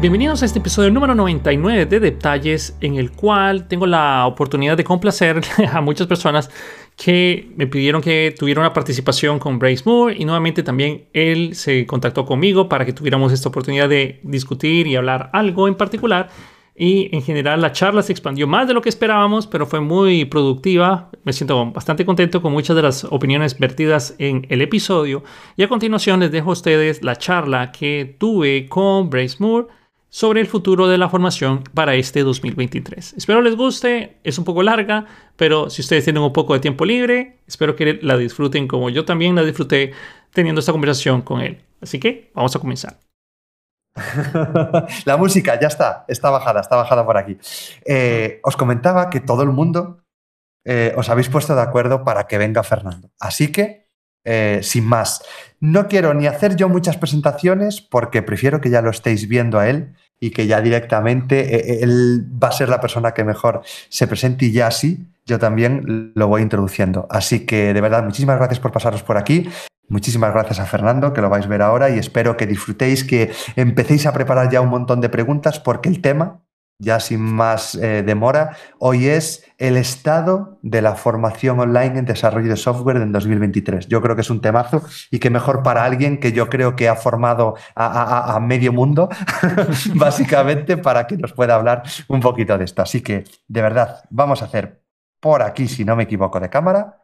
Bienvenidos a este episodio número 99 de Detalles, en el cual tengo la oportunidad de complacer a muchas personas que me pidieron que tuviera una participación con Brace Moore y nuevamente también él se contactó conmigo para que tuviéramos esta oportunidad de discutir y hablar algo en particular. Y en general la charla se expandió más de lo que esperábamos, pero fue muy productiva. Me siento bastante contento con muchas de las opiniones vertidas en el episodio. Y a continuación les dejo a ustedes la charla que tuve con Brace Moore sobre el futuro de la formación para este 2023. Espero les guste, es un poco larga, pero si ustedes tienen un poco de tiempo libre, espero que la disfruten como yo también la disfruté teniendo esta conversación con él. Así que vamos a comenzar. la música ya está, está bajada, está bajada por aquí. Eh, os comentaba que todo el mundo eh, os habéis puesto de acuerdo para que venga Fernando. Así que, eh, sin más, no quiero ni hacer yo muchas presentaciones porque prefiero que ya lo estéis viendo a él y que ya directamente eh, eh, él va a ser la persona que mejor se presente y ya así yo también lo voy introduciendo. Así que de verdad, muchísimas gracias por pasaros por aquí. Muchísimas gracias a Fernando, que lo vais a ver ahora, y espero que disfrutéis, que empecéis a preparar ya un montón de preguntas, porque el tema ya sin más eh, demora, hoy es el estado de la formación online en desarrollo de software en 2023. Yo creo que es un temazo y que mejor para alguien que yo creo que ha formado a, medio mundo, básicamente, para que nos pueda hablar un poquito de esto. Así que, de verdad, vamos a hacer por aquí, si no me equivoco, de cámara.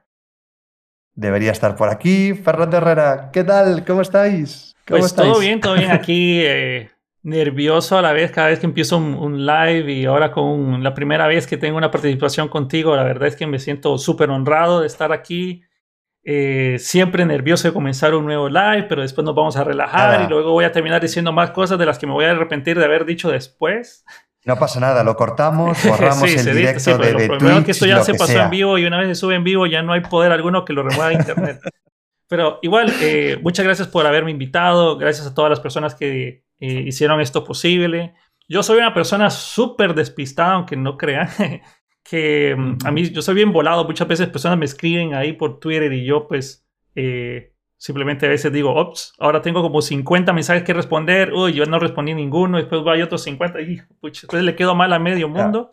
Debería estar por aquí. Fernando Herrera, ¿qué tal? ¿Cómo estáis? ¿Cómo pues todo bien, todo bien aquí. Eh, nervioso a la vez cada vez que empiezo un, live y ahora con la primera vez que tengo una participación contigo, la verdad es que me siento súper honrado de estar aquí. Eh, siempre nervioso de comenzar un nuevo live, pero después nos vamos a relajar y luego voy a terminar diciendo más cosas de las que me voy a arrepentir de haber dicho después. No pasa nada, lo cortamos, borramos el directo de, de Twitch, que esto ya se pasó en vivo y una vez se sube en vivo ya no hay poder alguno que lo remueva de internet. Pero igual, eh, muchas gracias por haberme invitado, gracias a todas las personas que eh, hicieron esto posible. Yo soy una persona súper despistada, aunque no crean, que mm, a mí yo soy bien volado. Muchas veces personas me escriben ahí por Twitter y yo pues eh, simplemente a veces digo, ops, ahora tengo como 50 mensajes que responder, uy, yo no respondí ninguno, después hay otros 50 y después le quedo mal a medio mundo,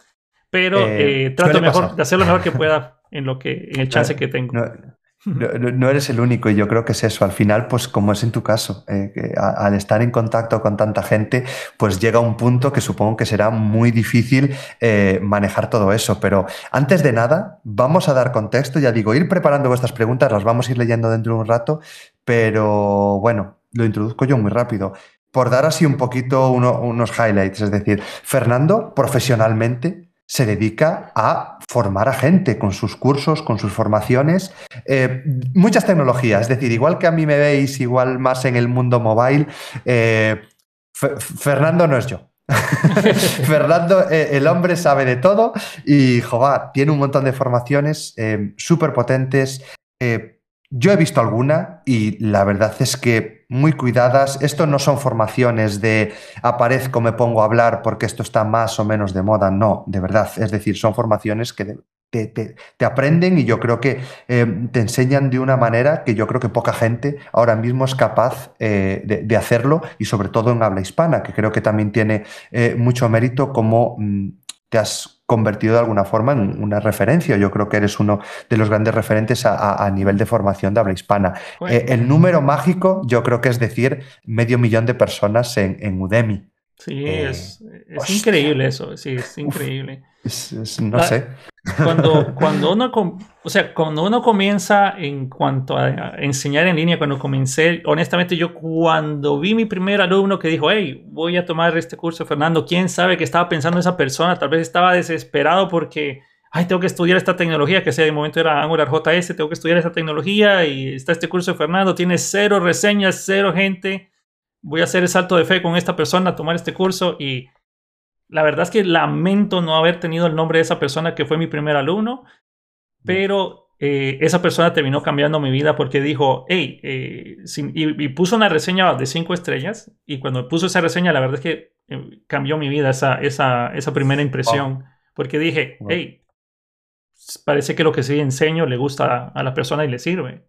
pero eh, trato mejor de hacer lo mejor que pueda en lo que en el chance que tengo. No, eres el único y yo creo que es eso. Al final, pues como es en tu caso, eh, al estar en contacto con tanta gente, pues llega un punto que supongo que será muy difícil eh, manejar todo eso. Pero antes de nada, vamos a dar contexto. Ya digo, ir preparando vuestras preguntas, las vamos a ir leyendo dentro de un rato, pero bueno, lo introduzco yo muy rápido. Por dar así un poquito unos highlights, es decir, Fernando, profesionalmente, se dedica a formar a gente con sus cursos, con sus formaciones, eh, muchas tecnologías. Es decir, igual que a mí me veis, igual más en el mundo mobile, eh, Fernando no es yo. Fernando, eh, el hombre sabe de todo y, joder, tiene un montón de formaciones súper potentes. Yo he visto alguna y la verdad es que muy cuidadas. Esto no son formaciones de aparezco, me pongo a hablar porque esto está más o menos de moda. No, de verdad. Es decir, son formaciones que te, aprenden y yo creo que eh, te enseñan de una manera que yo creo que poca gente ahora mismo es capaz eh, de, hacerlo y sobre todo en habla hispana, que creo que también tiene eh, mucho mérito como mm, te has convertido de alguna forma en una referencia. Yo creo que eres uno de los grandes referentes a, nivel de formación de habla hispana. Eh, el número mágico, yo creo que es decir, medio millón de personas en, Udemy. Sí, eh, es, increíble eso, sí, es increíble. no ah, sé. Cuando, cuando, uno, o sea, cuando uno comienza en cuanto a, enseñar en línea, cuando comencé, honestamente yo cuando vi mi primer alumno que dijo, hey, voy a tomar este curso, Fernando, quién sabe qué estaba pensando esa persona, tal vez estaba desesperado porque, ay, tengo que estudiar esta tecnología, que sea de momento era Angular JS, tengo que estudiar esta tecnología y está este curso de Fernando, tiene cero reseñas, cero gente, voy a hacer el salto de fe con esta persona, tomar este curso y la verdad es que lamento no haber tenido el nombre de esa persona que fue mi primer alumno, pero eh, esa persona terminó cambiando mi vida porque dijo, hey, eh, y, puso una reseña de cinco estrellas, y cuando puso esa reseña, la verdad es que eh, cambió mi vida esa, esa, esa primera impresión, porque dije, hey, parece que lo que sí enseño le gusta a, la persona y le sirve.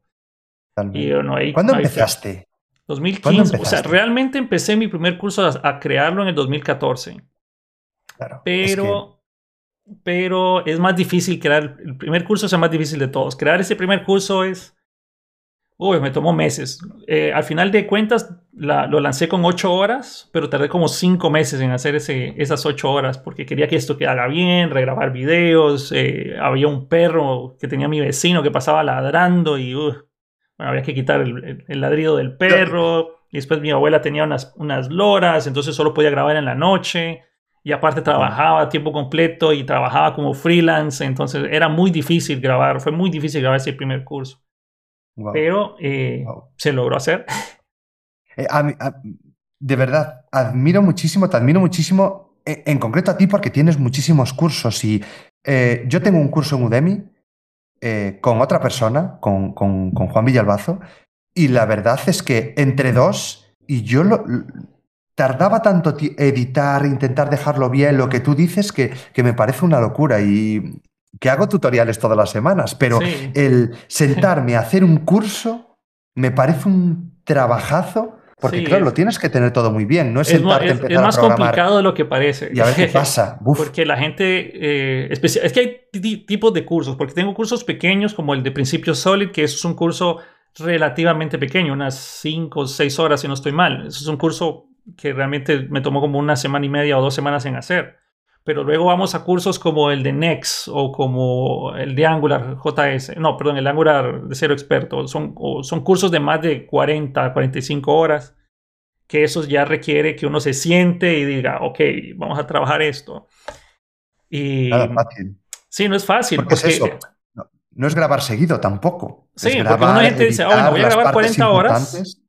Y, ¿Cuándo empezaste? 2015. O sea, realmente empecé mi primer curso a, crearlo en el 2014. Claro. Pero, es pero es más difícil crear. El primer curso es el más difícil de todos. Crear ese primer curso es. Uy, me tomó meses. Eh, al final de cuentas, lo lancé con ocho horas, pero tardé como cinco meses en hacer ese, esas ocho horas porque quería que esto quedara bien, regrabar videos. Eh, había un perro que tenía mi vecino que pasaba ladrando y había que quitar el, ladrido del perro. Y después mi abuela tenía unas, unas loras, entonces solo podía grabar en la noche. Y aparte trabajaba a tiempo completo y trabajaba como freelance, entonces era muy difícil grabar, fue muy difícil grabar ese primer curso. Pero eh, se logró hacer. Eh, de verdad, admiro muchísimo, te admiro muchísimo, eh, en, concreto a ti porque tienes muchísimos cursos y yo tengo un curso en Udemy eh, con otra persona, con, Juan Villalbazo, y la verdad es que entre dos, y yo lo, tardaba tanto editar, intentar dejarlo bien, lo que tú dices, que, que, me parece una locura y que hago tutoriales todas las semanas, pero el sentarme a hacer un curso me parece un trabajazo porque claro, lo tienes que tener todo muy bien, no es, es, es más complicado de lo que parece. Y a ver qué pasa. Porque la gente, eh, especial, es que hay tipos de cursos, porque tengo cursos pequeños como el de Principio Solid, que es un curso relativamente pequeño, unas 5 o 6 horas si no estoy mal. Eso es un curso que realmente me tomó como una semana y media o dos semanas en hacer. Pero luego vamos a cursos como el de Next o como el de Angular JS. No, perdón, el Angular de cero experto. Son, son cursos de más de 40, 45 horas. Que eso ya requiere que uno se siente y diga, ok, vamos a trabajar esto. Y, fácil. Sí, no es fácil. Porque, es eso. No, es grabar seguido tampoco. Sí, porque una gente dice, oh, voy a grabar 40 horas.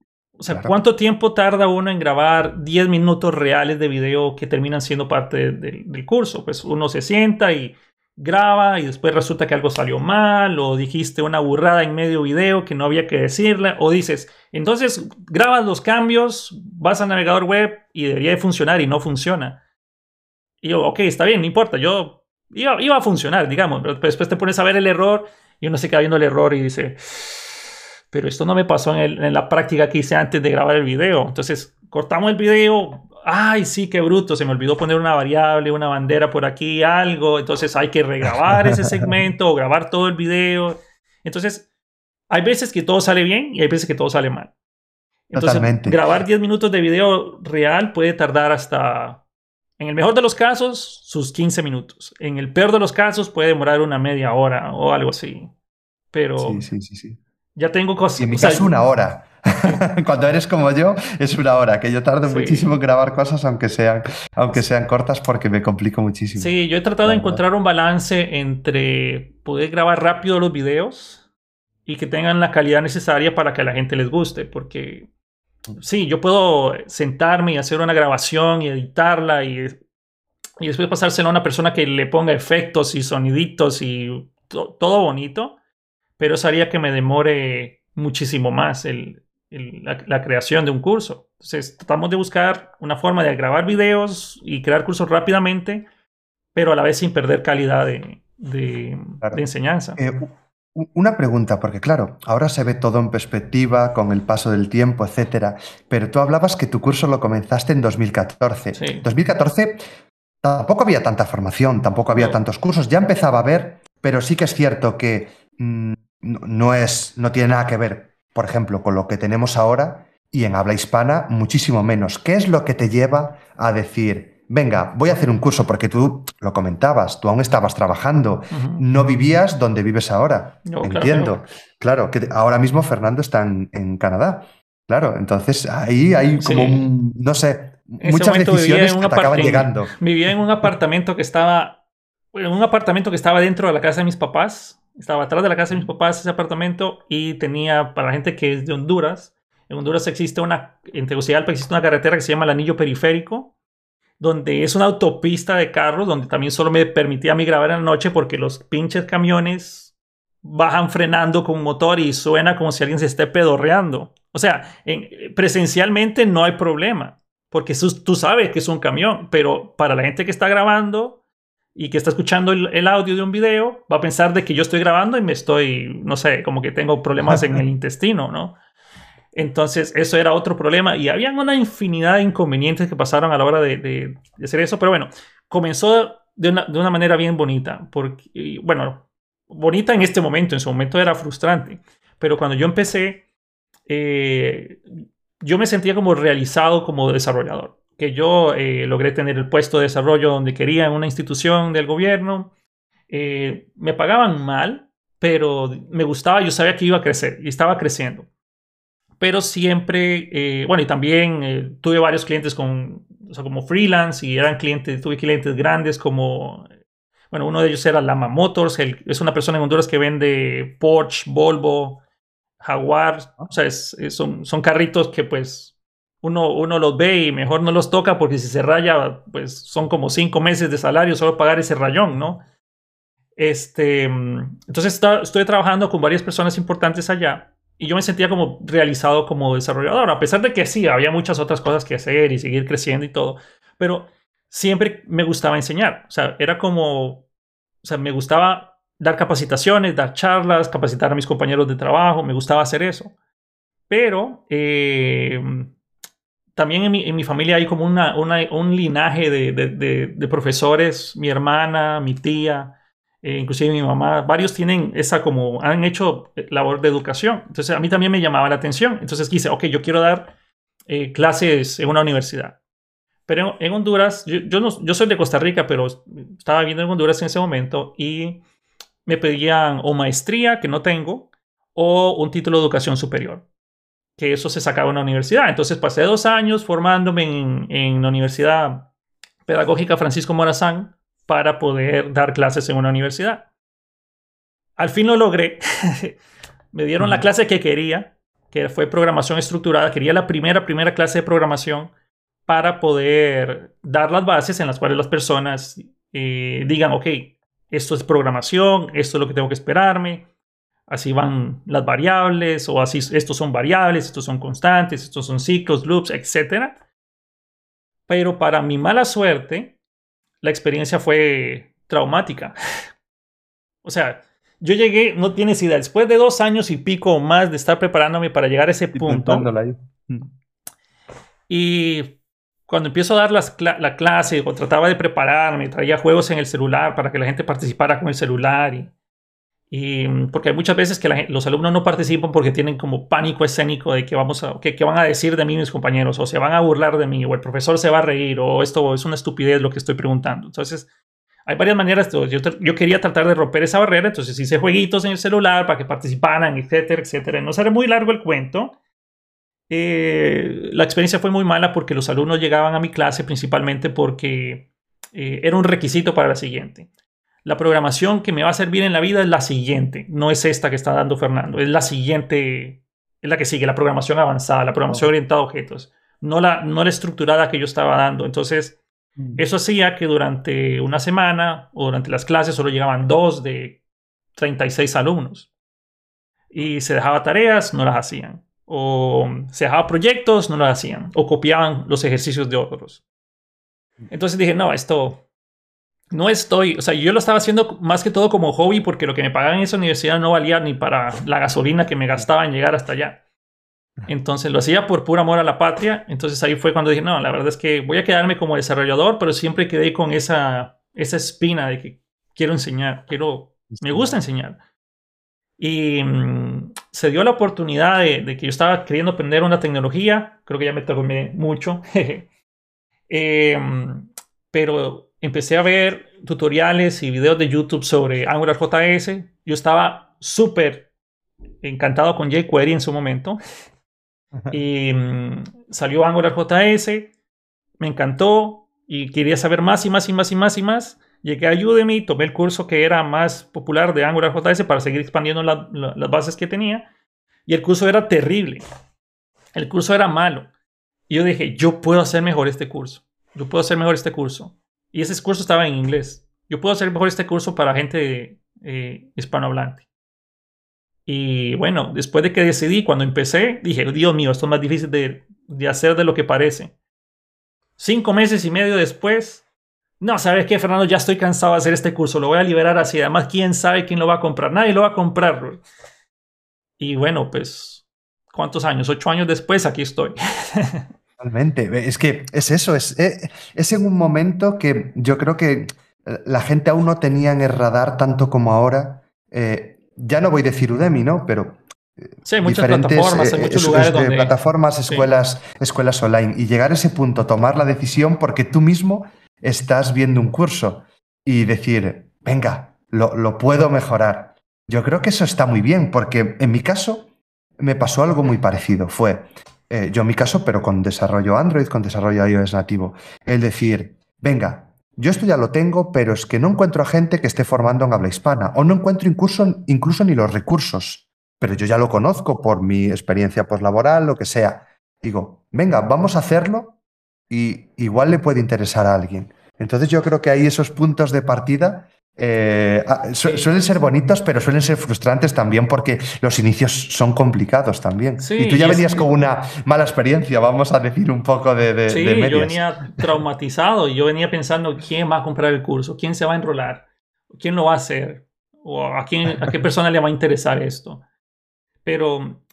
O sea, ¿cuánto tiempo tarda uno en grabar 10 minutos reales de video que terminan siendo parte del curso? Pues uno se sienta y graba y después resulta que algo salió mal o dijiste una burrada en medio video que no había que decirle o dices, entonces grabas los cambios, vas al navegador web y debería de funcionar y no funciona. Y yo, ok, está bien, no importa, yo iba, iba a funcionar, digamos, pero después te pones a ver el error y uno se queda viendo el error y dice, pero esto no me pasó en, la práctica que hice antes de grabar el video. Entonces, cortamos el video. Ay, sí, qué bruto. Se me olvidó poner una variable, una bandera por aquí, algo. Entonces hay que regrabar ese segmento o grabar todo el video. Entonces, hay veces que todo sale bien y hay veces que todo sale mal. Entonces, grabar 10 minutos de video real puede tardar hasta, en el mejor de los casos, sus 15 minutos. En el peor de los casos puede demorar una media hora o algo así. Pero sí, sí, sí, sí. Ya tengo cosas. Y en mi caso, es una hora. Cuando eres como yo, es una hora, que yo tardo muchísimo en grabar cosas, aunque sean, aunque sean cortas, porque me complico muchísimo. Sí, yo he tratado de encontrar un balance entre poder grabar rápido los videos y que tengan la calidad necesaria para que a la gente les guste, porque sí, yo puedo sentarme y hacer una grabación y editarla y, y después pasársela a una persona que le ponga efectos y soniditos y todo bonito pero eso haría que me demore muchísimo más la, creación de un curso. Entonces, tratamos de buscar una forma de grabar videos y crear cursos rápidamente, pero a la vez sin perder calidad de, enseñanza. Eh, una pregunta, porque claro, ahora se ve todo en perspectiva con el paso del tiempo, etcétera, pero tú hablabas que tu curso lo comenzaste en 2014. Sí. 2014 tampoco había tanta formación, tampoco había tantos cursos, ya empezaba a haber, pero sí que es cierto que mm, no, es, no tiene nada que ver, por ejemplo, con lo que tenemos ahora y en habla hispana muchísimo menos. ¿Qué es lo que te lleva a decir, venga, voy a hacer un curso? Porque tú lo comentabas, tú aún estabas trabajando, no vivías donde vives ahora. Entiendo. Claro, que ahora mismo Fernando está en, Canadá. Claro, entonces ahí hay como un, no sé, muchas decisiones que te acaban llegando. Vivía en un apartamento que estaba, en un apartamento que estaba dentro de la casa de mis papás estaba atrás de la casa de mis papás ese apartamento y tenía, para la gente que es de Honduras, en Honduras existe una, en Tegucigalpa existe una carretera que se llama el Anillo Periférico, donde es una autopista de carros, donde también solo me permitía a mí grabar en la noche porque los pinches camiones bajan frenando con motor y suena como si alguien se esté pedorreando. O sea, presencialmente no hay problema, porque tú sabes que es un camión, pero para la gente que está grabando, y que está escuchando el, audio de un video va a pensar de que yo estoy grabando y me estoy, no sé, como que tengo problemas en el intestino, ¿no? Entonces, eso era otro problema y había una infinidad de inconvenientes que pasaron a la hora de, hacer eso. Pero bueno, comenzó de una, manera bien bonita. Porque, bueno, bonita en este momento, en su momento era frustrante. Pero cuando yo empecé, eh, yo me sentía como realizado como desarrollador. Que yo eh, logré tener el puesto de desarrollo donde quería en una institución del gobierno. Eh, me pagaban mal, pero me gustaba, yo sabía que iba a crecer y estaba creciendo pero siempre, eh, bueno, y también eh, tuve varios clientes con, o sea, como freelance y eran clientes, tuve clientes grandes como, bueno, uno de ellos era Lama Motors, es una persona en Honduras que vende Porsche, Volvo, Jaguar, o sea, son, son carritos que pues uno, uno los ve y mejor no los toca porque si se raya, pues son como cinco meses de salario solo pagar ese rayón, ¿no? Este, entonces estoy trabajando con varias personas importantes allá y yo me sentía como realizado como desarrollador, a pesar de que sí, había muchas otras cosas que hacer y seguir creciendo y todo, pero siempre me gustaba enseñar, o sea, era como, o sea, me gustaba dar capacitaciones, dar charlas, capacitar a mis compañeros de trabajo, me gustaba hacer eso, pero eh, también en mi, familia hay como una, un linaje de, de profesores, mi hermana, mi tía, eh, inclusive mi mamá, varios tienen esa como, han hecho labor de educación. Entonces a mí también me llamaba la atención. Entonces quise, ok, yo quiero dar eh, clases en una universidad. Pero en, Honduras, yo, no, yo soy de Costa Rica, pero estaba viviendo en Honduras en ese momento y me pedían o maestría, que no tengo, o un título de educación superior, que eso se sacaba en la universidad. Entonces pasé dos años formándome en, en la Universidad Pedagógica Francisco Morazán, para poder dar clases en una universidad. Al fin lo logré. Me dieron la clase que quería, que fue programación estructurada. Quería la primera, primera clase de programación para poder dar las bases en las cuales las personas eh, digan, ok, esto es programación, esto es lo que tengo que esperarme, así van las variables, o así, estos son variables, estos son constantes, estos son ciclos, loops, etc. Pero para mi mala suerte, la experiencia fue traumática. o sea, yo llegué, no tienes idea, después de dos años y pico o más de estar preparándome para llegar a ese punto. Y cuando empiezo a dar la clase o trataba de prepararme, traía juegos en el celular para que la gente participara con el celular y y mm, porque hay muchas veces que los alumnos no participan porque tienen como pánico escénico de que vamos a, que, van a decir de mí mis compañeros, o se van a burlar de mí, o el profesor se va a reír, o esto es una estupidez lo que estoy preguntando. Entonces, hay varias maneras. Yo, yo quería tratar de romper esa barrera, entonces hice jueguitos en el celular para que participaran, etcétera, etcétera. No será muy largo el cuento. Eh, la experiencia fue muy mala porque los alumnos llegaban a mi clase principalmente porque eh, era un requisito para la siguiente la programación que me va a servir en la vida es la siguiente, no es esta que está dando Fernando, es la siguiente, es la que sigue, la programación avanzada, la programación orientada a objetos, no la, no la estructurada que yo estaba dando. Entonces, mm. eso hacía que durante una semana o durante las clases solo llegaban dos de 36 alumnos. Y se dejaba tareas, no las hacían. O se dejaba proyectos, no las hacían. O copiaban los ejercicios de otros. Mm. Entonces dije, no, esto, no estoy, o sea, yo lo estaba haciendo más que todo como hobby porque lo que me pagaban en esa universidad no valía ni para la gasolina que me gastaba en llegar hasta allá. Entonces lo hacía por puro amor a la patria. Entonces ahí fue cuando dije, no, la verdad es que voy a quedarme como desarrollador, pero siempre quedé con esa, esa espina de que quiero enseñar, quiero, me gusta enseñar. Y mm, se dio la oportunidad de, que yo estaba queriendo aprender una tecnología, creo que ya me tocó mucho, eh, pero empecé a ver tutoriales y videos de YouTube sobre AngularJS. Yo estaba súper encantado con jQuery en su momento. y mm, salió AngularJS, me encantó y quería saber más y más y más y más y más. Llegué a Udemy, tomé el curso que era más popular de AngularJS para seguir expandiendo las bases que tenía. Y el curso era terrible. El curso era malo. Y yo dije, yo puedo hacer mejor este curso. Yo puedo hacer mejor este curso. Y ese curso estaba en inglés. Yo puedo hacer mejor este curso para gente eh, hispanohablante. Y bueno, después de que decidí, cuando empecé, dije, Dios mío, esto es más difícil de, de hacer de lo que parece. Cinco meses y medio después, no, ¿sabes qué, Fernando? Ya estoy cansado de hacer este curso, lo voy a liberar así. Además, ¿quién sabe quién lo va a comprar? Nadie lo va a comprar. Y bueno, pues ¿cuántos años? Ocho años después, aquí estoy. Totalmente. Es que es eso, es, eh, es en un momento que yo creo que la gente aún no tenía en el radar tanto como ahora. Eh, ya no voy a decir Udemy, ¿no? Pero Sí, hay muchas plataformas, hay muchos lugares donde... Plataformas, escuelas, escuelas online. Y llegar a ese punto, tomar la decisión porque tú mismo estás viendo un curso y decir, venga, lo, lo puedo mejorar. Yo creo que eso está muy bien porque en mi caso me pasó algo muy parecido. Fue, eh, yo en mi caso, pero con desarrollo Android, con desarrollo iOS nativo. El decir, venga, yo esto ya lo tengo, pero es que no encuentro a gente que esté formando en habla hispana o no encuentro incluso, incluso ni los recursos pero yo ya lo conozco por mi experiencia postlaboral, lo que sea. Digo, venga, vamos a hacerlo y igual le puede interesar a alguien. Entonces yo creo que hay esos puntos de partida eh, ah, suelen ser bonitos, pero suelen ser frustrantes también porque los inicios son complicados también. y tú ya venías con una mala experiencia, vamos a decir un poco de, de Sí, yo venía traumatizado yo venía pensando quién va a comprar el curso, quién se va a enrolar, quién lo va a hacer, o a, quién, a qué persona le va a interesar esto. Pero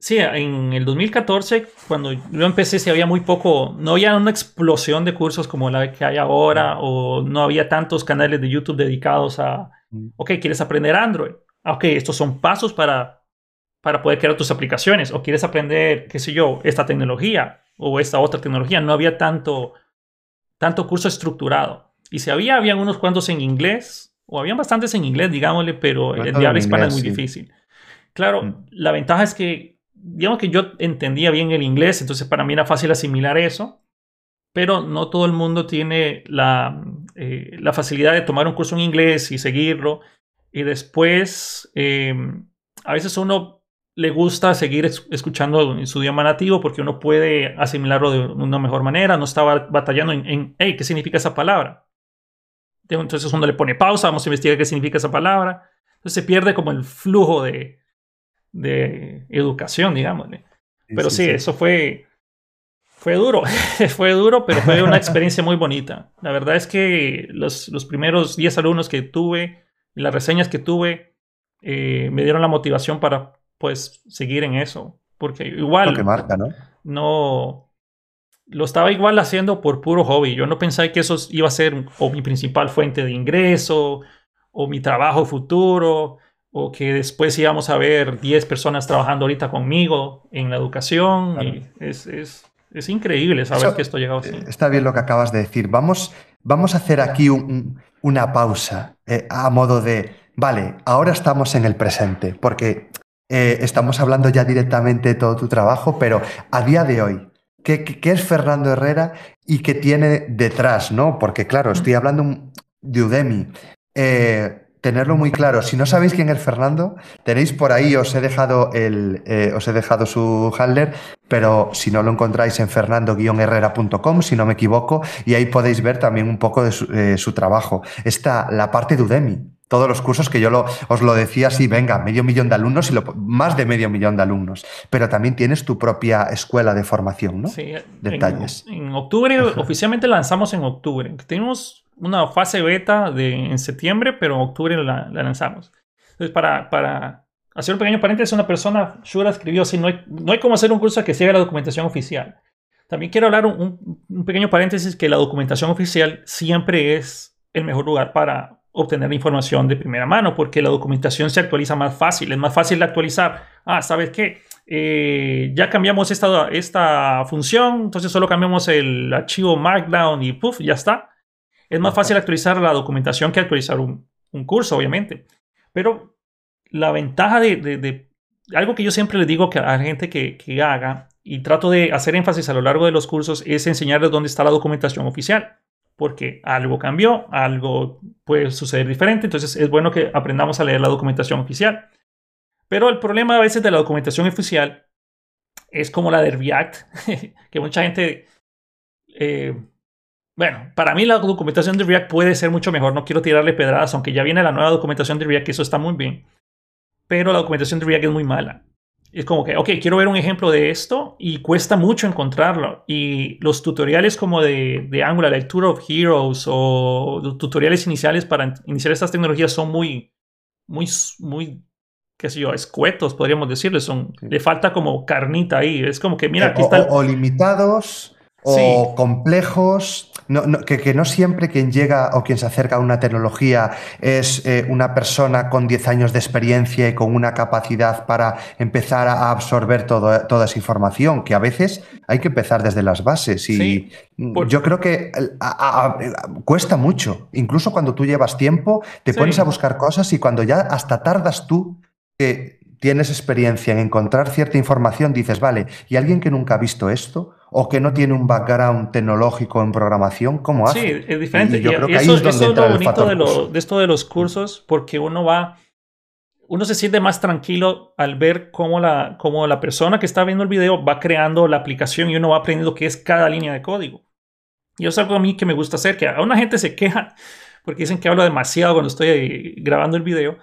sí, en el 2014, cuando yo empecé, sí había muy poco, no había una explosión de cursos como la que hay ahora, o no había tantos canales de YouTube dedicados a, ok, ¿quieres aprender Android? Ah, ok, estos son pasos para, para poder crear tus aplicaciones, o quieres aprender, qué sé yo, esta tecnología o esta otra tecnología. No había tanto, tanto curso estructurado. Y si había, habían unos cuantos en inglés, o habían bastantes en inglés, digámosle, pero el de habla hispana es muy difícil. Claro, mm. la ventaja es que, digamos que yo entendía bien el inglés, entonces para mí era fácil asimilar eso, pero no todo el mundo tiene la, eh, la facilidad de tomar un curso en inglés y seguirlo. Y después, em, a veces uno le gusta seguir escuchando en su idioma nativo porque uno puede asimilarlo de una mejor manera, no estaba batallando en, en hey, ¿qué significa esa palabra? Entonces uno le pone pausa, vamos a investigar qué significa esa palabra. Entonces se pierde como el flujo de, de educación, digámosle. Pero sí, eso fue, fue duro, fue duro, pero fue una experiencia muy bonita. La verdad es que los, los primeros 10 alumnos que tuve y las reseñas que tuve eh, me dieron la motivación para pues seguir en eso. Porque igual... Lo que marca, ¿no? No... Lo estaba igual haciendo por puro hobby. Yo no pensaba que eso iba a ser o mi principal fuente de ingreso o mi trabajo futuro o que después íbamos a ver 10 personas trabajando ahorita conmigo en la educación. Y es, es, es, increíble saber que esto ha llegado así. Está bien lo que acabas de decir. Vamos, vamos a hacer aquí una pausa eh, a modo de, vale, ahora estamos en el presente, porque eh, estamos hablando ya directamente de todo tu trabajo, pero a día de hoy, ¿qué, qué es Fernando Herrera y qué tiene detrás? ¿no? Porque claro, estoy hablando de Udemy. Eh, tenerlo muy claro. Si no sabéis quién es Fernando, tenéis por ahí, os he dejado, el, eh, os he dejado su handler, pero si no lo encontráis en fernando-herrera.com, si no me equivoco, y ahí podéis ver también un poco de su, eh, trabajo. Está la parte de Udemy. Todos los cursos que yo lo, os lo decía así, venga, medio millón de alumnos y lo, más de medio millón de alumnos. Pero también tienes tu propia escuela de formación, ¿no? Sí, Detalles. En, octubre, oficialmente lanzamos en octubre. Tenemos una fase beta de, en septiembre, pero en octubre la, lanzamos. Entonces, para, para, hacer un pequeño paréntesis, una persona, Shura escribió así, no hay, no hay como hacer un curso que siga la documentación oficial. También quiero hablar un, un, pequeño paréntesis que la documentación oficial siempre es el mejor lugar para obtener la información de primera mano, porque la documentación se actualiza más fácil, es más fácil de actualizar. Ah, ¿sabes qué? Eh, ya cambiamos esta, esta función, entonces solo cambiamos el archivo Markdown y puff, ya está. Es más fácil actualizar la documentación que actualizar un, curso, obviamente. Pero la ventaja de, algo que yo siempre le digo a la gente que, haga y trato de hacer énfasis a lo largo de los cursos es enseñarles dónde está la documentación oficial. Porque algo cambió, algo puede suceder diferente, entonces es bueno que aprendamos a leer la documentación oficial. Pero el problema a veces de la documentación oficial es como la de React, que mucha gente eh, bueno, para mí la documentación de React puede ser mucho mejor. No quiero tirarle pedradas, aunque ya viene la nueva documentación de React, que eso está muy bien. Pero la documentación de React es muy mala. Es como que, ok, quiero ver un ejemplo de esto y cuesta mucho encontrarlo. Y los tutoriales como de, de Angular, like Tour of Heroes o tutoriales iniciales para iniciar estas tecnologías son muy, muy, muy qué sé yo, escuetos, podríamos decirle, son, le falta como carnita ahí, es como que, mira, eh, aquí está... O, limitados, o complejos, que, no siempre quien llega o quien se acerca a una tecnología es eh, una persona con 10 años de experiencia y con una capacidad para empezar a absorber toda esa información, que a veces hay que empezar desde las bases. Y yo creo que cuesta mucho, incluso cuando tú llevas tiempo, te pones a buscar cosas y cuando ya hasta tardas tú que tienes experiencia en encontrar cierta información, dices, vale, ¿y alguien que nunca ha visto esto? O que no tiene un background tecnológico en programación, ¿cómo hace? Sí, es diferente. Y, yo creo que eso, ahí es, lo bonito de, esto de los cursos, porque uno va, uno se siente más tranquilo al ver cómo la, cómo la persona que está viendo el video va creando la aplicación y uno va aprendiendo qué es cada línea de código. Y eso es algo a mí que me gusta hacer, que a una gente se queja porque dicen que hablo demasiado cuando estoy grabando el video,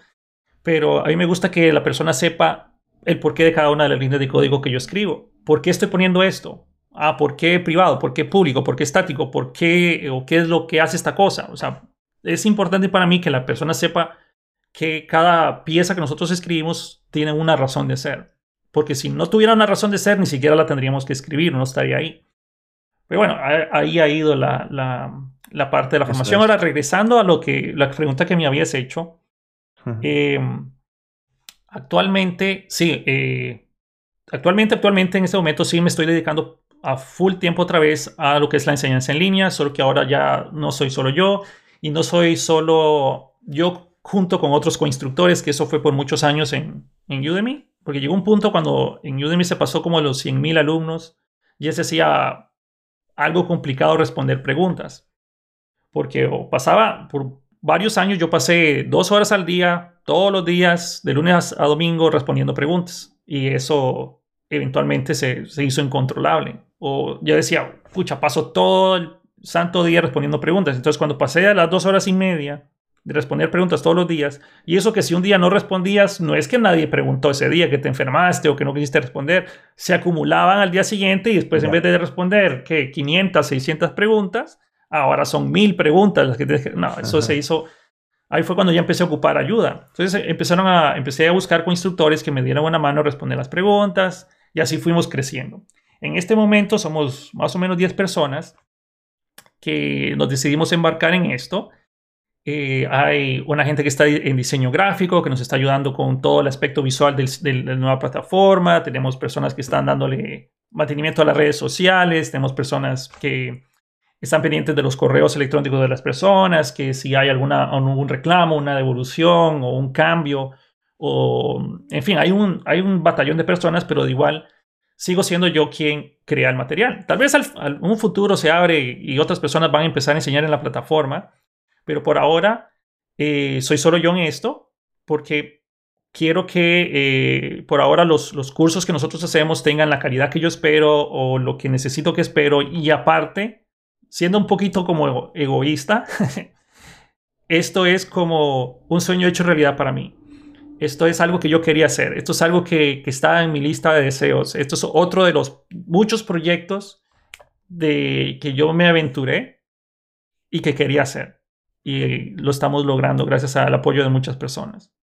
pero a mí me gusta que la persona sepa el porqué de cada una de las líneas de código que yo escribo. ¿Por qué estoy poniendo esto? Ah, ¿por qué privado? ¿Por qué público? ¿Por qué estático? ¿Por qué o qué es lo que hace esta cosa? O sea, es importante para mí que la persona sepa que cada pieza que nosotros escribimos tiene una razón de ser. Porque si no tuviera una razón de ser, ni siquiera la tendríamos que escribir, no estaría ahí. Pero bueno, ahí ha ido la, la, parte de la formación. Ahora, regresando a lo que la pregunta que me habías hecho, Em, actualmente, sí, eh, actualmente, actualmente en este momento sí me estoy dedicando a full tiempo otra vez a lo que es la enseñanza en línea, solo que ahora ya no soy solo yo y no soy solo yo junto con otros coinstructores, que eso fue por muchos años en, en Udemy, porque llegó un punto cuando en Udemy se pasó como a los 100.000 alumnos, y se hacía algo complicado responder preguntas, porque pasaba por varios años yo pasé dos horas al día, todos los días, de lunes a domingo, respondiendo preguntas. Y eso eventualmente se, hizo incontrolable. O yo decía, pucha, paso todo el santo día respondiendo preguntas. Entonces cuando pasé a las dos horas y media de responder preguntas todos los días, y eso que si un día no respondías, no es que nadie preguntó ese día que te enfermaste o que no quisiste responder, se acumulaban al día siguiente y después en vez de responder que 500, 600 preguntas, ahora son mil preguntas las que que... No, eso se hizo... Ahí fue cuando ya empecé a ocupar ayuda. Entonces empezaron a, empecé a buscar con instructores que me dieran una mano a responder las preguntas y así fuimos creciendo. En este momento somos más o menos 10 personas que nos decidimos embarcar en esto. Eh, hay una gente que está en diseño gráfico, que nos está ayudando con todo el aspecto visual de la nueva plataforma. Tenemos personas que están dándole mantenimiento a las redes sociales. Tenemos personas que están pendientes de los correos electrónicos de las personas, que si hay alguna, algún reclamo, una devolución o un cambio, o en fin, hay un, hay un batallón de personas, pero de igual sigo siendo yo quien crea el material. Tal vez al, un futuro se abre y otras personas van a empezar a enseñar en la plataforma, pero por ahora eh, soy solo yo en esto, porque quiero que eh, por ahora los, los cursos que nosotros hacemos tengan la calidad que yo espero o lo que necesito que espero y aparte siendo un poquito como egoísta, esto es como un sueño hecho realidad para mí. Esto es algo que yo quería hacer. Esto es algo que, que está en mi lista de deseos. Esto es otro de los muchos proyectos de que yo me aventuré y que quería hacer. Y lo estamos logrando gracias al apoyo de muchas personas.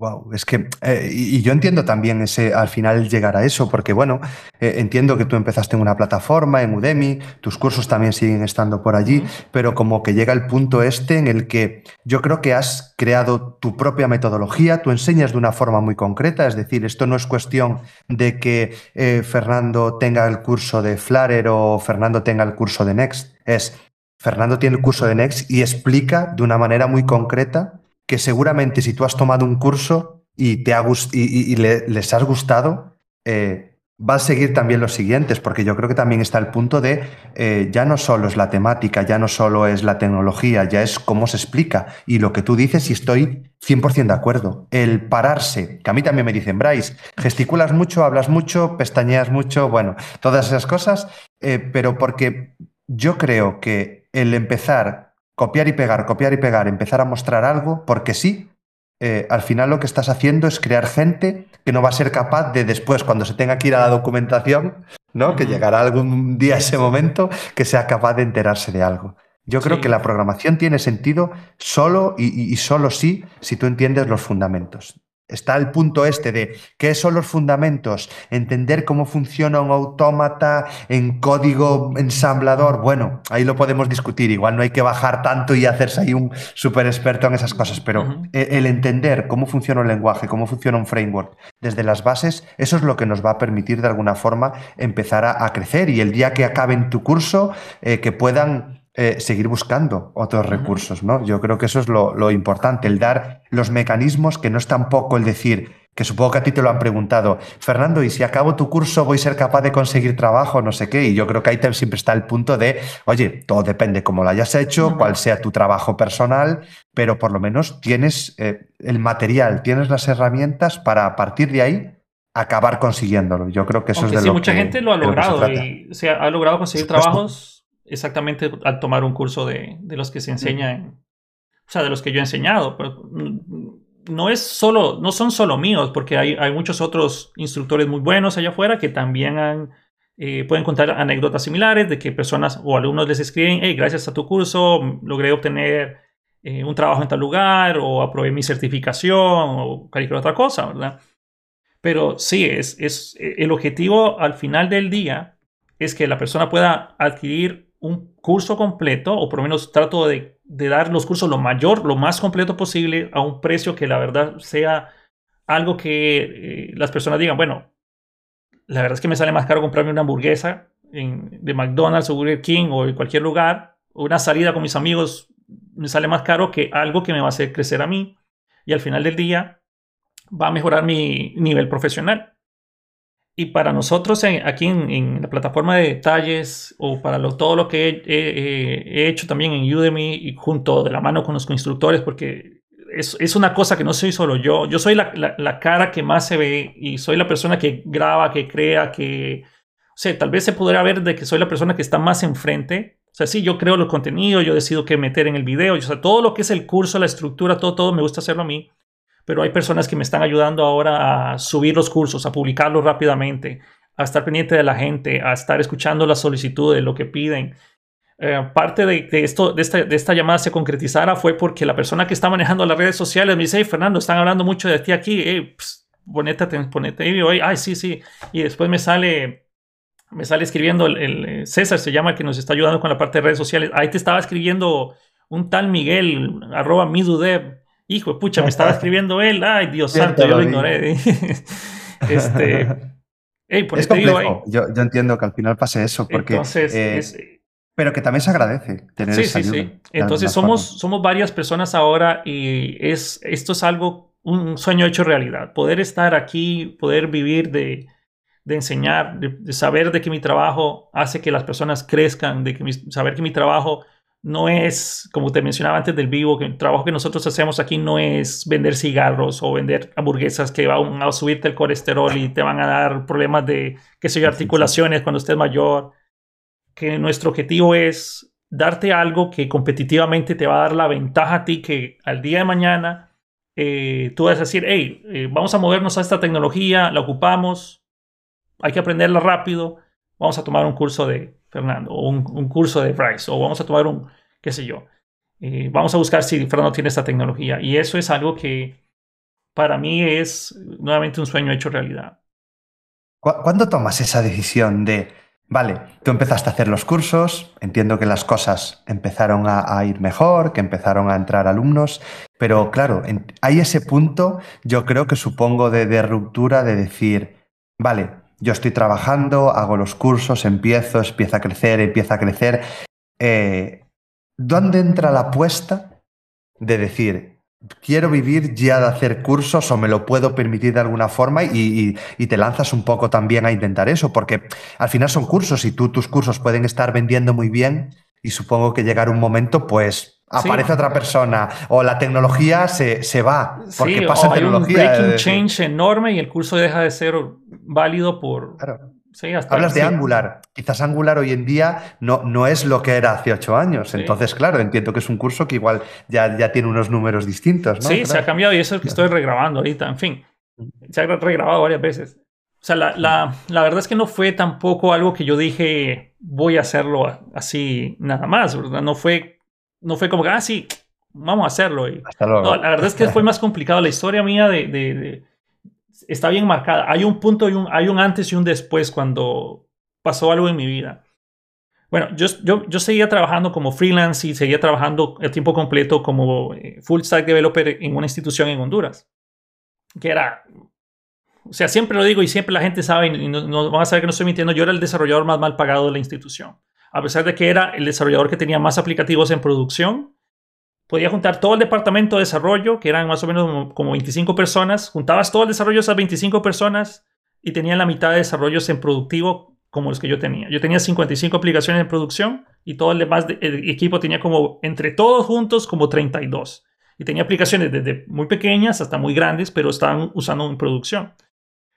Wow, es que, eh, y yo entiendo también ese, al final llegar a eso, porque bueno, eh, entiendo que tú empezaste en una plataforma, en Udemy, tus cursos también siguen estando por allí, pero como que llega el punto este en el que yo creo que has creado tu propia metodología, tú enseñas de una forma muy concreta, es decir, esto no es cuestión de que eh, Fernando tenga el curso de Flutter o Fernando tenga el curso de Next, es Fernando tiene el curso de Next y explica de una manera muy concreta que seguramente si tú has tomado un curso y, te ha y, les has gustado, eh, va a seguir también los siguientes, porque yo creo que también está el punto de eh, ya no solo es la temática, ya no solo es la tecnología, ya es cómo se explica. Y lo que tú dices, y estoy 100% de acuerdo, el pararse, que a mí también me dicen, Bryce, gesticulas mucho, hablas mucho, pestañeas mucho, bueno, todas esas cosas, eh, pero porque yo creo que el empezar copiar y pegar, copiar y pegar, empezar a mostrar algo, porque sí, eh, al final lo que estás haciendo es crear gente que no va a ser capaz de después, cuando se tenga que ir a la documentación, ¿no? Que llegará algún día ese momento, que sea capaz de enterarse de algo. Yo creo que la programación tiene sentido solo y, solo sí si tú entiendes los fundamentos. Está el punto este de qué son los fundamentos, entender cómo funciona un autómata en código ensamblador. Bueno, ahí lo podemos discutir. Igual no hay que bajar tanto y hacerse ahí un súper experto en esas cosas, pero e, el entender cómo funciona un lenguaje, cómo funciona un framework desde las bases, eso es lo que nos va a permitir de alguna forma empezar a, crecer y el día que acaben tu curso, eh, que puedan eh, seguir buscando otros recursos, ¿no? Yo creo que eso es lo, importante, el dar los mecanismos que no es tampoco el decir, que supongo que a ti te lo han preguntado, Fernando, ¿y si acabo tu curso voy a ser capaz de conseguir trabajo? No sé qué. Y yo creo que ahí siempre está el punto de, oye, todo depende cómo lo hayas hecho, cuál sea tu trabajo personal, pero por lo menos tienes eh, el material, tienes las herramientas para a partir de ahí acabar consiguiéndolo. Yo creo que eso es de sí, mucha gente lo ha logrado y se ha logrado conseguir trabajos exactamente al tomar un curso de, los que se enseñan, o sea, de los que yo he enseñado. Pero no es solo, no son solo míos, porque hay, hay muchos otros instructores muy buenos allá afuera que también han, eh, pueden contar anécdotas similares de que personas o alumnos les escriben, hey, gracias a tu curso logré obtener eh, un trabajo en tal lugar o aprobé mi certificación o cualquier otra cosa, ¿verdad? Pero sí, es, es el objetivo al final del día es que la persona pueda adquirir un curso completo, o por lo menos trato de, dar los cursos lo mayor, lo más completo posible, a un precio que la verdad sea algo que eh, las personas digan, bueno, la verdad es que me sale más caro comprarme una hamburguesa de McDonald's o Burger King o en cualquier lugar, una salida con mis amigos, me sale más caro que algo que me va a hacer crecer a mí y al final del día va a mejorar mi nivel profesional. Y para nosotros aquí en, la plataforma de detalles o para todo lo que he, hecho también en Udemy y junto de la mano con los instructores, porque es, una cosa que no soy solo yo, yo soy la, la, cara que más se ve y soy la persona que graba, que crea, que, o sea, tal vez se podría ver de que soy la persona que está más enfrente. O sea, sí, yo creo los contenidos, yo decido qué meter en el video, o sea, todo lo que es el curso, la estructura, todo, todo me gusta hacerlo a mí pero hay personas que me están ayudando ahora a subir los cursos, a publicarlos rápidamente, a estar pendiente de la gente, a estar escuchando las solicitudes, lo que piden. Eh, parte de, esto, de esta, llamada se concretizara fue porque la persona que está manejando las redes sociales me dice, hey, Fernando, están hablando mucho de ti aquí, hey, ponete, ponete, y hoy, ay, sí, sí, y después me sale, me sale escribiendo el, el, César, se llama, el que nos está ayudando con la parte de redes sociales, ahí te estaba escribiendo un tal Miguel, arroba midudev, hijo, pucha, me estaba escribiendo él, ay, Dios santo, yo lo ignoré. este, es complejo. Yo, entiendo que al final pase eso, porque... Entonces, eh, pero que también se agradece tener sí, esa sí, Sí. Entonces somos, somos varias personas ahora y es, esto es algo, un sueño hecho realidad. Poder estar aquí, poder vivir de, de enseñar, de, saber de que mi trabajo hace que las personas crezcan, de que saber que mi trabajo no es, como te mencionaba antes del vivo, que el trabajo que nosotros hacemos aquí no es vender cigarros o vender hamburguesas que van a subirte el colesterol y te van a dar problemas de, qué sé yo, articulaciones cuando estés mayor. Que nuestro objetivo es darte algo que competitivamente te va a dar la ventaja a ti que al día de mañana eh, tú vas a decir, hey, eh, vamos a movernos a esta tecnología, la ocupamos, hay que aprenderla rápido, vamos a tomar un curso de Fernando, o un, curso de Bryce, o vamos a tomar un, qué sé yo, eh, vamos a buscar si Fernando tiene esta tecnología. Y eso es algo que para mí es nuevamente un sueño hecho realidad. ¿Cuándo tomas esa decisión de, vale, tú empezaste a hacer los cursos, entiendo que las cosas empezaron a, ir mejor, que empezaron a entrar alumnos, pero claro, hay ese punto, yo creo que supongo de ruptura de decir, vale, yo estoy trabajando, hago los cursos, empiezo, empieza a crecer, empieza a crecer. Eh, ¿Dónde entra la apuesta de decir, quiero vivir ya de hacer cursos o me lo puedo permitir de alguna forma y, te lanzas un poco también a intentar eso? Porque al final son cursos y tú tus cursos pueden estar vendiendo muy bien y supongo que llegar un momento, pues aparece otra persona o la tecnología se, se va porque pasa o hay un breaking change enorme y el curso deja de ser válido por... Claro. Hablas de Angular. Quizás Angular hoy en día no, no es lo que era hace ocho años. Entonces, claro, entiendo que es un curso que igual ya, ya tiene unos números distintos. ¿no? Sí, se ha cambiado y eso es lo que estoy regrabando ahorita. En fin, se ha regrabado varias veces. O sea, la, la, la, verdad es que no fue tampoco algo que yo dije voy a hacerlo así nada más, ¿verdad? No fue no fue como que, ah, sí, vamos a hacerlo. Y, la verdad es que fue más complicado. La historia mía de, está bien marcada. Hay un punto y un, hay un antes y un después cuando pasó algo en mi vida. Bueno, yo, yo, yo seguía trabajando como freelance y seguía trabajando a tiempo completo como eh, full stack developer en una institución en Honduras. Que era, o sea, siempre lo digo y siempre la gente sabe y no, no van a saber que no estoy mintiendo, yo era el desarrollador más mal pagado de la institución. A pesar de que era el desarrollador que tenía más aplicativos en producción, podía juntar todo el departamento de desarrollo, que eran más o menos como 25 personas, juntabas todo el desarrollo de esas 25 personas y tenían la mitad de desarrollos en productivo como los que yo tenía. Yo tenía 55 aplicaciones en producción y todo el demás equipo tenía como, entre todos juntos, como 32. Y tenía aplicaciones desde muy pequeñas hasta muy grandes, pero estaban usando en producción.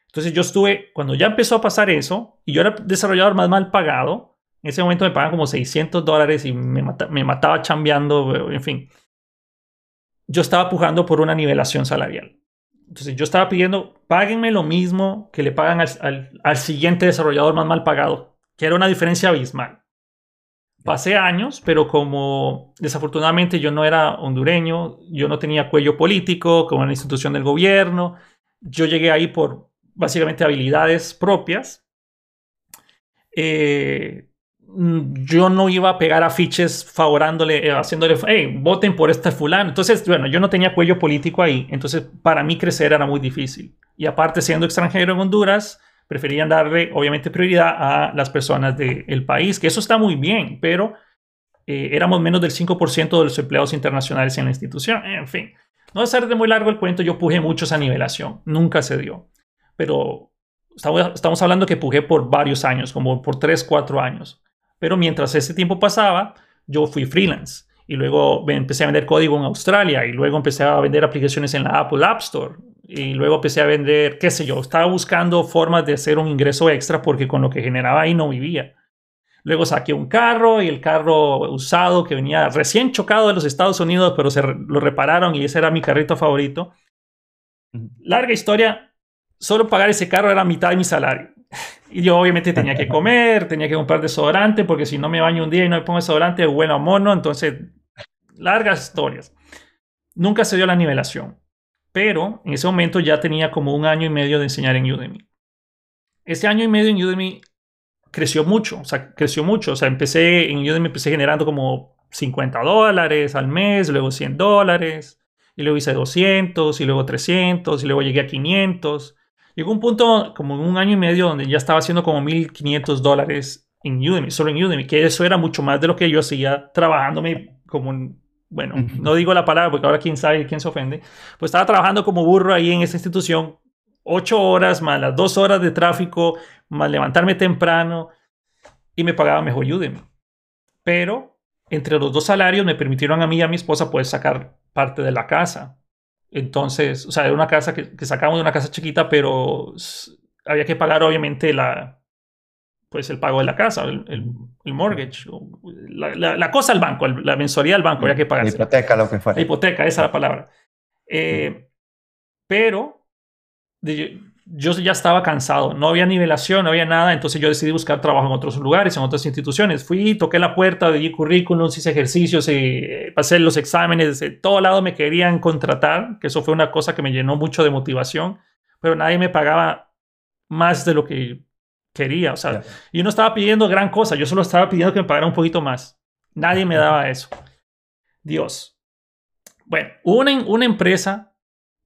Entonces yo estuve, cuando ya empezó a pasar eso, y yo era desarrollador más mal pagado, en ese momento me pagan como 600 dólares y me, me mataba chambeando, en fin yo estaba pujando por una nivelación salarial. Entonces yo estaba pidiendo, páguenme lo mismo que le pagan al, siguiente desarrollador más mal pagado, que era una diferencia abismal. Pasé años, pero como desafortunadamente yo no era hondureño, yo no tenía cuello político como en la institución del gobierno, yo llegué ahí por básicamente habilidades propias. Eh, yo no iba a pegar afiches favorándole, eh, haciéndole, hey, voten por este fulano. Entonces, bueno, yo no tenía cuello político ahí. Entonces, para mí crecer era muy difícil. Y aparte, siendo extranjero en Honduras, preferían darle, obviamente, prioridad a las personas del país, que eso está muy bien, pero eh, éramos menos del 5% de los empleados internacionales en la institución. En fin, no a ser de muy largo el cuento, yo puje mucho esa nivelación. Nunca se dio. Pero estamos, estamos hablando que pujé por varios años, como por 3, 4 años. Pero mientras ese tiempo pasaba, yo fui freelance y luego empecé a vender código en Australia y luego empecé a vender aplicaciones en la Apple App Store y luego empecé a vender, qué sé yo, estaba buscando formas de hacer un ingreso extra porque con lo que generaba ahí no vivía. Luego saqué un carro y el carro usado que venía recién chocado de los Estados Unidos, pero se lo repararon y ese era mi carrito favorito. Larga historia, solo pagar ese carro era mitad de mi salario. Y yo obviamente tenía que comer, tenía que comprar desodorante, porque si no me baño un día y no me pongo desodorante, bueno mono. Entonces, largas historias. Nunca se dio la nivelación. Pero en ese momento ya tenía como un año y medio de enseñar en Udemy. Ese año y medio en Udemy creció mucho, o sea, creció mucho. O sea, empecé en Udemy, empecé generando como 50 dólares al mes, luego 100 dólares, y luego hice 200, y luego 300, y luego llegué a 500. Llegó un punto como un año y medio donde ya estaba haciendo como 1.500 dólares en Udemy, solo en Udemy, que eso era mucho más de lo que yo hacía trabajándome como un, bueno, no digo la palabra porque ahora quién sabe quién se ofende, pues estaba trabajando como burro ahí en esa institución, ocho horas más las dos horas de tráfico, más levantarme temprano y me pagaba mejor Udemy. Pero entre los dos salarios me permitieron a mí y a mi esposa poder sacar parte de la casa. Entonces, o sea, era una casa que, sacamos de una casa chiquita, pero había que pagar obviamente la, pues el pago de la casa, el, mortgage, la, cosa al banco, la mensualidad al banco, había que pagar. La hipoteca, lo que fuera. La hipoteca, esa es la palabra. Eh, pero yo ya estaba cansado, no había nivelación, no había nada, entonces yo decidí buscar trabajo en otros lugares, en otras instituciones. Fui, toqué la puerta, di currículums, hice ejercicios, eh, pasé los exámenes, de todo lado me querían contratar, que eso fue una cosa que me llenó mucho de motivación, pero nadie me pagaba más de lo que quería, o sea, yo no estaba pidiendo gran cosa, yo solo estaba pidiendo que me pagara un poquito más. Nadie me daba eso. Dios. Bueno, una, una empresa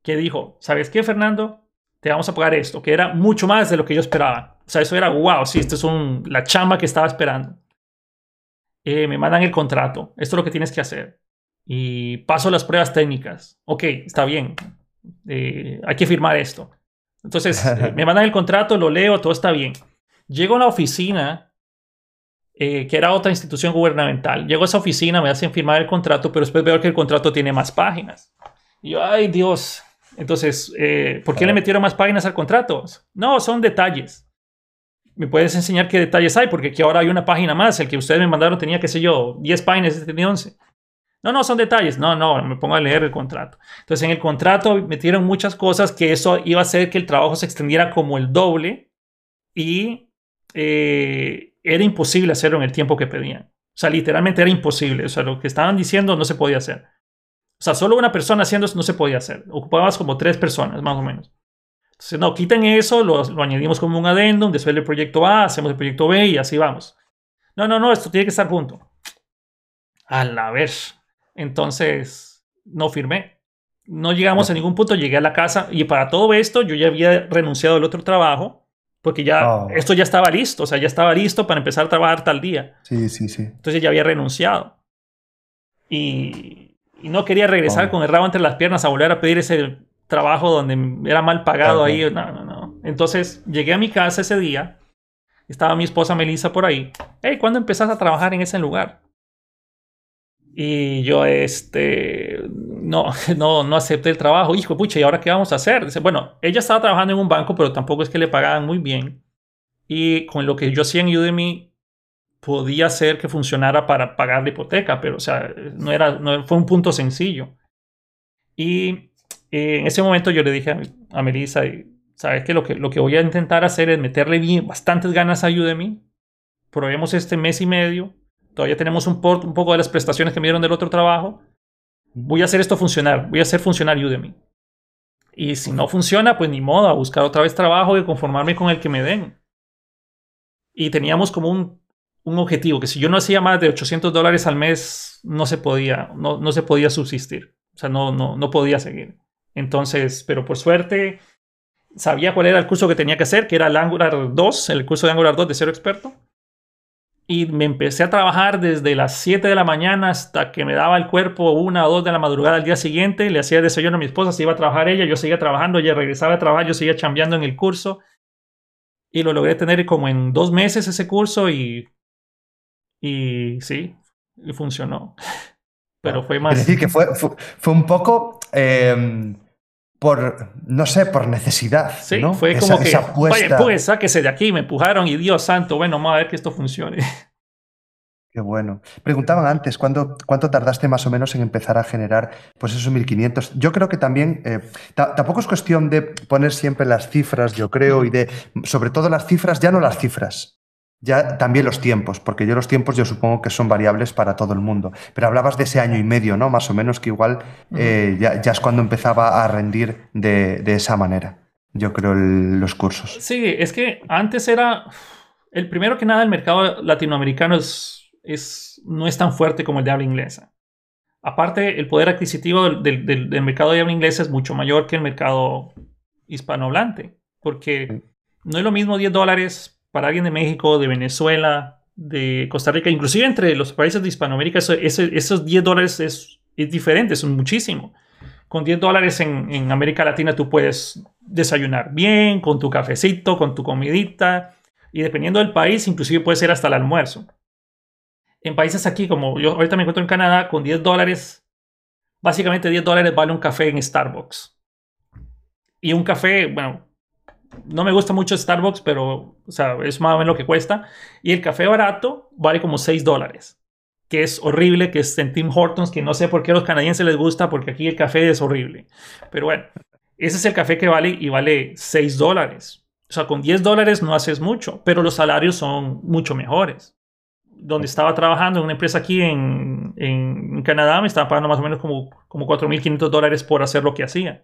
que dijo, ¿sabes qué, Fernando? Te vamos a pagar esto, que era mucho más de lo que yo esperaba. O sea, eso era, wow, sí, esto es un, la chamba que estaba esperando. Eh, me mandan el contrato, esto es lo que tienes que hacer. Y paso las pruebas técnicas. Ok, está bien, eh, hay que firmar esto. Entonces, eh, me mandan el contrato, lo leo, todo está bien. Llego a la oficina, que era otra institución gubernamental. Llego a esa oficina, me hacen firmar el contrato, pero después veo que el contrato tiene más páginas. Y yo, ay Dios, entonces, eh, ¿por qué le metieron más páginas al contrato? No, son detalles. ¿Me puedes enseñar qué detalles hay? Porque aquí ahora hay una página más. El que ustedes me mandaron tenía, qué sé yo, 10 páginas, este tenía 11. No, no, son detalles. No, no, me pongo a leer el contrato. Entonces, en el contrato metieron muchas cosas que eso iba a hacer que el trabajo se extendiera como el doble y eh, era imposible hacerlo en el tiempo que pedían. O sea, literalmente era imposible. O sea, lo que estaban diciendo no se podía hacer. O sea, solo una persona haciendo eso no se podía hacer. Ocupabas como tres personas, más o menos. Entonces, no, quiten eso, lo, lo añadimos como un adendum, después el proyecto A, hacemos el proyecto B y así vamos. No, no, no, esto tiene que estar junto. A la vez. Entonces, no firmé. No llegamos a ningún punto, llegué a la casa y para todo esto yo ya había renunciado al otro trabajo porque ya Oh. esto ya estaba listo, o sea, ya estaba listo para empezar a trabajar tal día. Sí, sí, sí. Entonces ya había renunciado. Y, y no quería regresar Oh. con el rabo entre las piernas a volver a pedir ese trabajo donde era mal pagado ahí. No, no, no. Entonces llegué a mi casa ese día. Estaba mi esposa Melissa por ahí. Hey, ¿cuándo empezaste a trabajar en ese lugar? Y yo, este, no, no, no acepté el trabajo. Hijo, pucha, ¿y ahora qué vamos a hacer? Dice, bueno, ella estaba trabajando en un banco, pero tampoco es que le pagaban muy bien. Y con lo que yo hacía en Udemy, podía hacer que funcionara para pagar la hipoteca, pero, o sea, no era, no fue un punto sencillo. Y eh, en ese momento yo le dije a, a Melissa, ¿sabes qué? Lo, que? lo que voy a intentar hacer es meterle bien, bastantes ganas a Udemy. Probemos este mes y medio. Todavía tenemos un, por- un poco de las prestaciones que me dieron del otro trabajo. Voy a hacer esto funcionar. Voy a hacer funcionar Udemy. Y si no funciona, pues ni modo, a buscar otra vez trabajo y conformarme con el que me den. Y teníamos como un, un objetivo, que si yo no hacía más de 800 dólares al mes, no se podía, no, no se podía subsistir. O sea, no, no, no podía seguir. Entonces, pero por suerte, sabía cuál era el curso que tenía que hacer, que era el Angular 2, el curso de Angular 2 de cero experto. Y me empecé a trabajar desde las 7 de la mañana hasta que me daba el cuerpo una o dos de la madrugada al día siguiente. Le hacía desayuno a mi esposa, se iba a trabajar ella, yo seguía trabajando, ella regresaba a trabajar, yo seguía chambeando en el curso. Y lo logré tener como en dos meses ese curso y, y sí, y funcionó. Pero fue más... Es decir, que fue, fue, fue un poco eh, por, no sé, por necesidad. Sí, ¿no? fue Esa- como que, esa vaya, apuesta. pues, sáquese de aquí, me empujaron y Dios santo, bueno, vamos a ver que esto funcione. Qué bueno. Preguntaban antes, ¿cuándo, ¿cuánto tardaste más o menos en empezar a generar pues esos 1500? Yo creo que también, eh, ta- tampoco es cuestión de poner siempre las cifras, yo creo, y de, sobre todo las cifras, ya no las cifras, ya también los tiempos, porque yo los tiempos yo supongo que son variables para todo el mundo. Pero hablabas de ese año y medio, ¿no? Más o menos que igual eh, ya, ya es cuando empezaba a rendir de, de esa manera, yo creo, el- los cursos. Sí, es que antes era. El primero que nada, el mercado latinoamericano es, es, no es tan fuerte como el de habla inglesa. Aparte, el poder adquisitivo del, del- del- del mercado de habla inglesa es mucho mayor que el mercado hispanohablante. Porque no es lo mismo 10 dólares para alguien de México, de Venezuela, de Costa Rica, inclusive entre los países de Hispanoamérica, eso- ese- esos 10 dólares es, es diferente, es muchísimo. Con 10 dólares en, en América Latina tú puedes desayunar bien, con tu cafecito, con tu comidita, y dependiendo del país, inclusive puede ser hasta el almuerzo. En países aquí, como yo ahorita me encuentro en Canadá, con 10 dólares, básicamente 10 dólares vale un café en Starbucks. Y un café, bueno, no me gusta mucho Starbucks, pero o sea, es más o menos lo que cuesta. Y el café barato vale como 6 dólares, que es horrible, que es en Tim Hortons, que no sé por qué a los canadienses les gusta, porque aquí el café es horrible. Pero bueno, ese es el café que vale y vale 6 dólares. O sea, con 10 dólares no haces mucho, pero los salarios son mucho mejores. Donde estaba trabajando en una empresa aquí en, en Canadá, me estaba pagando más o menos como, como 4.500 dólares por hacer lo que hacía.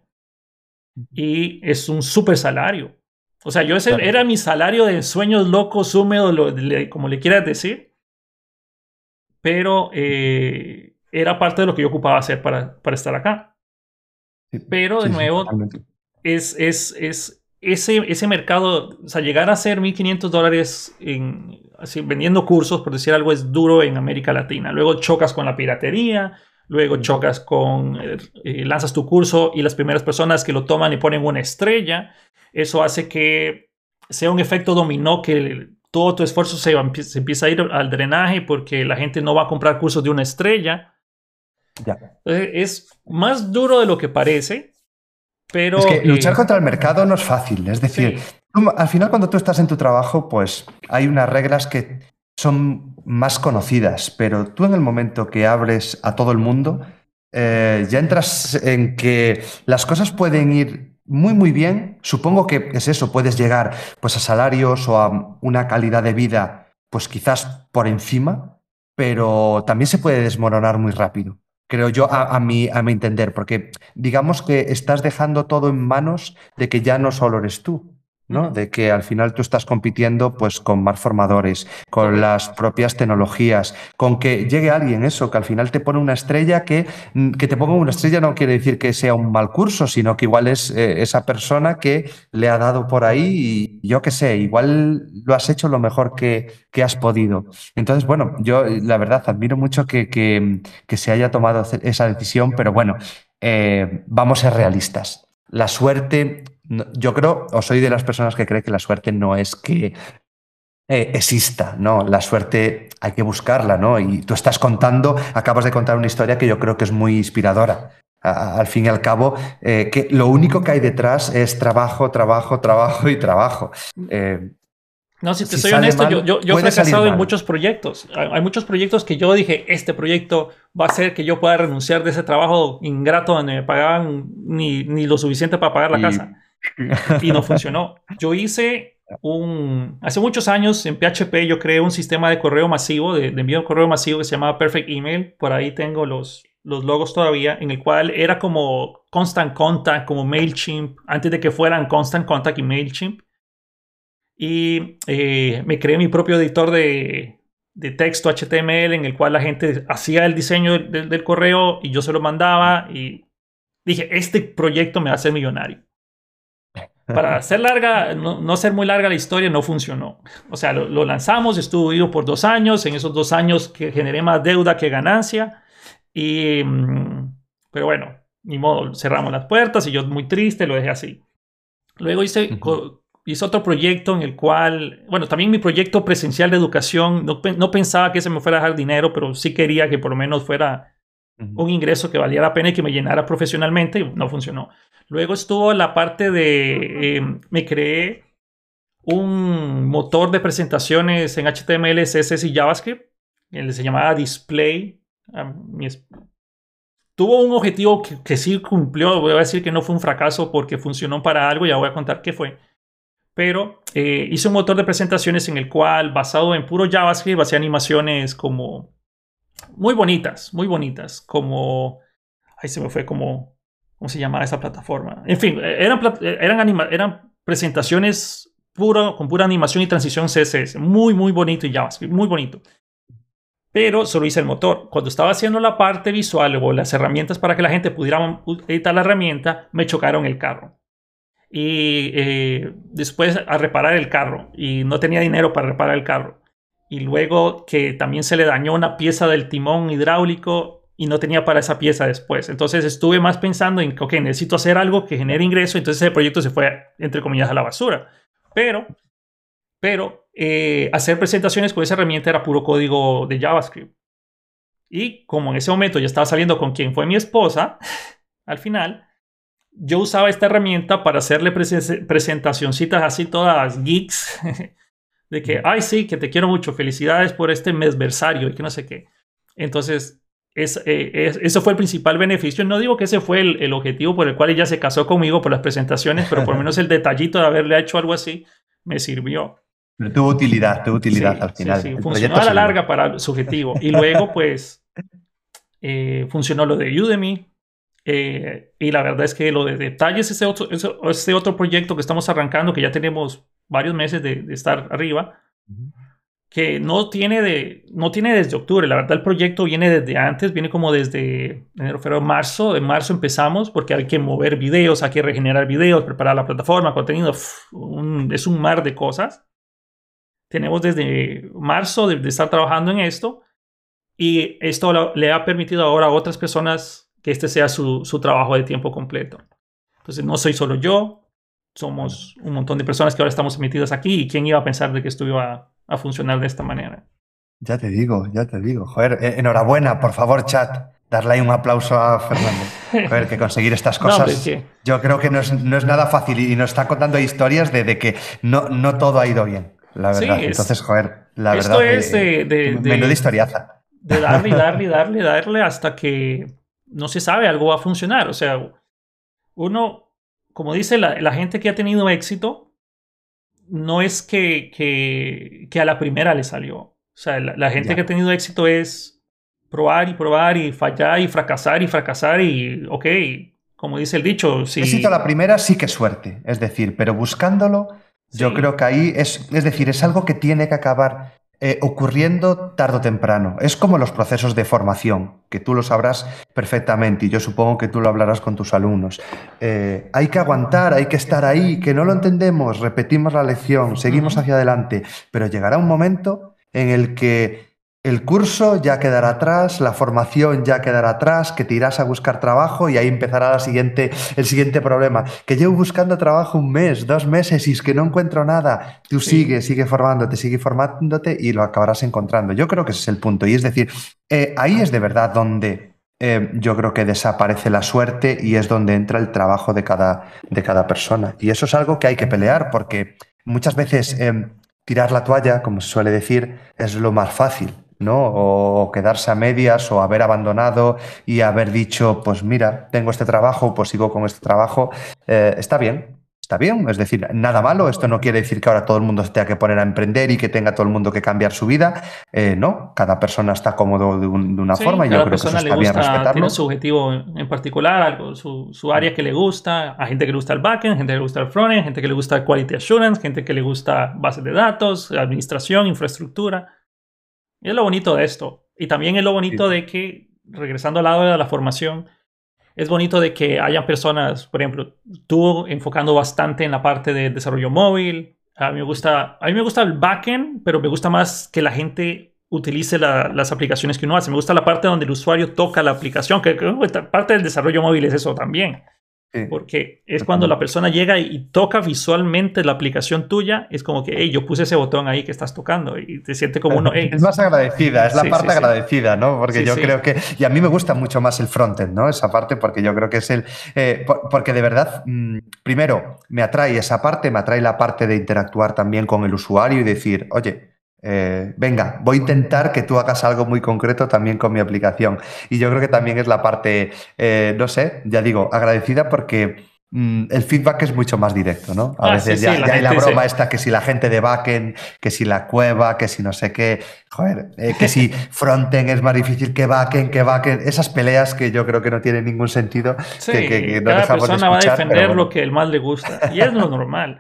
Y es un súper salario. O sea, yo ese Claro. era mi salario de sueños locos, húmedos, lo- le- como le quieras decir. Pero eh, era parte de lo que yo ocupaba hacer para, para estar acá. Sí, Pero de sí, sí, nuevo, totalmente. es, es, es ese, ese mercado, o sea, llegar a ser 1.500 dólares en, así, vendiendo cursos, por decir algo, es duro en América Latina. Luego chocas con la piratería, luego chocas con, eh, eh, lanzas tu curso y las primeras personas que lo toman y ponen una estrella. Eso hace que sea un efecto dominó que todo tu esfuerzo se, va- se empieza a ir al drenaje porque la gente no va a comprar cursos de una estrella. Ya. Entonces, es más duro de lo que parece, pero... Es que luchar eh, contra el mercado no es fácil. Es decir, sí. tú, al final cuando tú estás en tu trabajo, pues hay unas reglas que son más conocidas, pero tú en el momento que abres a todo el mundo, eh, ya entras en que las cosas pueden ir muy, muy bien. Supongo que es eso, puedes llegar pues a salarios o a una calidad de vida, pues quizás por encima, pero también se puede desmoronar muy rápido. creo yo, a, mi, a mi entender, porque digamos que estás dejando todo en manos de que ya no solo eres tú, ¿no? De que al final tú estás compitiendo pues con más formadores, con las propias tecnologías, con que llegue alguien eso, que al final te pone una estrella que, mm, que te ponga una estrella no quiere decir que sea un mal curso, sino que igual es eh, esa persona que le ha dado por ahí y yo qué sé, igual lo has hecho lo mejor que, que has podido. Entonces, bueno, yo la verdad admiro mucho que, que, que se haya tomado esa decisión, pero bueno, eh, vamos a ser realistas. La suerte yo creo, o soy de las personas que cree que la suerte no es que eh, exista, ¿no? La suerte hay que buscarla, ¿no? Y tú estás contando, acabas de contar una historia que yo creo que es muy inspiradora. al fin y al cabo, eh, que lo único que hay detrás es trabajo, trabajo, trabajo y trabajo. Eh, no, si te soy honesto, yo, he fracasado en muchos proyectos. Hay, muchos proyectos que yo dije, este proyecto va a hacer que yo pueda renunciar de ese trabajo ingrato donde me pagaban ni, ni lo suficiente para pagar la casa y no funcionó. Yo hice un, hace muchos años en PHP yo creé un sistema de correo masivo, de, envío de correo masivo que se llamaba Perfect Email. Por ahí tengo los, los logos todavía, en el cual era como Constant Contact, como MailChimp, antes de que fueran Constant Contact y MailChimp. Y eh, me creé mi propio editor de, de, texto HTML en el cual la gente hacía el diseño del, del correo y yo se lo mandaba y dije, este proyecto me hacer millonario. Para ser larga, no, ser muy larga la historia, no funcionó. O sea, lo, lanzamos, estuvo vivo por dos años. En esos dos años que generé más deuda que ganancia. Y, mm, pero bueno, ni modo, cerramos las puertas y yo muy triste lo dejé así. Luego hice, hice otro proyecto en el cual, bueno, también mi proyecto presencial de educación, no, no pensaba que se me fuera a dejar dinero, pero sí quería que por lo menos fuera un ingreso que valiera la pena y que me llenara profesionalmente y no funcionó. Luego estuvo la parte de, em, me creé un motor de presentaciones en HTML, CSS y JavaScript, se llamaba Display. Tuvo un objetivo que, sí cumplió, voy a decir que no fue un fracaso porque funcionó para algo, ya voy a contar qué fue. Pero eh, hice un motor de presentaciones en el cual, basado en puro JavaScript, hacía animaciones como muy bonitas, muy bonitas, como, ahí se me fue como, ¿cómo se llamaba esa plataforma? En fin, eran, eran, eran presentaciones puro, con pura animación y transición CSS, muy, muy bonito y JavaScript, muy bonito. Pero solo hice el motor. Cuando estaba haciendo la parte visual o las herramientas para que la gente pudiera editar la herramienta, me chocaron el carro. Y eh, después a reparar el carro. Y no tenía dinero para reparar el carro y luego que también se le dañó una pieza del timón hidráulico y no tenía para esa pieza después. Entonces estuve más pensando en, ok, necesito hacer algo que genere ingreso, entonces ese proyecto se fue, entre comillas, a la basura. Pero, pero eh, hacer presentaciones con esa herramienta era puro código de JavaScript. Y como en ese momento ya estaba saliendo con quien fue mi esposa, al final, yo usaba esta herramienta para hacerle presentacioncitas así todas geeks de que, ay, sí, que te quiero mucho, felicidades por este mesversario y que no sé qué. Entonces, es, eh, eso fue el principal beneficio. No digo que ese fue el, objetivo por el cual ella se casó conmigo por las presentaciones, pero por lo menos el detallito de haberle hecho algo así me sirvió. Pero tuvo utilidad, tuvo utilidad al final. Sí, funcionó a la larga para el subjetivo. Y luego, pues, eh, funcionó lo de Udemy. Eh, y la verdad es que lo de detalles, ese otro, ese otro proyecto que estamos arrancando, que ya tenemos varios meses de, estar arriba, que no tiene, de, no tiene desde octubre. La verdad, el proyecto viene desde antes, viene como desde enero, febrero, marzo. En marzo empezamos porque hay que mover videos, hay que regenerar videos, preparar la plataforma, contenido. es un mar de cosas. Tenemos desde marzo de, estar trabajando en esto y esto le ha permitido ahora a otras personas que este sea su, su trabajo de tiempo completo. Entonces, no soy solo yo, somos un montón de personas que ahora estamos metidas aquí y quién iba a pensar de que esto iba a, funcionar de esta manera. Ya te digo, ya te digo. Joder, eh, enhorabuena, por favor, chat. Darle ahí un aplauso a Fernando. Joder, que conseguir estas cosas. yo creo que no es, no es, nada fácil y nos está contando historias de, de, que no, no todo ha ido bien, la verdad. Entonces, joder, la esto verdad. es de, de, de, historiaza. De darle darle darle, darle hasta que no se sabe, algo va a funcionar. O sea, uno como dice la, gente que ha tenido éxito, no es que, que, a la primera le salió. O sea, la, gente que ha tenido éxito es probar y probar y fallar y fracasar y fracasar y, ok, como dice el dicho, si... Éxito la primera sí que suerte, es decir, pero buscándolo, yo creo que ahí es, es decir, es algo que tiene que acabar eh, ocurriendo tarde o temprano. Es como los procesos de formación, que tú lo sabrás perfectamente y yo supongo que tú lo hablarás con tus alumnos. Eh, hay que aguantar, hay que estar ahí, que no lo entendemos, repetimos la lección, seguimos hacia adelante, pero llegará un momento en el que el curso ya quedará atrás, la formación ya quedará atrás, que te irás a buscar trabajo y ahí empezará la siguiente, el siguiente problema. Que llevo buscando trabajo un mes, dos meses y es que no encuentro nada. Tú sigues, sigue formándote, sigue formándote y lo acabarás encontrando. Yo creo que ese es el punto. Y es decir, eh, ahí es de verdad donde eh, yo creo que desaparece la suerte y es donde entra el trabajo de cada, de cada persona. Y eso es algo que hay que pelear porque muchas veces eh, tirar la toalla, como se suele decir, es lo más fácil ¿no? O quedarse a medias o haber abandonado y haber dicho, pues mira, tengo este trabajo, pues sigo con este trabajo. Eh, está bien, está bien, es decir, nada malo. Esto no quiere decir que ahora todo el mundo se tenga que poner a emprender y que tenga todo el mundo que cambiar su vida. Eh, no, cada persona está cómodo de, una forma y yo creo que eso está bien respetarlo. Tiene su objetivo en particular, algo, su, su, área que le gusta. A gente que le gusta el backend, gente que le gusta el frontend, gente que le gusta quality assurance, gente que le gusta bases de datos, administración, infraestructura. Y es lo bonito de esto. Y también es lo bonito de que, regresando al lado de la formación, es bonito de que hayan personas, por ejemplo, tú enfocando bastante en la parte de desarrollo móvil. A mí me gusta, a mí me gusta el backend, pero me gusta más que la gente utilice las aplicaciones que uno hace. Me gusta la parte donde el usuario toca la aplicación, que, que parte del desarrollo móvil es eso también. Porque es cuando la persona llega y, toca visualmente la aplicación tuya, es como que, hey, yo puse ese botón ahí que estás tocando y te siente como uno, Es más agradecida, es la parte agradecida, ¿no? Porque yo creo que, y a mí me gusta mucho más el frontend, ¿no? Esa parte, porque yo creo que es el, eh, porque de verdad, mm, primero, me atrae esa parte, me atrae la parte de interactuar también con el usuario y decir, oye, eh, venga, voy a intentar que tú hagas algo muy concreto también con mi aplicación. Y yo creo que también es la parte, eh, no sé, ya digo, agradecida porque mm, el feedback es mucho más directo, ¿no? A ah, veces ya, hay la broma esta que si la gente de backend, que si la cueva, que si no sé qué, joder, eh, que si frontend es más difícil que backend, que backend, esas peleas que yo creo que no tienen ningún sentido. que, que, no cada persona va a defender lo que el más le gusta. Y es lo normal.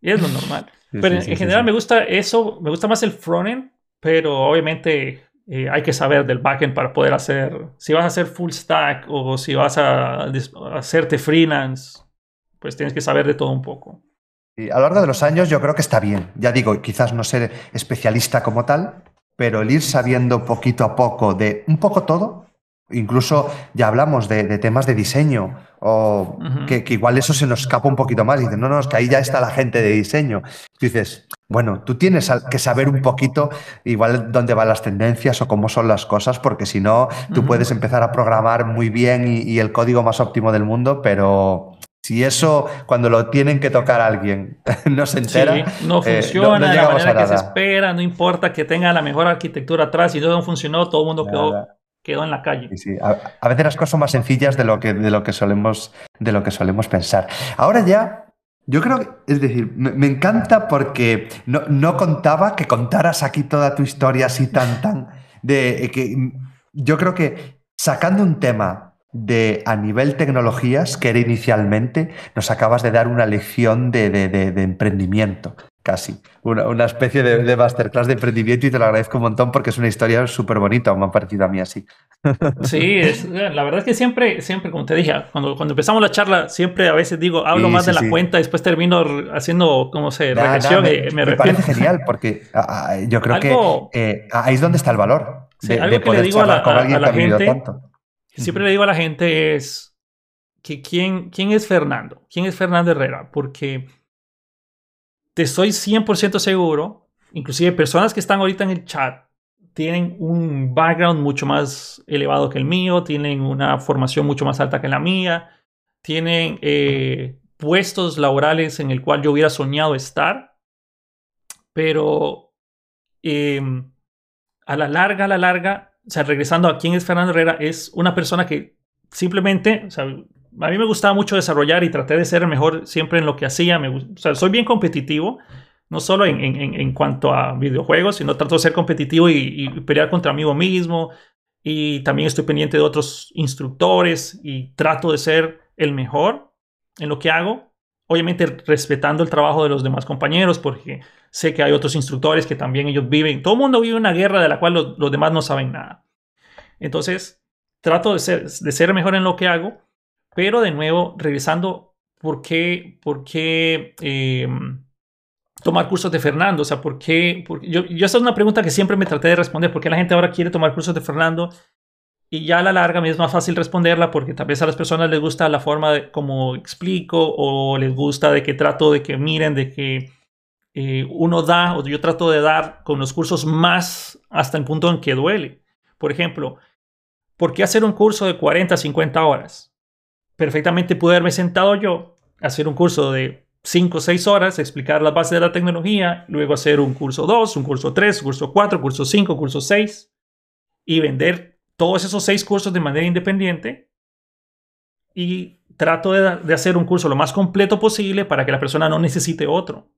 Y es lo normal pero en, general me gusta eso, me gusta más el frontend, pero obviamente eh, hay que saber del backend para poder hacer, si vas a hacer full stack o si vas a, hacerte freelance, pues tienes que saber de todo un poco. Y a lo largo de los años yo creo que está bien. Ya digo, quizás no ser especialista como tal, pero el ir sabiendo poquito a poco de un poco todo, incluso ya hablamos de, temas de diseño, o que, igual eso se nos escapa un poquito más. Y dicen, no, no, es que ahí ya está la gente de diseño. dices, bueno, tú tienes que saber un poquito igual dónde van las tendencias o cómo son las cosas, porque si no, tú puedes empezar a programar muy bien y, el código más óptimo del mundo, pero si eso, cuando lo tienen que tocar a alguien, no se entera. no eh, funciona de la manera que se espera, no importa que tenga la mejor arquitectura atrás, y todo no funcionó, todo el mundo quedó quedó en la calle. Sí, A, veces las cosas son más sencillas de lo que, de lo que, solemos, de lo que solemos pensar. Ahora ya, yo creo que, es decir, me, encanta porque no, no, contaba que contaras aquí toda tu historia así tan, tan, de que yo creo que sacando un tema de a nivel tecnologías que era inicialmente, nos acabas de dar una lección de, de emprendimiento casi. Una, especie de, masterclass de emprendimiento y te lo agradezco un montón porque es una historia súper bonita, me ha parecido a mí así. Sí, es, la verdad es que siempre, siempre, como te dije, cuando, cuando empezamos la charla, siempre a veces digo, hablo más de la cuenta, después termino haciendo, ¿cómo se? reflexión me, me, parece genial porque yo creo que eh, ahí es donde está el valor de, algo que le digo a la, con a, gente, Siempre le digo a la gente es que quién, quién es Fernando, quién es Fernando Herrera, porque te soy 100% seguro, inclusive personas que están ahorita en el chat tienen un background mucho más elevado que el mío, tienen una formación mucho más alta que la mía, tienen eh, puestos laborales en el cual yo hubiera soñado estar, pero em, a la larga, a la larga, o sea, regresando a quién es Fernando Herrera, es una persona que simplemente, o sea, a mí me gustaba mucho desarrollar y traté de ser mejor siempre en lo que hacía. Me, soy bien competitivo, no solo en, en, en, cuanto a videojuegos, sino trato de ser competitivo y, pelear contra mí mismo. y también estoy pendiente de otros instructores y trato de ser el mejor en lo que hago. Obviamente respetando el trabajo de los demás compañeros porque sé que hay otros instructores que también ellos viven. Todo el mundo vive una guerra de la cual los, demás no saben nada. Entonces trato de ser, de ser mejor en lo que hago, pero de nuevo regresando, ¿por qué, por qué em, tomar cursos de Fernando? O sea, ¿por qué? yo, yo, esa es una pregunta que siempre me traté de responder. ¿Por qué la gente ahora quiere tomar cursos de Fernando? Y ya a la larga me es más fácil responderla porque tal vez a las personas les gusta la forma de cómo explico o les gusta de que trato de que miren, de que eh, uno da o yo trato de dar con los cursos más hasta el punto en que duele. Por ejemplo, ¿por qué hacer un curso de 40, 50 horas? Perfectamente pude haberme sentado yo, hacer un curso de 5 o 6 horas, explicar las bases de la tecnología, luego hacer un curso 2, un curso 3, un curso 4, curso 5, curso 6 y vender todos esos 6 cursos de manera independiente y trato de, de, hacer un curso lo más completo posible para que la persona no necesite otro.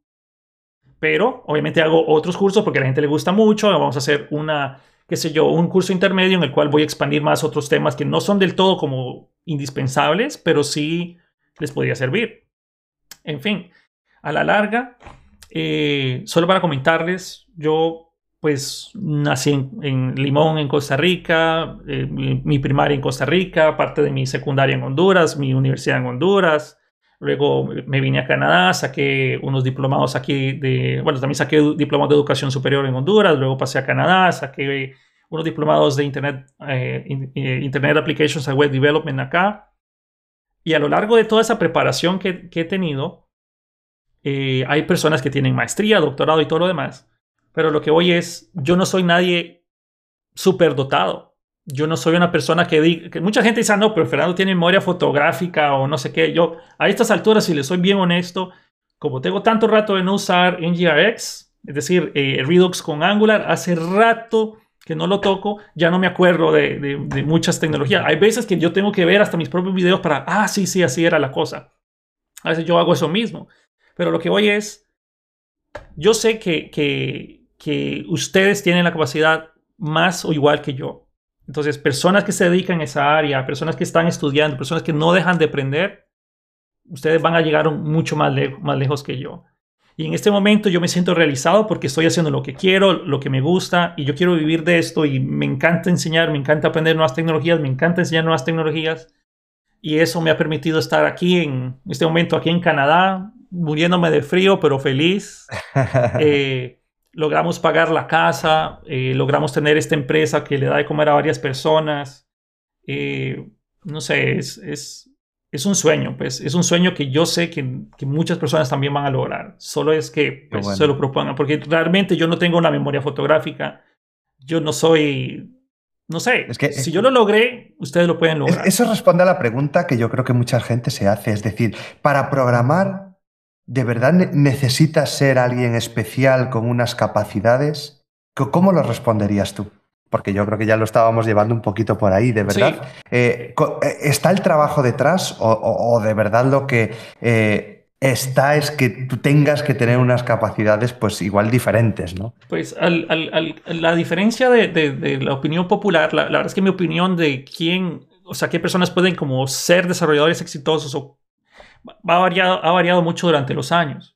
Pero obviamente hago otros cursos porque a la gente le gusta mucho. Vamos a hacer una, qué sé yo, un curso intermedio en el cual voy a expandir más otros temas que no son del todo como indispensables, pero sí les podría servir. En fin, a la larga, eh, solo para comentarles, yo pues nací en, Limón, en Costa Rica, eh, mi, primaria en Costa Rica, parte de mi secundaria en Honduras, mi universidad en Honduras. Luego me vine a Canadá, saqué unos diplomados aquí de, bueno, también saqué diplomados de educación superior en Honduras, luego pasé a Canadá, saqué unos diplomados de Internet, eh, Internet Applications and Web Development acá. Y a lo largo de toda esa preparación que, he tenido, eh, hay personas que tienen maestría, doctorado y todo lo demás. Pero lo que voy es, yo no soy nadie súper dotado. Yo no soy una persona que diga, que mucha gente dice, ah, no, pero Fernando tiene memoria fotográfica o no sé qué. Yo, a estas alturas, si le soy bien honesto, como tengo tanto rato de no usar NGRX, es decir, eh, Redux con Angular, hace rato que no lo toco, ya no me acuerdo de, muchas tecnologías. Hay veces que yo tengo que ver hasta mis propios videos para, ah, sí, sí, así era la cosa. A veces yo hago eso mismo. Pero lo que voy es, yo sé que, que, que ustedes tienen la capacidad más o igual que yo. Entonces, personas que se dedican a esa área, personas que están estudiando, personas que no dejan de aprender, ustedes van a llegar mucho más, más lejos que yo. Y en este momento yo me siento realizado porque estoy haciendo lo que quiero, lo que me gusta y yo quiero vivir de esto y me encanta enseñar, me encanta aprender nuevas tecnologías, me encanta enseñar nuevas tecnologías y eso me ha permitido estar aquí en este momento, aquí en Canadá, muriéndome de frío, pero feliz. Eh, logramos pagar la casa, eh, logramos tener esta empresa que le da de comer a varias personas. Eh, no sé, es, es es un sueño, pues es un sueño que yo sé que, muchas personas también van a lograr. Solo es que pues, se lo propongan, porque realmente yo no tengo una memoria fotográfica. Yo no soy, no sé, es que, si yo lo logré, ustedes lo pueden lograr. Eso responde a la pregunta que yo creo que mucha gente se hace. Es decir, para programar, ¿de verdad necesitas ser alguien especial con unas capacidades? ¿Cómo lo responderías tú? porque yo creo que ya lo estábamos llevando un poquito por ahí, de verdad. Eh, eh, ¿Está el trabajo detrás o, de verdad lo que eh, está es que tú tengas que tener unas capacidades pues igual diferentes, ¿no? Pues la diferencia de, la opinión popular, la, verdad es que mi opinión de quién, o sea, qué personas pueden como ser desarrolladores exitosos o, ha, variado, ha variado mucho durante los años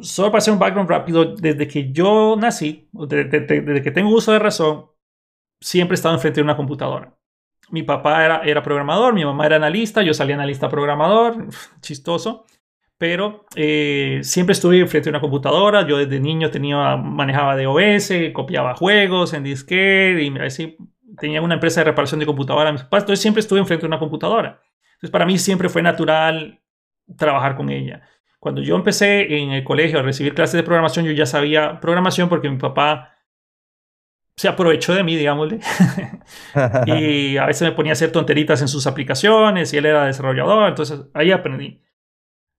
solo para hacer un background rápido, desde que yo nací, desde, que tengo uso de razón, siempre he estado enfrente de una computadora. Mi papá era, era programador, mi mamá era analista, yo salía analista programador, chistoso, pero eh, siempre estuve enfrente de una computadora. Yo desde niño tenía, manejaba DOS, copiaba juegos en disquete y así tenía una empresa de reparación de computadoras. Entonces siempre estuve enfrente de una computadora. Entonces para mí siempre fue natural trabajar con ella. Cuando yo empecé en el colegio a recibir clases de programación, yo ya sabía programación porque mi papá se aprovechó de mí, digámosle. y a veces me ponía a hacer tonteritas en sus aplicaciones y él era desarrollador, entonces ahí aprendí.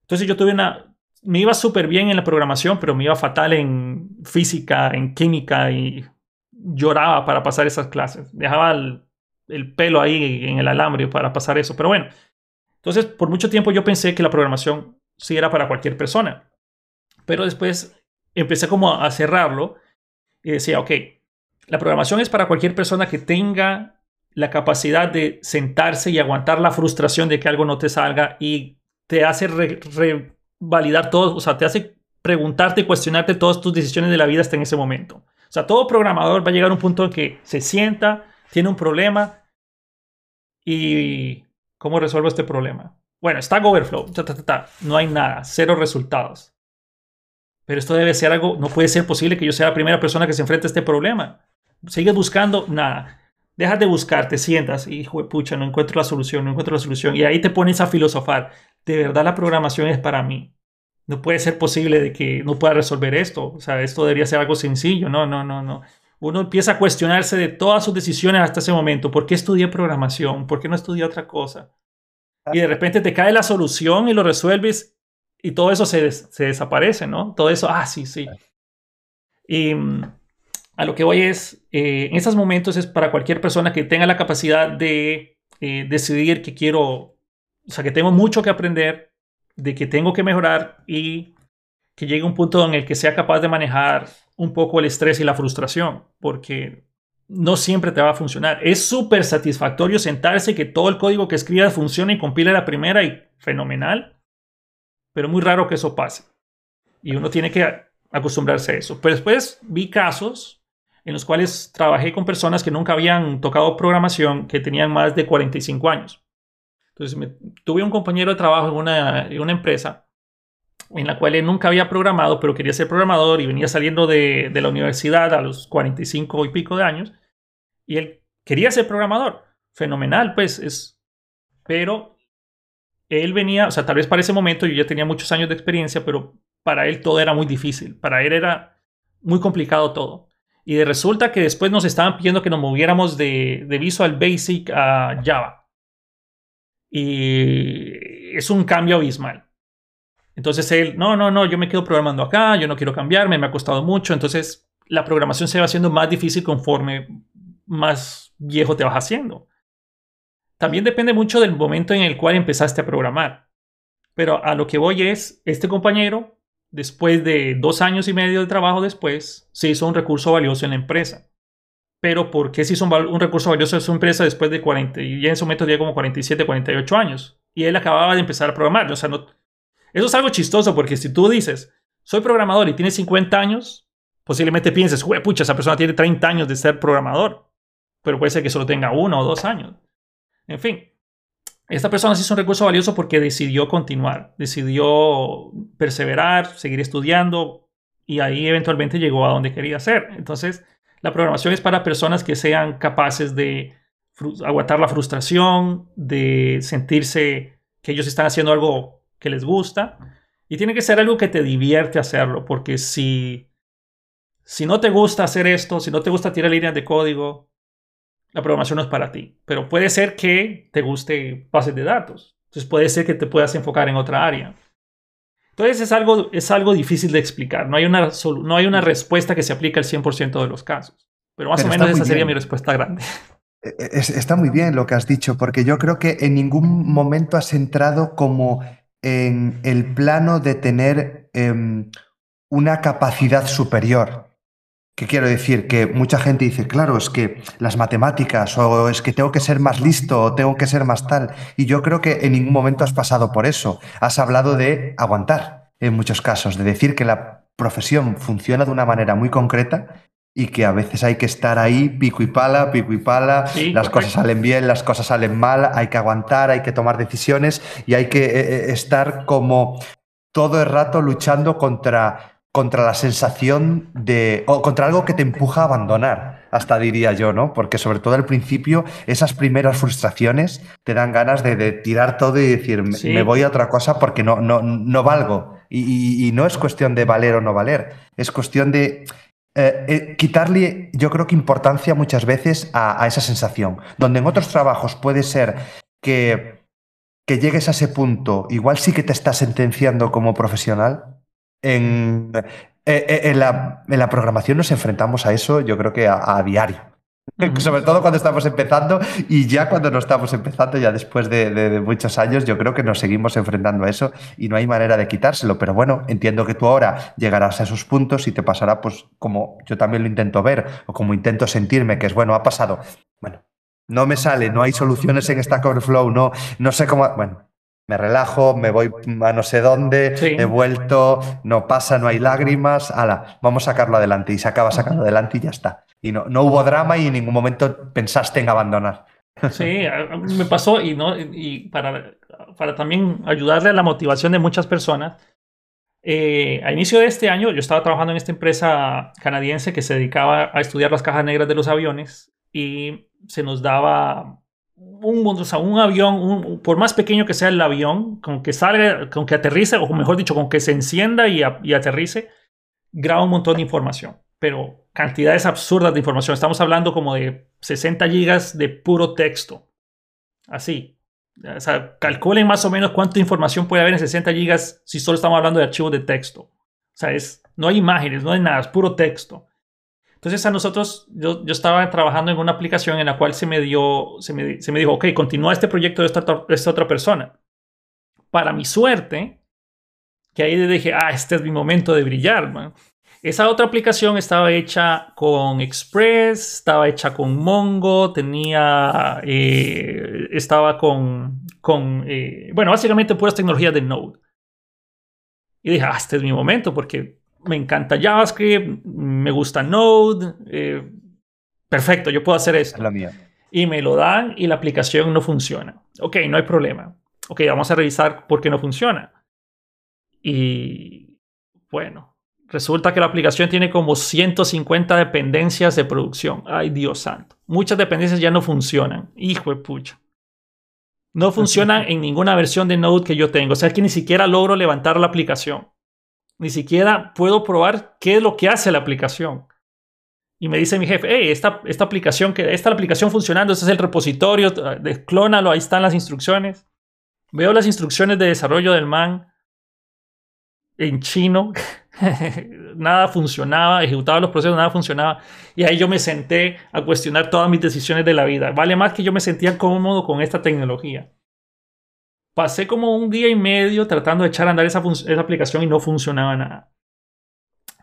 Entonces yo tuve una... Me iba súper bien en la programación, pero me iba fatal en física, en química y lloraba para pasar esas clases. Dejaba el, el pelo ahí en el alambre para pasar eso. Pero bueno, entonces por mucho tiempo yo pensé que la programación sí era para cualquier persona. Pero después empecé como a cerrarlo y decía, ok, la programación es para cualquier persona que tenga la capacidad de sentarse y aguantar la frustración de que algo no te salga y te hace revalidar todo, o sea, te hace preguntarte y cuestionarte todas tus decisiones de la vida hasta en ese momento. O sea, todo programador va a llegar a un punto en que se sienta, tiene un problema y ¿cómo resuelvo este problema? Bueno, está Overflow, no hay nada, cero resultados. Pero esto debe ser algo, no puede ser posible que yo sea la primera persona que se enfrente a este problema. Sigues buscando, nada. Dejas de buscar, te sientas y, pucha, no encuentro la solución, no encuentro la solución. Y ahí te pones a filosofar. De verdad la programación es para mí. No puede ser posible de que no pueda resolver esto. O sea, esto debería ser algo sencillo. No, no, no, no. Uno empieza a cuestionarse de todas sus decisiones hasta ese momento. ¿Por qué estudié programación? ¿Por qué no estudié otra cosa? Y de repente te cae la solución y lo resuelves y todo eso se, se desaparece, ¿no? Todo eso, ah, sí, sí. Y mm, a lo que voy es, eh, en esos momentos es para cualquier persona que tenga la capacidad de eh, decidir que quiero, o sea, que tengo mucho que aprender, de que tengo que mejorar y que llegue un punto en el que sea capaz de manejar un poco el estrés y la frustración, porque no siempre te va a funcionar. Es súper satisfactorio sentarse que todo el código que escribas funcione y compile la primera y fenomenal, pero muy raro que eso pase. Y uno tiene que acostumbrarse a eso. Pero después vi casos en los cuales trabajé con personas que nunca habían tocado programación, que tenían más de 45 años. Entonces tuve un compañero de trabajo en una, en una empresa en la cual él nunca había programado, pero quería ser programador y venía saliendo de, de, la universidad a los 45 y pico de años. Y él quería ser programador. Fenomenal, pues es. Pero él venía, o sea, tal vez para ese momento yo ya tenía muchos años de experiencia, pero para él todo era muy difícil. Para él era muy complicado todo. Y resulta que después nos estaban pidiendo que nos moviéramos de, de Visual Basic a Java. Y es un cambio abismal. Entonces él, no, no, no, yo me quedo programando acá, yo no quiero cambiarme, me ha costado mucho. Entonces la programación se va haciendo más difícil conforme más viejo te vas haciendo. También depende mucho del momento en el cual empezaste a programar. Pero a lo que voy es, este compañero, después de dos años y medio de trabajo después, se hizo un recurso valioso en la empresa. Pero ¿por qué se hizo un, recurso valioso en su empresa después de 40, y ya en su momento tenía como 47, 48 años? Y él acababa de empezar a programar. O sea, no, eso es algo chistoso porque si tú dices, soy programador y tienes 50 años, posiblemente pienses, pucha, esa persona tiene 30 años de ser programador. Pero puede ser que solo tenga uno o dos años. En fin, esta persona se hizo un recurso valioso porque decidió continuar, decidió perseverar, seguir estudiando y ahí eventualmente llegó a donde quería ser. Entonces, la programación es para personas que sean capaces de aguantar la frustración, de sentirse que ellos están haciendo algo que les gusta. Y tiene que ser algo que te divierte hacerlo, porque si, si no te gusta hacer esto, si no te gusta tirar líneas de código, la programación no es para ti. Pero puede ser que te guste bases de datos. Entonces puede ser que te puedas enfocar en otra área. Entonces es algo, es algo difícil de explicar. No hay, una, no hay una respuesta que se aplique al 100% de los casos. Pero más o menos esa sería mi respuesta grande. E, e, está muy bien lo que has dicho, porque yo creo que en ningún momento has entrado como en el plano de tener em, una capacidad superior. ¿Qué quiero decir? Que mucha gente dice, claro, es que las matemáticas, o es que tengo que ser más listo, o tengo que ser más tal. Y yo creo que en ningún momento has pasado por eso. Has hablado de aguantar, en muchos casos, de decir que la profesión funciona de una manera muy concreta y que a veces hay que estar ahí pico y pala, pico y pala, las cosas salen bien, las cosas salen mal, hay que aguantar, hay que tomar decisiones y hay que eh, eh, estar como todo el rato luchando contra, contra la sensación de, o contra algo que te empuja a abandonar, hasta diría yo, ¿no? Porque sobre todo al principio, esas primeras frustraciones te dan ganas de, tirar todo y decir, me voy a otra cosa porque no, no, no valgo. y no es cuestión de valer o no valer, es cuestión de eh, eh, quitarle, yo creo que importancia muchas veces a, esa sensación, donde en otros trabajos puede ser que, que llegues a ese punto, igual sí que te estás sentenciando como profesional. En, eh, en, la, en la, programación nos enfrentamos a eso, yo creo que a, diario. Sobre todo cuando estamos empezando y ya cuando no estamos empezando, ya después de, muchos años, yo creo que nos seguimos enfrentando a eso y no hay manera de quitárselo. Pero bueno, entiendo que tú ahora llegarás a esos puntos y te pasará pues como yo también lo intento ver o como intento sentirme, que es bueno, ha pasado. Bueno, no me sale, no hay soluciones en Stack Overflow, no, no sé cómo. Bueno, me relajo, me voy a no sé dónde, he vuelto, no pasa, no hay lágrimas, ala, vamos a sacarlo adelante y se acaba sacando adelante y ya está. Y no, no hubo drama y en ningún momento pensaste en abandonar. Sí, me pasó y, no, y para, para también ayudarle a la motivación de muchas personas. Eh, a inicio de este año yo estaba trabajando en esta empresa canadiense que se dedicaba a estudiar las cajas negras de los aviones y se nos daba un, o sea, un avión, por más pequeño que sea el avión, con que salga, con que aterrice, o mejor dicho, con que se encienda y, aterrice, graba un montón de información. Pero cantidades absurdas de información. Estamos hablando como de 60 gigas de puro texto. Así. Calculen más o menos cuánta información puede haber en 60 gigas si solo estamos hablando de archivos de texto. O sea, es, no hay imágenes, no hay nada, es puro texto. Entonces a nosotros, yo, yo estaba trabajando en una aplicación en la cual se me dio, se me, se me dijo, ok, continúa este proyecto de esta, de esta otra persona. Para mi suerte, que ahí dije, ah, este es mi momento de brillar, man. Esa otra aplicación estaba hecha con Express, estaba hecha con Mongo, tenía, eh, estaba con, con eh, bueno, básicamente puras tecnologías de Node. Y dije, ah, este es mi momento porque me encanta JavaScript, me gusta Node, eh, perfecto, yo puedo hacer esto. La mía. Y me lo dan y la aplicación no funciona. Ok, no hay problema. Ok, vamos a revisar por qué no funciona. Y bueno, resulta que la aplicación tiene como 150 dependencias de producción. Ay, Dios santo. Muchas dependencias ya no funcionan. Hijo de pucha. No funcionan en ninguna versión de Node que yo tengo. O sea, que ni siquiera logro levantar la aplicación. Ni siquiera puedo probar qué es lo que hace la aplicación. Y me dice mi jefe, hey, esta, esta aplicación, que esta aplicación funcionando, este es el repositorio, desclónalo, ahí están las instrucciones. Veo las instrucciones de desarrollo del man en chino. nada funcionaba, ejecutaba los procesos, nada funcionaba. Y ahí yo me senté a cuestionar todas mis decisiones de la vida. Vale más que yo me sentía cómodo con esta tecnología pasé como un día y medio tratando de echar a andar esa, aplicación y no funcionaba nada.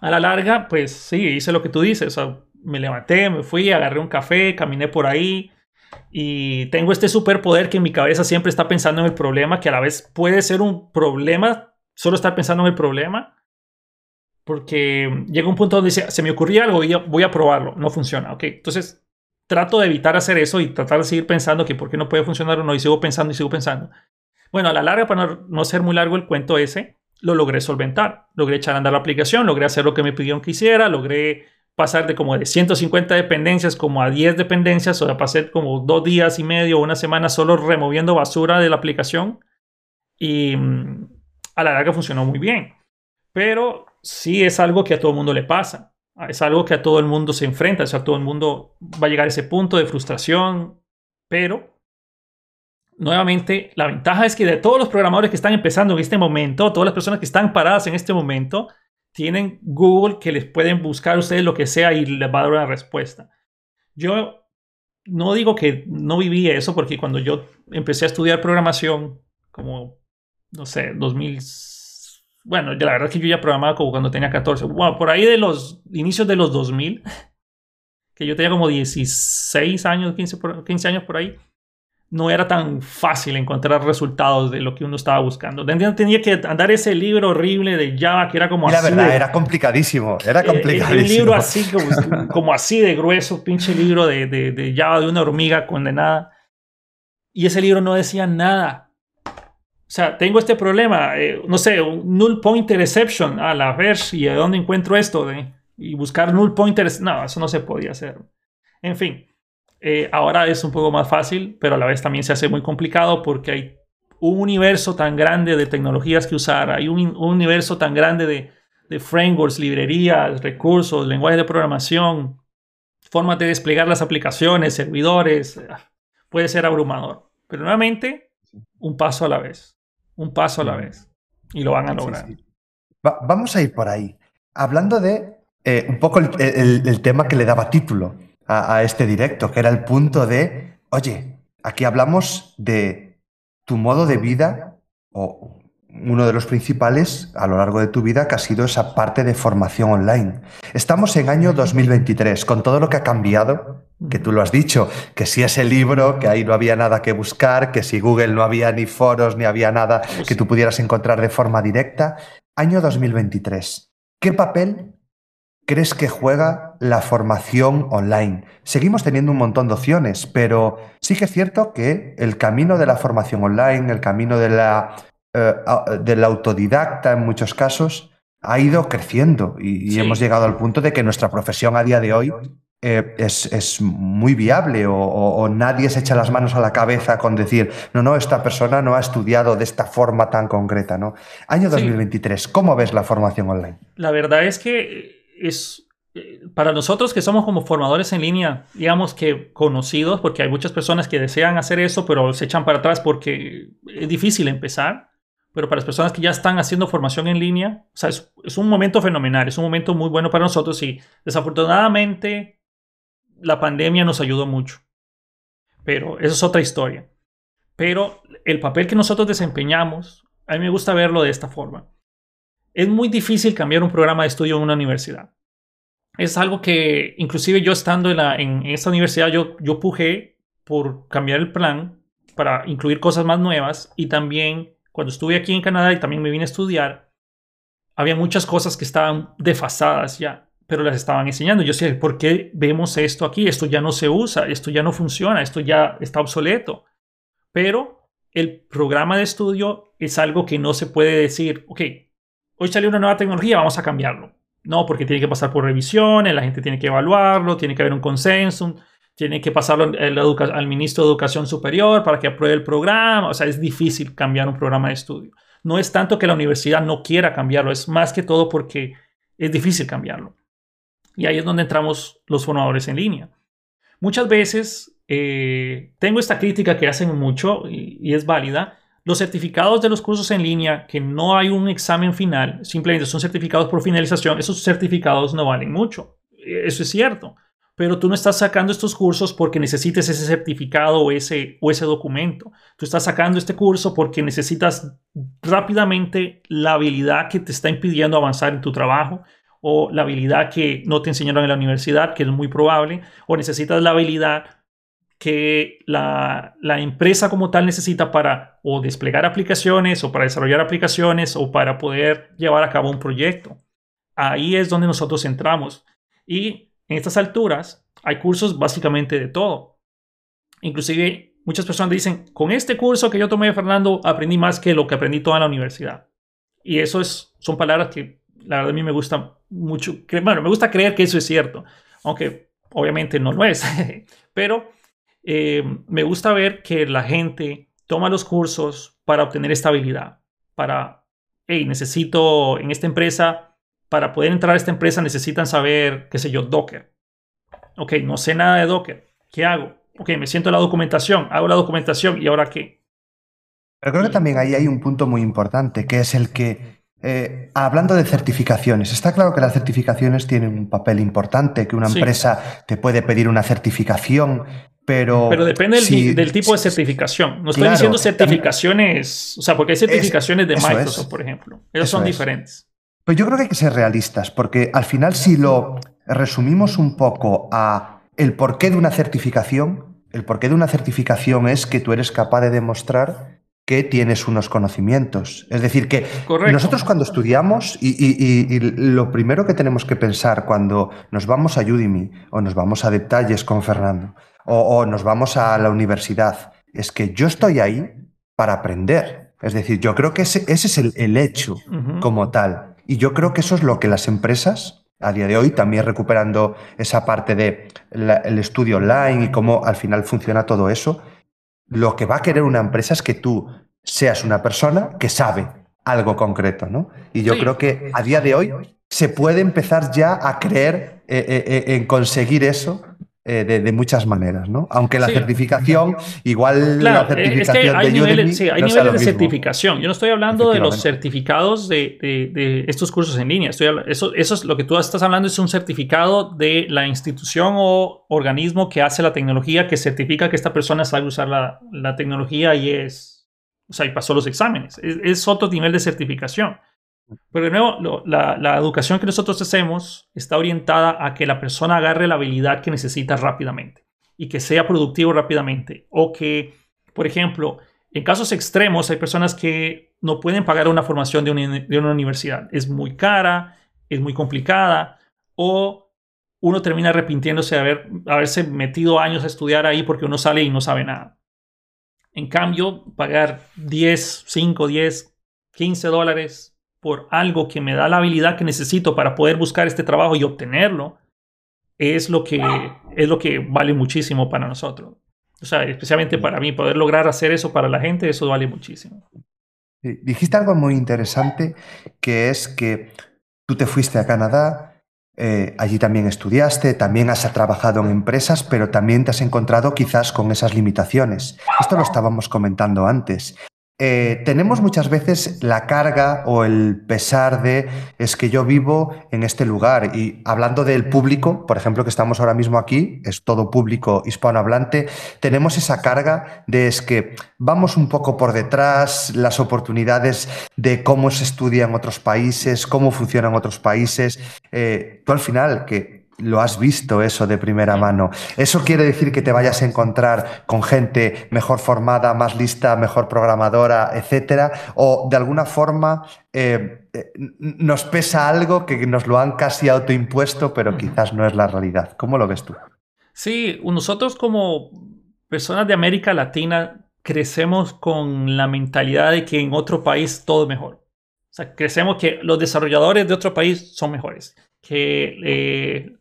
A la larga, pues sí, hice lo que tú dices. me levanté, me fui, agarré un café, caminé por ahí y tengo este superpoder que en mi cabeza siempre está pensando en el problema, que a la vez puede ser un problema, solo estar pensando en el problema. Porque llega un punto donde dice, se me ocurría algo y voy a probarlo, no funciona. Ok, entonces trato de evitar hacer eso y tratar de seguir pensando que por qué no puede funcionar o no, y sigo pensando y sigo pensando. Bueno, a la larga, para no, ser muy largo el cuento ese, lo logré solventar. Logré echar a andar la aplicación, logré hacer lo que me pidieron que hiciera, logré pasar de como de 150 dependencias como a 10 dependencias, o sea, pasé como dos días y medio, una semana solo removiendo basura de la aplicación y mm, a la larga funcionó muy bien. Pero sí es algo que a todo el mundo le pasa. Es algo que a todo el mundo se enfrenta, o sea, todo el mundo va a llegar a ese punto de frustración, pero nuevamente, la ventaja es que de todos los programadores que están empezando en este momento, todas las personas que están paradas en este momento, tienen Google que les pueden buscar ustedes lo que sea y les va a dar una respuesta. Yo no digo que no viví eso porque cuando yo empecé a estudiar programación, como, no sé, 2000, bueno, la verdad es que yo ya programaba como cuando tenía 14, bueno, por ahí de los inicios de los 2000, que yo tenía como 16 años, 15, 15 años por ahí no era tan fácil encontrar resultados de lo que uno estaba buscando. Tenía que andar ese libro horrible de Java que era como así. Era verdad, era complicadísimo. Era complicadísimo. Eh, un libro así, como, así de grueso, pinche libro de, de, Java de una hormiga condenada. Y ese libro no decía nada. O sea, tengo este problema, eh, no sé, un null pointer exception a la ver y a dónde encuentro esto y buscar null pointers. No, eso no se podía hacer. En fin, eh, ahora es un poco más fácil, pero a la vez también se hace muy complicado porque hay un universo tan grande de tecnologías que usar, hay un, universo tan grande de, frameworks, librerías, recursos, lenguajes de programación, formas de desplegar las aplicaciones, servidores, puede ser abrumador. Pero nuevamente, un paso a la vez, un paso a la vez, y lo van a lograr. vamos a ir por ahí, hablando de eh, un poco el tema que le daba título a, este directo, que era el punto de, oye, aquí hablamos de tu modo de vida o uno de los principales a lo largo de tu vida que ha sido esa parte de formación online. Estamos en año 2023, con todo lo que ha cambiado, que tú lo has dicho, que si ese libro, que ahí no había nada que buscar, que si Google no había ni foros, ni había nada que tú pudieras encontrar de forma directa. Año 2023. ¿Qué papel crees que juega la formación online? Seguimos teniendo un montón de opciones, pero sí que es cierto que el camino de la formación online, el camino de la eh, del autodidacta en muchos casos ha ido creciendo y, hemos llegado al punto de que nuestra profesión a día de hoy eh, es, muy viable o, nadie se echa las manos a la cabeza con decir, no, no, esta persona no ha estudiado de esta forma tan concreta, ¿no? Año 2023, ¿cómo ves la formación online? La verdad es que es, eh, para nosotros que somos como formadores en línea, digamos que conocidos, porque hay muchas personas que desean hacer eso, pero se echan para atrás porque es difícil empezar pero para las personas que ya están haciendo formación en línea, sea, es, un momento fenomenal, es un momento muy bueno para nosotros y desafortunadamente la pandemia nos ayudó mucho. Pero eso es otra historia. Pero el papel que nosotros desempeñamos, a mí me gusta verlo de esta forma. Es muy difícil cambiar un programa de estudio en una universidad. Es algo que inclusive yo estando en, esta universidad, yo, yo pujé por cambiar el plan para incluir cosas más nuevas y también cuando estuve aquí en Canadá y también me vine a estudiar, había muchas cosas que estaban desfasadas ya, pero las estaban enseñando. Yo sé, ¿por qué vemos esto aquí? Esto ya no se usa, esto ya no funciona, esto ya está obsoleto. Pero el programa de estudio es algo que no se puede decir, ok, hoy salió una nueva tecnología, vamos a cambiarlo. No, porque tiene que pasar por revisiones, la gente tiene que evaluarlo, tiene que haber un consenso, tiene que pasarlo al, ministro de Educación Superior para que apruebe el programa. O sea, es difícil cambiar un programa de estudio. No es tanto que la universidad no quiera cambiarlo, es más que todo porque es difícil cambiarlo. Y ahí es donde entramos los formadores en línea. Muchas veces eh, tengo esta crítica que hacen mucho y, es válida. Los certificados de los cursos en línea, que no hay un examen final, simplemente son certificados por finalización, esos certificados no valen mucho. Eso es cierto pero tú no estás sacando estos cursos porque necesites ese certificado o ese, o ese documento. Tú estás sacando este curso porque necesitas rápidamente la habilidad que te está impidiendo avanzar en tu trabajo o la habilidad que no te enseñaron en la universidad, que es muy probable, o necesitas la habilidad que la, la, empresa como tal necesita para o desplegar aplicaciones o para desarrollar aplicaciones o para poder llevar a cabo un proyecto. Ahí es donde nosotros entramos. Y en estas alturas hay cursos básicamente de todo. Inclusive muchas personas dicen, con este curso que yo tomé, Fernando, aprendí más que lo que aprendí toda la universidad. Y eso es, son palabras que la verdad a mí me gusta mucho. Bueno, me gusta creer que eso es cierto, aunque obviamente no lo es. Pero eh, me gusta ver que la gente toma los cursos para obtener estabilidad, para, hey, necesito en esta empresa para poder entrar a esta empresa necesitan saber, qué sé yo, Docker. Ok, no sé nada de Docker. ¿Qué hago? Ok, me siento la documentación, hago la documentación y ahora qué. Pero creo que también ahí hay un punto muy importante, que es el que, eh, hablando de certificaciones, está claro que las certificaciones tienen un papel importante, que una empresa te puede pedir una certificación, pero... Pero depende del, tipo de certificación. No estoy diciendo certificaciones, o sea, porque hay certificaciones de Microsoft, por ejemplo. Esas son diferentes. Pues yo creo que hay que ser realistas, porque al final si lo resumimos un poco a el porqué de una certificación, el porqué de una certificación es que tú eres capaz de demostrar que tienes unos conocimientos. Es decir, que nosotros cuando estudiamos, y, lo primero que tenemos que pensar cuando nos vamos a Udemy o nos vamos a detalles con Fernando o, nos vamos a la universidad, es que yo estoy ahí para aprender. Es decir, yo creo que ese, es el, hecho como tal. Y yo creo que eso es lo que las empresas, a día de hoy, también recuperando esa parte de el estudio online y cómo al final funciona todo eso, lo que va a querer una empresa es que tú seas una persona que sabe algo concreto, ¿no? Y yo creo que a día de hoy se puede empezar ya a creer eh, eh, eh, en conseguir eso eh, de, muchas maneras, ¿no? Aunque la certificación, igual la certificación hay niveles, sí, hay niveles de certificación. Yo no estoy hablando de los certificados de, estos cursos en línea. Estoy, eso, eso es lo que tú estás hablando, es un certificado de la institución o organismo que hace la tecnología que certifica que esta persona sabe usar la, la tecnología y es, o sea, y pasó los exámenes. es otro nivel de certificación. Pero de nuevo, la, educación que nosotros hacemos está orientada a que la persona agarre la habilidad que necesita rápidamente y que sea productivo rápidamente. O que, por ejemplo, en casos extremos hay personas que no pueden pagar una formación de una, universidad. Es muy cara, es muy complicada o uno termina arrepintiéndose de haber, haberse metido años a estudiar ahí porque uno sale y no sabe nada. En cambio, pagar 10, 5, 10, 15 dólares por algo que me da la habilidad que necesito para poder buscar este trabajo y obtenerlo, es lo que, es lo que vale muchísimo para nosotros. O sea, especialmente para mí, poder lograr hacer eso para la gente, eso vale muchísimo. Dijiste algo muy interesante, que es que tú te fuiste a Canadá, eh, allí también estudiaste, también has trabajado en empresas, pero también te has encontrado quizás con esas limitaciones. Esto lo estábamos comentando antes. Eh, tenemos muchas veces la carga o el pesar de es que yo vivo en este lugar y hablando del público, por ejemplo, que estamos ahora mismo aquí, es todo público hispanohablante, tenemos esa carga de es que vamos un poco por detrás, las oportunidades de cómo se estudia en otros países, cómo funcionan otros países. Eh, tú al final, que lo has visto eso de primera mano. ¿Eso quiere decir que te vayas a encontrar con gente mejor formada, más lista, mejor programadora, etcétera? ¿O de alguna forma eh, eh, nos pesa algo que nos lo han casi autoimpuesto, pero quizás no es la realidad? ¿Cómo lo ves tú? Sí, nosotros como personas de América Latina crecemos con la mentalidad de que en otro país todo es mejor. O sea, crecemos que los desarrolladores de otro país son mejores, que eh,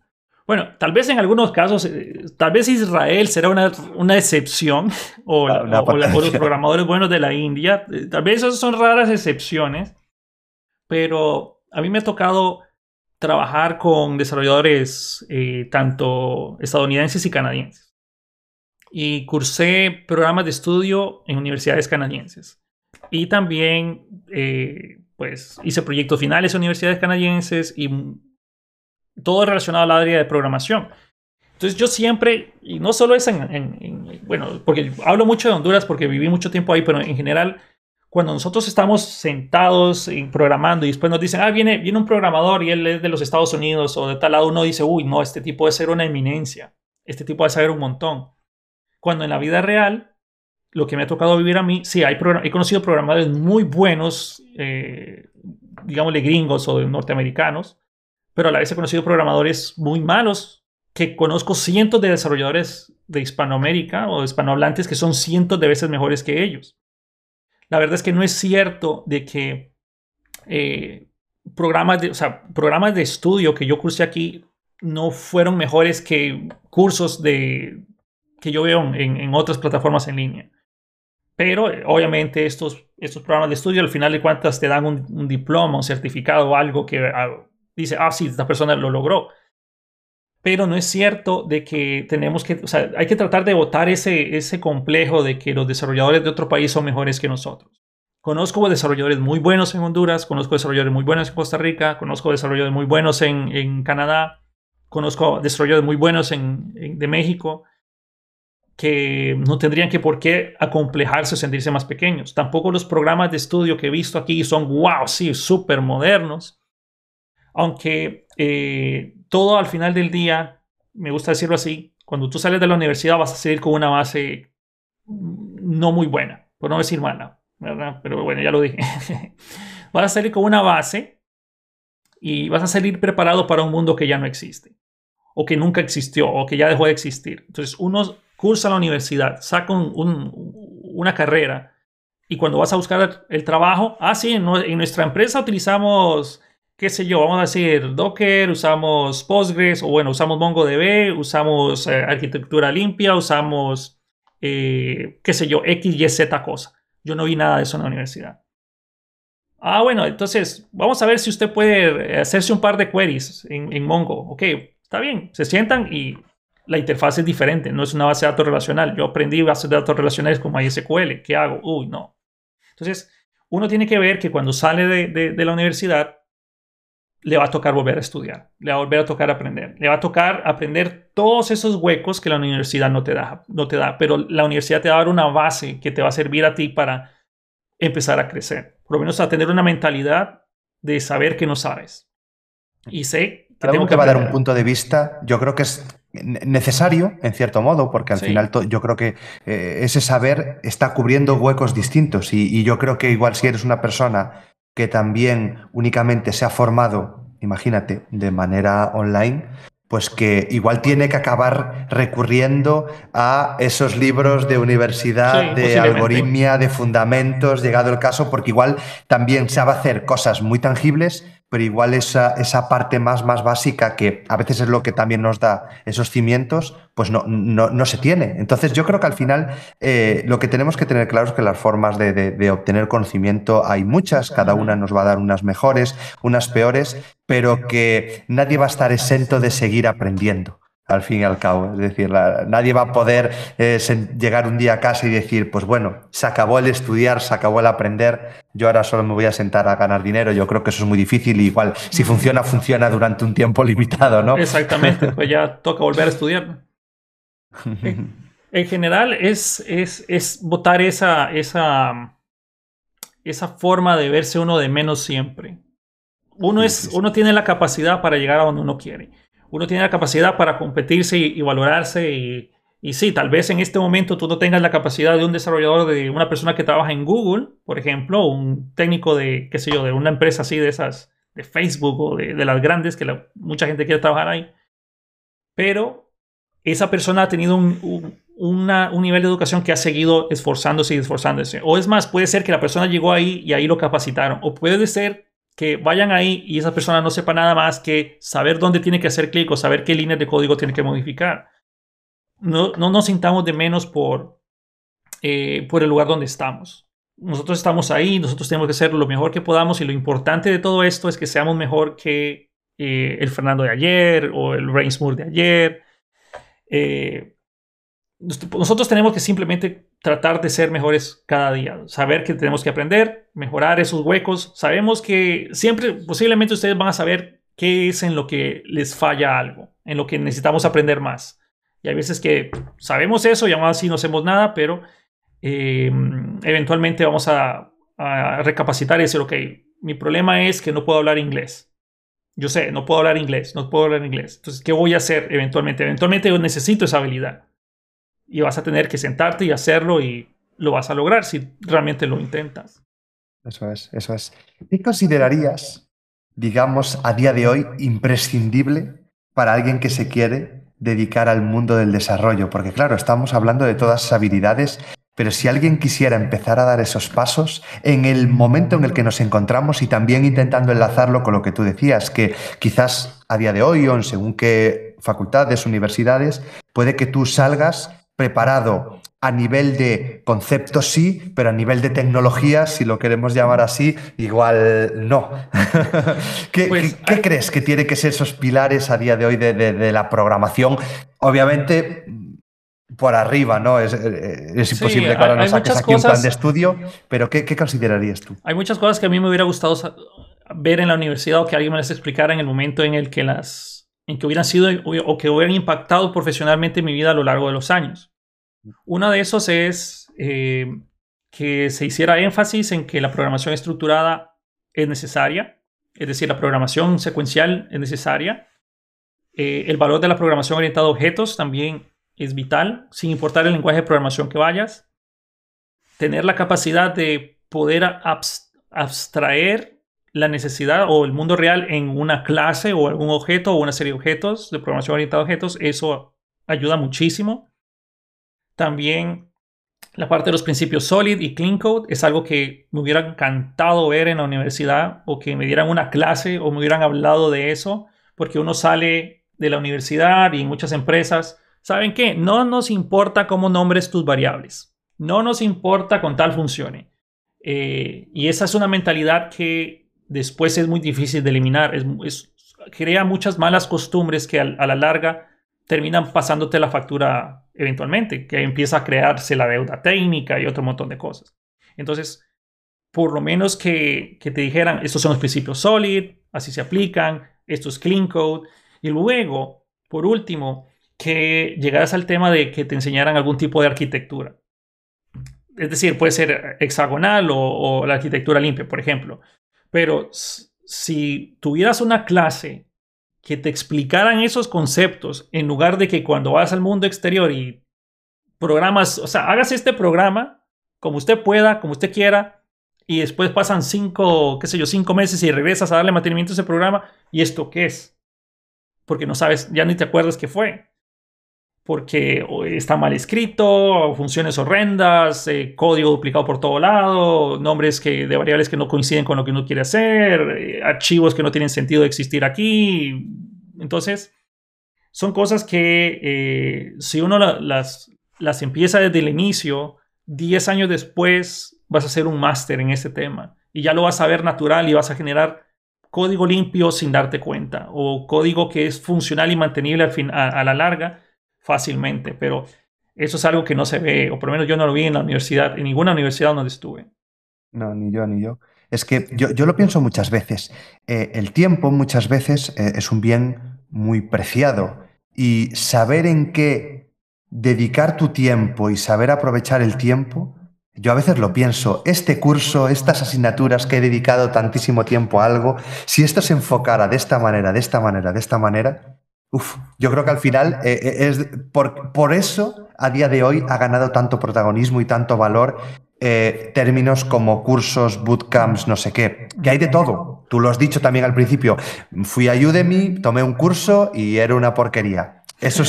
bueno, tal vez en algunos casos, eh, tal vez Israel será una, una excepción, o, los programadores buenos de la India, eh, tal vez esas son raras excepciones, pero a mí me ha tocado trabajar con desarrolladores eh, tanto estadounidenses y canadienses. Y cursé programas de estudio en universidades canadienses. Y también, pues, hice proyectos finales en universidades canadienses y todo relacionado al área de programación. Entonces yo siempre, y no solo es en, bueno, porque hablo mucho de Honduras porque viví mucho tiempo ahí, pero en general, cuando nosotros estamos sentados programando y después nos dicen, ah, viene, viene un programador y él es de los Estados Unidos o de tal lado, uno dice, uy, no, este tipo debe ser una eminencia, este tipo debe saber un montón. Cuando en la vida real, lo que me ha tocado vivir a mí, sí, hay he conocido programadores muy buenos, eh, digámosle gringos o norteamericanos, pero a la vez he conocido programadores muy malos, que conozco cientos de desarrolladores de Hispanoamérica o hispanohablantes que son cientos de veces mejores que ellos. La verdad es que no es cierto de que eh, programas, de, programas de estudio que yo cursé aquí no fueron mejores que cursos de, que yo veo en, otras plataformas en línea. Pero obviamente estos, estos programas de estudio al final de cuentas te dan un, un diploma, un certificado o algo que dice, ah, sí, esta persona lo logró. Pero no es cierto de que tenemos que, o sea, hay que tratar de votar ese, ese complejo de que los desarrolladores de otro país son mejores que nosotros. Conozco desarrolladores muy buenos en Honduras, conozco desarrolladores muy buenos en Costa Rica, conozco desarrolladores muy buenos en, en Canadá, conozco desarrolladores muy buenos en, de México, que no tendrían que por qué acomplejarse o sentirse más pequeños. Tampoco los programas de estudio que he visto aquí son, wow, sí, súper modernos aunque eh, todo al final del día, me gusta decirlo así, cuando tú sales de la universidad vas a salir con una base no muy buena, por no decir mala, ¿verdad? Pero bueno, ya lo dije. vas a salir con una base y vas a salir preparado para un mundo que ya no existe, o que nunca existió, o que ya dejó de existir. Entonces, uno cursa la universidad, saca una carrera, y cuando vas a buscar el trabajo, ah, sí, en nuestra empresa utilizamos qué sé yo, vamos a decir Docker, usamos Postgres, o bueno, usamos MongoDB, usamos eh, arquitectura limpia, usamos, eh, qué sé yo, X, Y, Z cosa. Yo no vi nada de eso en la universidad. Ah, bueno, entonces vamos a ver si usted puede hacerse un par de queries en, Mongo. Ok, está bien, se sientan y la interfaz es diferente, no es una base de datos relacional. Yo aprendí bases de datos relacionales como MySQL. ¿Qué hago? Uy, no. Entonces, uno tiene que ver que cuando sale de, la universidad, le va a tocar volver a estudiar, le va a volver a tocar aprender, le va a tocar aprender todos esos huecos que la universidad no te da, no te da, pero la universidad te va a dar una base que te va a servir a ti para empezar a crecer, por lo menos a tener una mentalidad de saber que no sabes. Y sé que tengo que va a dar un punto de vista, yo creo que es necesario, en cierto modo, porque al final yo creo que eh, ese saber está cubriendo huecos distintos y, yo creo que igual si eres una persona que también únicamente se ha formado, imagínate, de manera online, pues que igual tiene que acabar recurriendo a esos libros de universidad, de algoritmia, de fundamentos, llegado el caso, porque igual también sabe hacer cosas muy tangibles, pero igual esa, esa parte más, más básica, que a veces es lo que también nos da esos cimientos, pues no, no, se tiene. Entonces yo creo que al final eh, lo que tenemos que tener claro es que las formas de, de, obtener conocimiento hay muchas, cada una nos va a dar unas mejores, unas peores, pero que nadie va a estar exento de seguir aprendiendo al fin y al cabo. Es decir, nadie va a poder eh, llegar un día a casa y decir, pues bueno, se acabó el estudiar, se acabó el aprender, yo ahora solo me voy a sentar a ganar dinero. Yo creo que eso es muy difícil y igual si funciona, funciona durante un tiempo limitado, ¿no? Exactamente, pues ya toca volver a estudiar. en general es, es, es votar esa, esa, esa forma de verse uno de menos siempre. Uno, es, uno tiene la capacidad para llegar a donde uno quiere uno tiene la capacidad para competirse y, valorarse y, y, sí, tal vez en este momento tú no tengas la capacidad de un desarrollador, de una persona que trabaja en Google, por ejemplo, un técnico de, qué sé yo, de una empresa así de esas, de Facebook o de, las grandes, que mucha gente quiere trabajar ahí. Pero esa persona ha tenido un, un nivel de educación que ha seguido esforzándose y esforzándose. O es más, puede ser que la persona llegó ahí y ahí lo capacitaron. O puede ser que vayan ahí y esa persona no sepa nada más que saber dónde tiene que hacer clic o saber qué líneas de código tiene que modificar. No, no nos sintamos de menos por, eh, por el lugar donde estamos. Nosotros estamos ahí, nosotros tenemos que hacer lo mejor que podamos y lo importante de todo esto es que seamos mejor que eh, el Fernando de ayer o el Rainsmoor de ayer. Eh, nosotros tenemos que simplemente tratar de ser mejores cada día, saber que tenemos que aprender, mejorar esos huecos. Sabemos que siempre, posiblemente ustedes van a saber qué es en lo que les falla algo, en lo que necesitamos aprender más. Y hay veces que sabemos eso y aún así no hacemos nada, pero eh, eventualmente vamos a, a recapacitar y decir, ok, mi problema es que no puedo hablar inglés. Yo sé, no puedo hablar inglés, no puedo hablar inglés. Entonces, ¿qué voy a hacer eventualmente? Eventualmente necesito esa habilidad y vas a tener que sentarte y hacerlo y lo vas a lograr si realmente lo intentas. Eso es, eso es. ¿Qué considerarías, digamos, a día de hoy imprescindible para alguien que se quiere dedicar al mundo del desarrollo? Porque claro, estamos hablando de todas esas habilidades, pero si alguien quisiera empezar a dar esos pasos en el momento en el que nos encontramos y también intentando enlazarlo con lo que tú decías, que quizás a día de hoy o en según qué facultades, universidades, puede que tú salgas preparado a nivel de conceptos sí, pero a nivel de tecnología, si lo queremos llamar así, igual no. ¿Qué, pues crees que tiene que ser esos pilares a día de hoy de, la programación? Obviamente, por arriba, ¿no? Es, imposible que ahora nos saques aquí un plan de estudio, pero ¿qué, considerarías tú? Hay muchas cosas que a mí me hubiera gustado ver en la universidad o que alguien me las explicara en el momento en el que las en que hubieran sido o que hubieran impactado profesionalmente mi vida a lo largo de los años. Uno de esos es eh, que se hiciera énfasis en que la programación estructurada es necesaria, es decir, la programación secuencial es necesaria. Eh, el valor de la programación orientada a objetos también es vital, sin importar el lenguaje de programación que vayas. Tener la capacidad de poder abstraer la necesidad o el mundo real en una clase o algún objeto o una serie de objetos de programación orientada a objetos, eso ayuda muchísimo. También la parte de los principios Solid y Clean Code es algo que me hubiera encantado ver en la universidad o que me dieran una clase o me hubieran hablado de eso, porque uno sale de la universidad y muchas empresas, ¿saben qué? No nos importa cómo nombres tus variables, no nos importa con tal funcione. Eh, y esa es una mentalidad que después es muy difícil de eliminar. Crea muchas malas costumbres que a, la larga terminan pasándote la factura eventualmente, que empieza a crearse la deuda técnica y otro montón de cosas. Entonces, por lo menos que, que te dijeran, estos son los principios SOLID, así se aplican, esto es clean code, y luego, por último, que llegaras al tema de que te enseñaran algún tipo de arquitectura. Es decir, puede ser hexagonal o, la arquitectura limpia, por ejemplo. Pero si tuvieras una clase que te explicaran esos conceptos en lugar de que cuando vas al mundo exterior y programas, o sea, hagas este programa como usted pueda, como usted quiera, y después pasan cinco, qué sé yo, cinco meses y regresas a darle mantenimiento a ese programa, ¿y esto qué es? Porque no sabes, ya ni te acuerdas qué fue porque está mal escrito, funciones horrendas, eh, código duplicado por todo lado, nombres que, de variables que no coinciden con lo que uno quiere hacer, eh, archivos que no tienen sentido de existir aquí. Entonces, son cosas que eh, si uno las, las empieza desde el inicio, 10 años después vas a hacer un máster en ese tema y ya lo vas a ver natural y vas a generar código limpio sin darte cuenta o código que es funcional y mantenible al fin, a la larga fácilmente, pero eso es algo que no se ve, o por lo menos yo no lo vi en la universidad, en ninguna universidad donde estuve. No, ni yo, ni yo. Es que yo, yo lo pienso muchas veces. Eh, el tiempo muchas veces eh, es un bien muy preciado y saber en qué dedicar tu tiempo y saber aprovechar el tiempo, yo a veces lo pienso, este curso, estas asignaturas que he dedicado tantísimo tiempo a algo, si esto se enfocara de esta manera, de esta manera, de esta manera, Uf, yo creo que al final eh, eh, es por, eso a día de hoy ha ganado tanto protagonismo y tanto valor eh, términos como cursos, bootcamps, no sé qué, que hay de todo. Tú lo has dicho también al principio. Fui a Udemy, tomé un curso y era una porquería. Eso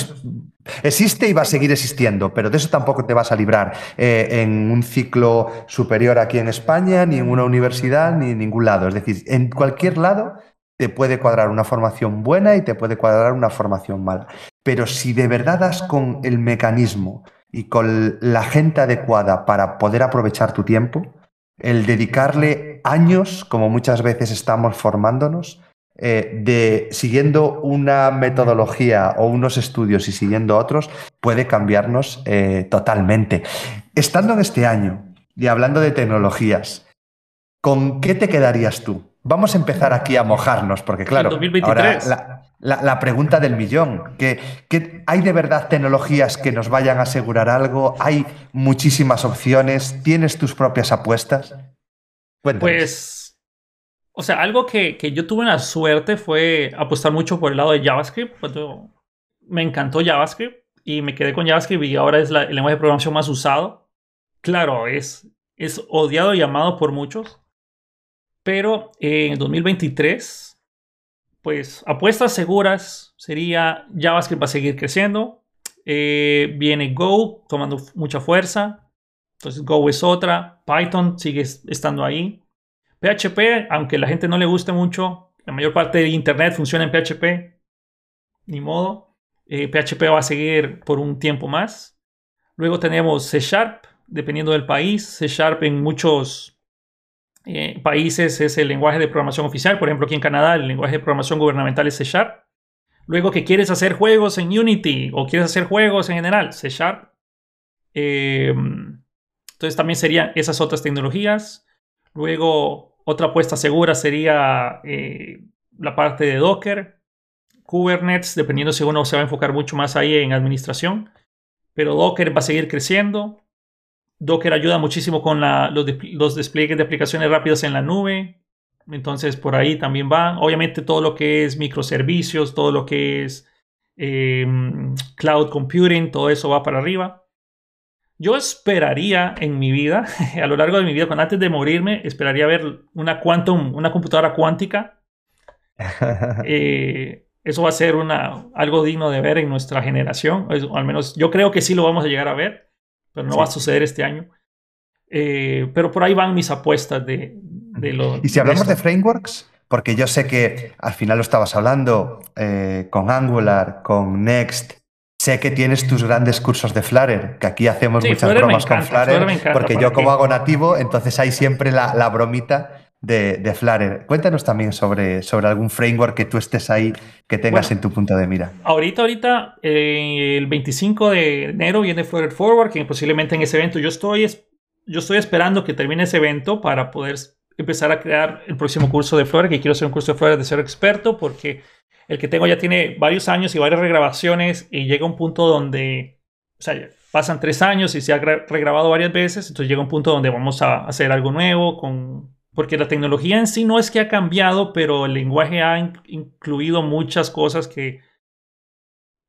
existe y va a seguir existiendo, pero de eso tampoco te vas a librar en un ciclo superior aquí en España, ni en una universidad, ni en ningún lado. Es decir, en cualquier lado te puede cuadrar una formación buena y te puede cuadrar una formación mala. Pero si de verdad das con el mecanismo y con la gente adecuada para poder aprovechar tu tiempo, el dedicarle años, como muchas veces estamos formándonos, eh, de siguiendo una metodología o unos estudios y siguiendo otros, puede cambiarnos eh, totalmente. Estando en este año y hablando de tecnologías, ¿con qué te quedarías tú? Vamos a empezar aquí a mojarnos, porque claro, ahora la, pregunta del millón, ¿que, hay de verdad tecnologías que nos vayan a asegurar algo? ¿Hay muchísimas opciones? ¿Tienes tus propias apuestas? Pues, o sea, algo que, yo tuve la suerte fue apostar mucho por el lado de JavaScript. me encantó JavaScript y me quedé con JavaScript y ahora es el lenguaje de programación más usado. Claro, es, es odiado y amado por muchos pero en 2023, pues apuestas seguras sería JavaScript va a seguir creciendo. Eh, viene Go tomando mucha fuerza. Entonces Go es otra. Python sigue estando ahí. PHP, aunque la gente no le guste mucho, la mayor parte de Internet funciona en PHP. Ni modo. PHP eh, va a seguir por un tiempo más. Luego tenemos C Sharp, dependiendo del país. C Sharp en muchos eh, países es el lenguaje de programación oficial. Por ejemplo, aquí en Canadá el lenguaje de programación gubernamental es C Sharp. Luego que quieres hacer juegos en Unity o quieres hacer juegos en general, C Sharp. Eh, entonces también serían esas otras tecnologías. Luego otra apuesta segura sería eh, la parte de Docker, Kubernetes, dependiendo si uno se va a enfocar mucho más ahí en administración. Pero Docker va a seguir creciendo. Docker ayuda muchísimo con los, despliegues de aplicaciones rápidas en la nube. Entonces por ahí también va. Obviamente todo lo que es microservicios, todo lo que es em, cloud computing, todo eso va para arriba. Yo esperaría en mi vida, a lo largo de mi vida, cuando antes de morirme, esperaría ver una quantum, una computadora cuántica. Eh, eso va a ser una, algo digno de ver en nuestra generación. al menos yo creo que sí lo vamos a llegar a ver pero no va a suceder este año. Eh, pero por ahí van mis apuestas de, de lo. Y si hablamos de, frameworks, porque yo sé que al final lo estabas hablando eh, con Angular, con Next. Sé que tienes tus grandes cursos de Flutter, que aquí hacemos muchas bromas con Flutter, porque yo como hago nativo, entonces hay siempre la, la bromita de, de Flutter. Cuéntanos también sobre, sobre algún framework que tú estés ahí, que tengas en tu punto de mira. Ahorita, ahorita, eh, el 25 de enero viene Flutter Forward, que posiblemente en ese evento yo estoy, yo estoy esperando que termine ese evento para poder empezar a crear el próximo curso de Flutter, que quiero hacer un curso de Flutter de ser experto, porque el que tengo ya tiene varios años y varias regrabaciones y llega un punto donde, o sea, pasan tres años y se ha regrabado varias veces, entonces llega un punto donde vamos a hacer algo nuevo con porque la tecnología en sí no es que ha cambiado, pero el lenguaje ha incluido muchas cosas que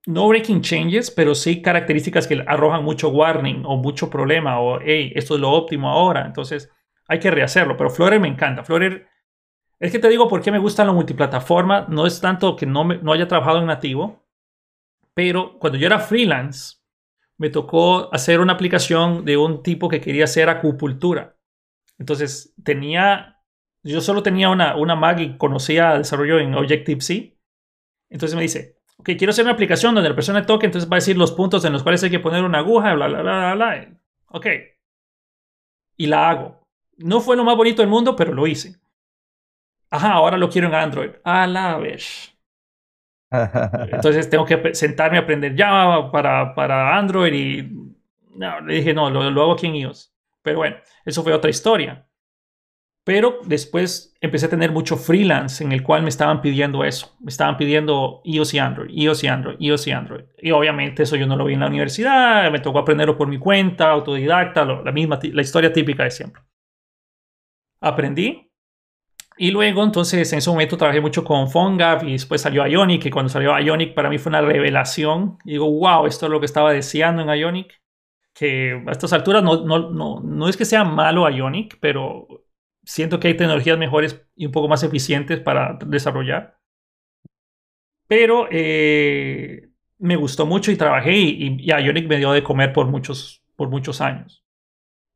no breaking changes, pero sí características que arrojan mucho warning o mucho problema o hey, esto es lo óptimo ahora. Entonces hay que rehacerlo. Pero Flutter me encanta. Flutter es que te digo por qué me gusta la multiplataforma. No es tanto que no, no haya trabajado en nativo, pero cuando yo era freelance me tocó hacer una aplicación de un tipo que quería hacer acupuntura. Entonces tenía, yo solo tenía una, una Mac y conocía desarrollo en Objective-C. Entonces me dice, ok, quiero hacer una aplicación donde la persona toque, entonces va a decir los puntos en los cuales hay que poner una aguja, bla, bla, bla, bla, bla. Ok. Y la hago. No fue lo más bonito del mundo, pero lo hice. Ajá, ahora lo quiero en Android. A la vez. Entonces tengo que sentarme a aprender Java para, para Android y no, le dije, no, lo, lo hago aquí en iOS. Pero bueno, eso fue otra historia. Pero después empecé a tener mucho freelance en el cual me estaban pidiendo eso. Me estaban pidiendo iOS y Android, iOS y Android, iOS y Android. Y obviamente eso yo no lo vi en la universidad, me tocó aprenderlo por mi cuenta, autodidacta, la misma, la historia típica de siempre. Aprendí. Y luego, entonces, en ese momento trabajé mucho con PhoneGap y después salió Ionic, y cuando salió Ionic para mí fue una revelación. Y digo, wow, esto es lo que estaba deseando en Ionic que a estas alturas no, no, no, no es que sea malo Ionic, pero siento que hay tecnologías mejores y un poco más eficientes para desarrollar. Pero eh, me gustó mucho y trabajé y, y, Ionic me dio de comer por muchos, por muchos años.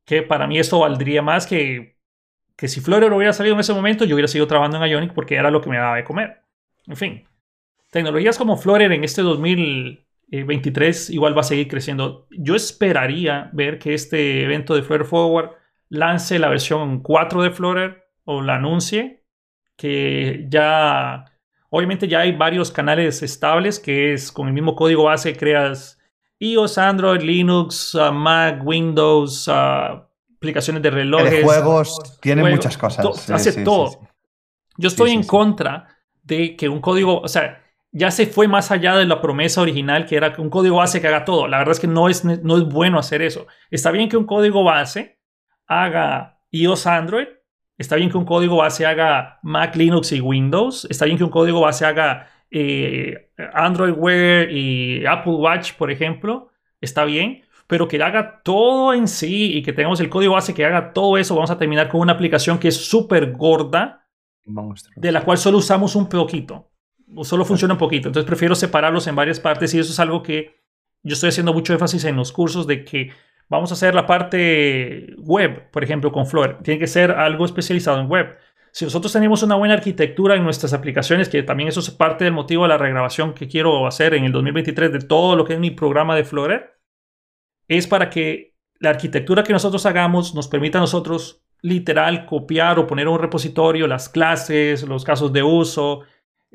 Que para mí esto valdría más que, que si Flutter hubiera salido en ese momento, yo hubiera seguido trabajando en Ionic porque era lo que me daba de comer. En fin, tecnologías como Flutter en este 2000, 23 eh, igual va a seguir creciendo. Yo esperaría ver que este evento de Flutter Forward lance la versión 4 de Flutter o la anuncie, que ya, obviamente ya hay varios canales estables que es con el mismo código base creas iOS, Android, Linux, uh, Mac, Windows, uh, aplicaciones de relojes. De juegos, tiene muchas cosas. hace todo. Yo estoy en contra de que un código, o sea, ya se fue más allá de la promesa original que era un código base que haga todo. La verdad es que no es, no es bueno hacer eso. Está bien que un código base haga iOS Android. Está bien que un código base haga Mac, Linux y Windows. Está bien que un código base haga eh, Android Wear y Apple Watch, por ejemplo. Está bien. Pero que haga todo en sí y que tengamos el código base que haga todo eso, vamos a terminar con una aplicación que es súper gorda, de la cual solo usamos un poquito o solo funciona un poquito. Entonces prefiero separarlos en varias partes y eso es algo que yo estoy haciendo mucho énfasis en los cursos de que vamos a hacer la parte web, por ejemplo, con Flutter. Tiene que ser algo especializado en web. Si nosotros tenemos una buena arquitectura en nuestras aplicaciones, que también eso es parte del motivo de la regrabación que quiero hacer en el 2023 de todo lo que es mi programa de Flutter, es para que la arquitectura que nosotros hagamos nos permita a nosotros literal copiar o poner un repositorio las clases, los casos de uso,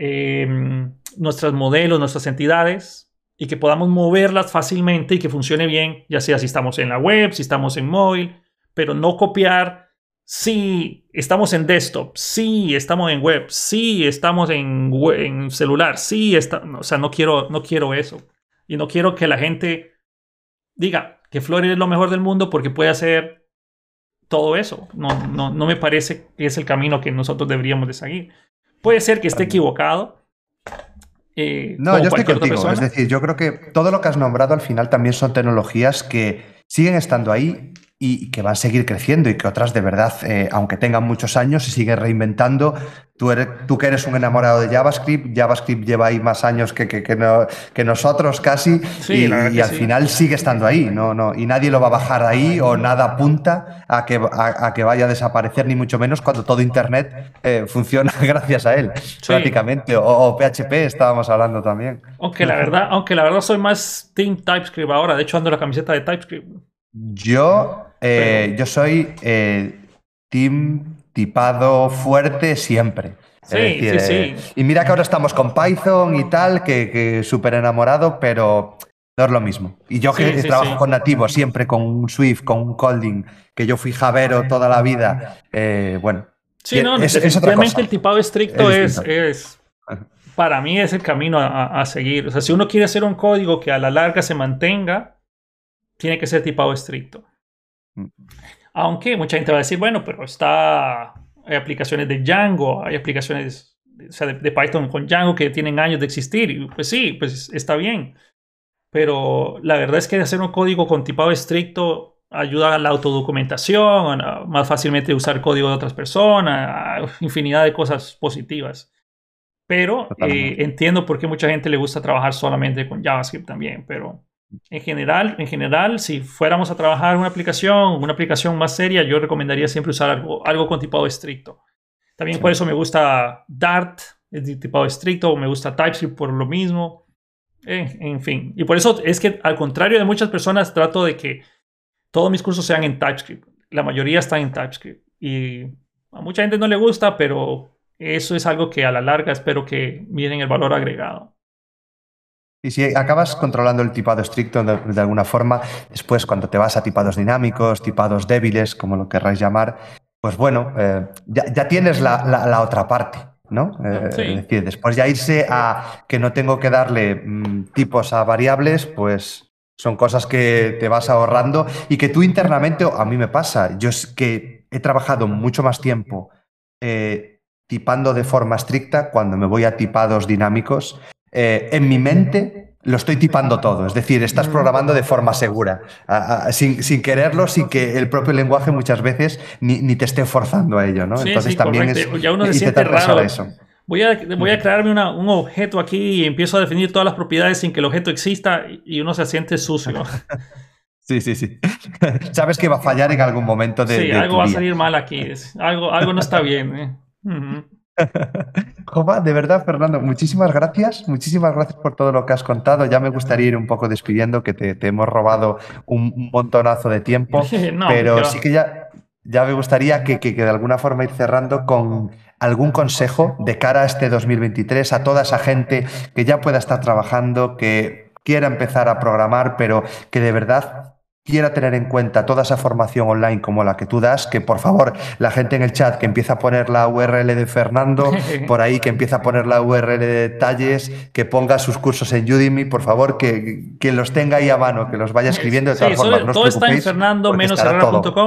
Em, nuestros modelos, nuestras entidades y que podamos moverlas fácilmente y que funcione bien, ya sea si estamos en la web, si estamos en móvil, pero no copiar si estamos en desktop, si estamos en web, si estamos en, celular, si está, o sea, no quiero, no quiero eso. Y no quiero que la gente diga que Florida es lo mejor del mundo porque puede hacer todo eso. No, no, no me parece que es el camino que nosotros deberíamos de seguir. Puede ser que esté equivocado. Eh, no, yo estoy contigo. Es decir, yo creo que todo lo que has nombrado al final también son tecnologías que siguen estando ahí y que van a seguir creciendo y que otras de verdad, eh, aunque tengan muchos años, se siguen reinventando. Tú, eres, tú que eres un enamorado de JavaScript, JavaScript lleva ahí más años que, que, que, nosotros casi y, al final sigue estando ahí ¿no? No, y nadie lo va a bajar ahí o nada apunta a que, a, que vaya a desaparecer, ni mucho menos cuando todo Internet eh, funciona gracias a él, prácticamente. O, PHP estábamos hablando también. Aunque la, verdad, aunque la verdad soy más Team TypeScript ahora, de hecho ando la camiseta de TypeScript. Yo, eh, yo soy eh, team, tipado fuerte siempre. Sí, sí, sí. Eh, y mira que ahora estamos con Python y tal, que, que súper enamorado, pero no es lo mismo. Y yo que trabajo con nativos, siempre con un Swift, con un Colding, que yo fui Javero toda la vida, bueno. Sí, no, es, el tipado estricto es, es, para mí es el camino a, a, seguir. O sea, si uno quiere hacer un código que a la larga se mantenga, tiene que ser tipado estricto. Mm. Aunque mucha gente va a decir, bueno, pero está hay aplicaciones de Django, hay aplicaciones de, Python con Django que tienen años de existir. Y pues sí, pues está bien. Pero la verdad es que hacer un código con tipado estricto ayuda a la autodocumentación, a más fácilmente usar código de otras personas, a infinidad de cosas positivas. Pero eh, entiendo por qué mucha gente le gusta trabajar solamente con JavaScript también, pero en general, en general, si fuéramos a trabajar una aplicación, una aplicación más seria, yo recomendaría siempre usar algo, algo con tipado estricto. También por eso me gusta Dart, es de tipado estricto, me gusta TypeScript por lo mismo. en fin, y por eso es que al contrario de muchas personas trato de que todos mis cursos sean en TypeScript. La mayoría están en TypeScript. Y a mucha gente no le gusta, pero eso es algo que a la larga espero que miren el valor agregado. Y si acabas controlando el tipado estricto de, alguna forma, después cuando te vas a tipados dinámicos, tipados débiles, como lo querráis llamar, pues bueno, eh, ya, tienes la, otra parte, ¿no? Eh, es decir, después ya irse a que no tengo que darle mm, tipos a variables, pues son cosas que te vas ahorrando y que tú internamente, a mí me pasa, yo es que he trabajado mucho más tiempo eh, tipando de forma estricta cuando me voy a tipados dinámicos eh, en mi mente lo estoy tipando todo, es decir, estás programando de forma segura, sin, quererlo, sin que el propio lenguaje muchas veces ni, te esté forzando a ello, ¿no? Entonces también es ya uno se siente raro. Eso. Voy a, voy a crearme un objeto aquí y empiezo a definir todas las propiedades sin que el objeto exista y uno se siente sucio. Sí, sí, sí. Sabes que va a fallar en algún momento de. Sí, algo va a salir mal aquí. Algo, algo no está bien. ¿eh? Jova, de verdad, Fernando, muchísimas gracias. Muchísimas gracias por todo lo que has contado. Ya me gustaría ir un poco despidiendo, que te, hemos robado un, montonazo de tiempo. pero sí que ya, ya me gustaría que, que, de alguna forma ir cerrando con algún consejo de cara a este 2023 a toda esa gente que ya pueda estar trabajando, que quiera empezar a programar, pero que de verdad quiera tener en cuenta toda esa formación online como la que tú das, que por favor la gente en el chat que empieza a poner la URL de Fernando, por ahí que empieza a poner la URL de Talles, que ponga sus cursos en Udemy, por favor, que, que los tenga ahí a mano, que los vaya escribiendo de todas formas. todo está en fernando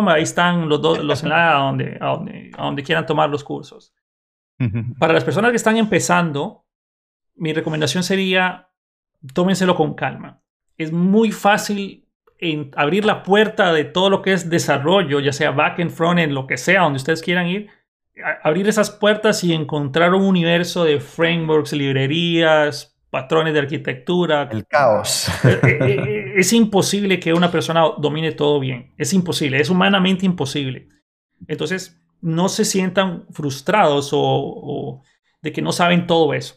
ahí están los, dos, los enlaces a donde, a donde, a donde quieran tomar los cursos. Para las personas que están empezando, mi recomendación sería tómenselo con calma. Es muy fácil en abrir la puerta de todo lo que es desarrollo, ya sea back-end, front-end, lo que sea, donde ustedes quieran ir, abrir esas puertas y encontrar un universo de frameworks, librerías, patrones de arquitectura. El caos. Eh, eh, eh, es, imposible que una persona domine todo bien. Es imposible, es humanamente imposible. Entonces, no se sientan frustrados o de que no saben todo eso.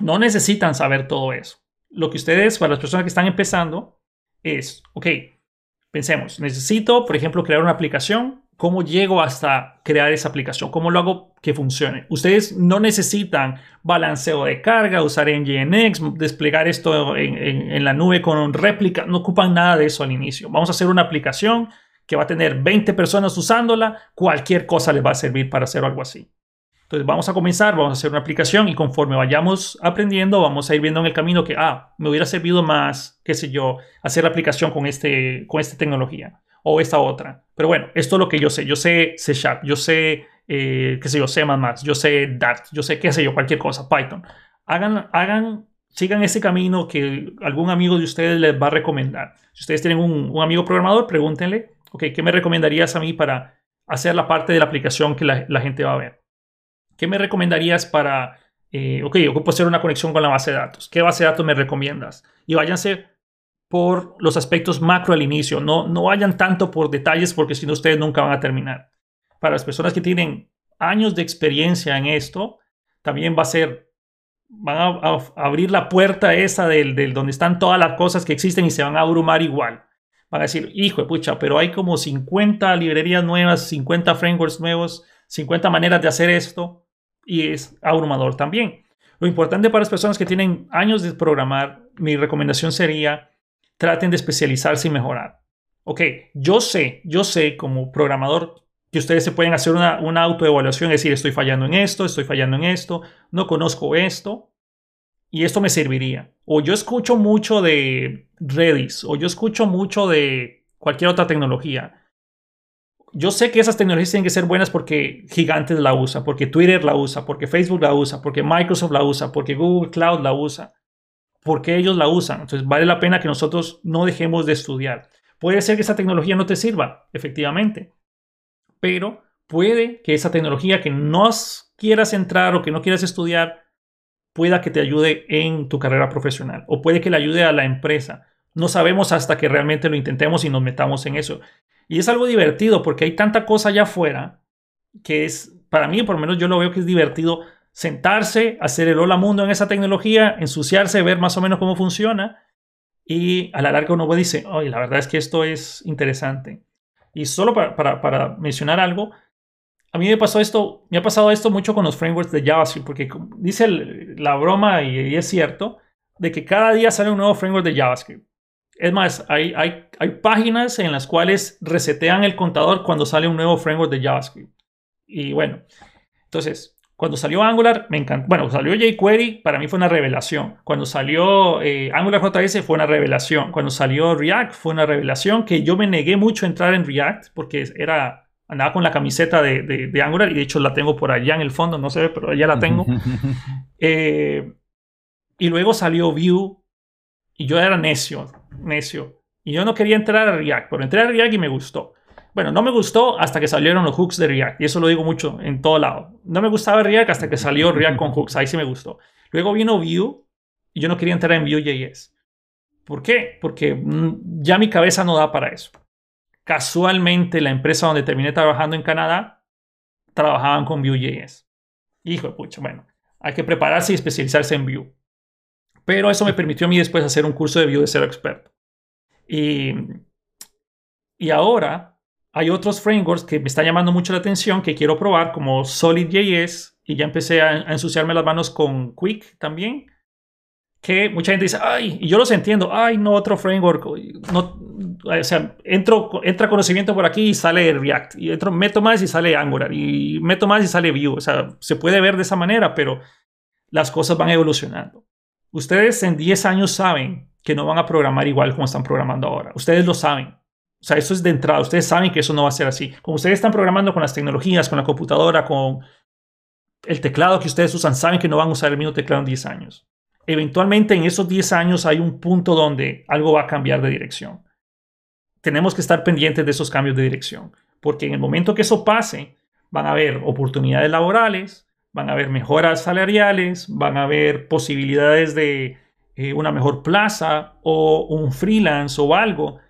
No necesitan saber todo eso. Lo que ustedes, para las personas que están empezando, es, ok, pensemos, necesito, por ejemplo, crear una aplicación. ¿Cómo llego hasta crear esa aplicación? ¿Cómo lo hago que funcione? Ustedes no necesitan balanceo de carga, usar Nginx, desplegar esto en, la nube con réplica. No ocupan nada de eso al inicio. Vamos a hacer una aplicación que va a tener 20 personas usándola. Cualquier cosa les va a servir para hacer algo así. Entonces vamos a comenzar, vamos a hacer una aplicación y conforme vayamos aprendiendo, vamos a ir viendo en el camino que, ah, me hubiera servido más, qué sé yo, hacer la aplicación con, este, con esta tecnología o esta otra. Pero bueno, esto es lo que yo sé. Yo sé C Sharp, yo sé, eh, qué sé yo, C++, yo sé Dart, yo sé, qué sé yo, cualquier cosa, Python. Hagan, hagan, sigan ese camino que algún amigo de ustedes les va a recomendar. Si ustedes tienen un, un amigo programador, pregúntenle, ok, ¿qué me recomendarías a mí para hacer la parte de la aplicación que la, la gente va a ver? ¿Qué me recomendarías para, eh, ok, ocupo hacer una conexión con la base de datos? ¿Qué base de datos me recomiendas? Y váyanse por los aspectos macro al inicio, no, no vayan tanto por detalles porque si no ustedes nunca van a terminar. Para las personas que tienen años de experiencia en esto, también va a ser, van a, abrir la puerta esa del, del, donde están todas las cosas que existen y se van a abrumar igual. Van a decir, hijo de pucha, pero hay como 50 librerías nuevas, 50 frameworks nuevos 50 maneras de hacer esto y es abrumador también. Lo importante para las personas que tienen años de programar, mi recomendación sería traten de especializarse y mejorar. Ok, yo sé, yo sé como programador que ustedes se pueden hacer una, una autoevaluación, decir, estoy fallando en esto, estoy fallando en esto, no conozco esto, y esto me serviría. O yo escucho mucho de Redis, o yo escucho mucho de cualquier otra tecnología. Yo sé que esas tecnologías tienen que ser buenas porque Gigantes la usa, porque Twitter la usa, porque Facebook la usa, porque Microsoft la usa, porque Google Cloud la usa, porque ellos la usan. Entonces vale la pena que nosotros no dejemos de estudiar. Puede ser que esa tecnología no te sirva, efectivamente, pero puede que esa tecnología que no quieras entrar o que no quieras estudiar pueda que te ayude en tu carrera profesional o puede que le ayude a la empresa. No sabemos hasta que realmente lo intentemos y nos metamos en eso. Y es algo divertido porque hay tanta cosa allá afuera que es, para mí por lo menos yo lo veo que es divertido sentarse, hacer el hola mundo en esa tecnología, ensuciarse, ver más o menos cómo funciona y a la larga uno dice, oye, la verdad es que esto es interesante. Y solo para, mencionar algo, a mí me pasó esto, me ha pasado esto mucho con los frameworks de JavaScript, porque dice la broma, y, es cierto, de que cada día sale un nuevo framework de JavaScript. Es más, hay, hay, hay páginas en las cuales resetean el contador cuando sale un nuevo framework de JavaScript. Y bueno, entonces, cuando salió Angular, me encantó. Bueno, salió jQuery, para mí fue una revelación. Cuando salió eh, Angular JS, fue una revelación. Cuando salió React, fue una revelación que yo me negué mucho a entrar en React porque era andaba con la camiseta de, Angular y de hecho la tengo por allá en el fondo, no se ve, pero ya la tengo. Eh, y luego salió Vue y yo era necio, necio. Y yo no quería entrar a React, pero entré a React y me gustó. Bueno, no me gustó hasta que salieron los hooks de React, y eso lo digo mucho en todo lado. No me gustaba React hasta que salió React con hooks, ahí sí me gustó. Luego vino Vue, y yo no quería entrar en Vue.js. ¿Por qué? Porque mm, ya mi cabeza no da para eso. Casualmente, la empresa donde terminé trabajando en Canadá, trabajaban con Vue.js. Hijo de pucha, bueno, hay que prepararse y especializarse en Vue. Pero eso me permitió a mí después hacer un curso de Vue de ser experto. Y, y ahora hay otros frameworks que me están llamando mucho la atención que quiero probar, como SolidJS, y ya empecé a, ensuciarme las manos con Quick también. Que mucha gente dice, ay, y yo los entiendo, ay, no, otro framework. No, o sea, entro, entra conocimiento por aquí y sale React, y entro, meto más y sale Angular, y meto más y sale Vue. O sea, se puede ver de esa manera, pero las cosas van evolucionando. Ustedes en 10 años saben que no van a programar igual como están programando ahora. Ustedes lo saben. O sea, eso es de entrada. Ustedes saben que eso no va a ser así. Como ustedes están programando con las tecnologías, con la computadora, con el teclado que ustedes usan, saben que no van a usar el mismo teclado en 10 años. Eventualmente en esos 10 años hay un punto donde algo va a cambiar de dirección. Tenemos que estar pendientes de esos cambios de dirección, porque en el momento que eso pase, van a haber oportunidades laborales, van a haber mejoras salariales, van a haber posibilidades de eh, una mejor plaza o un freelance o algo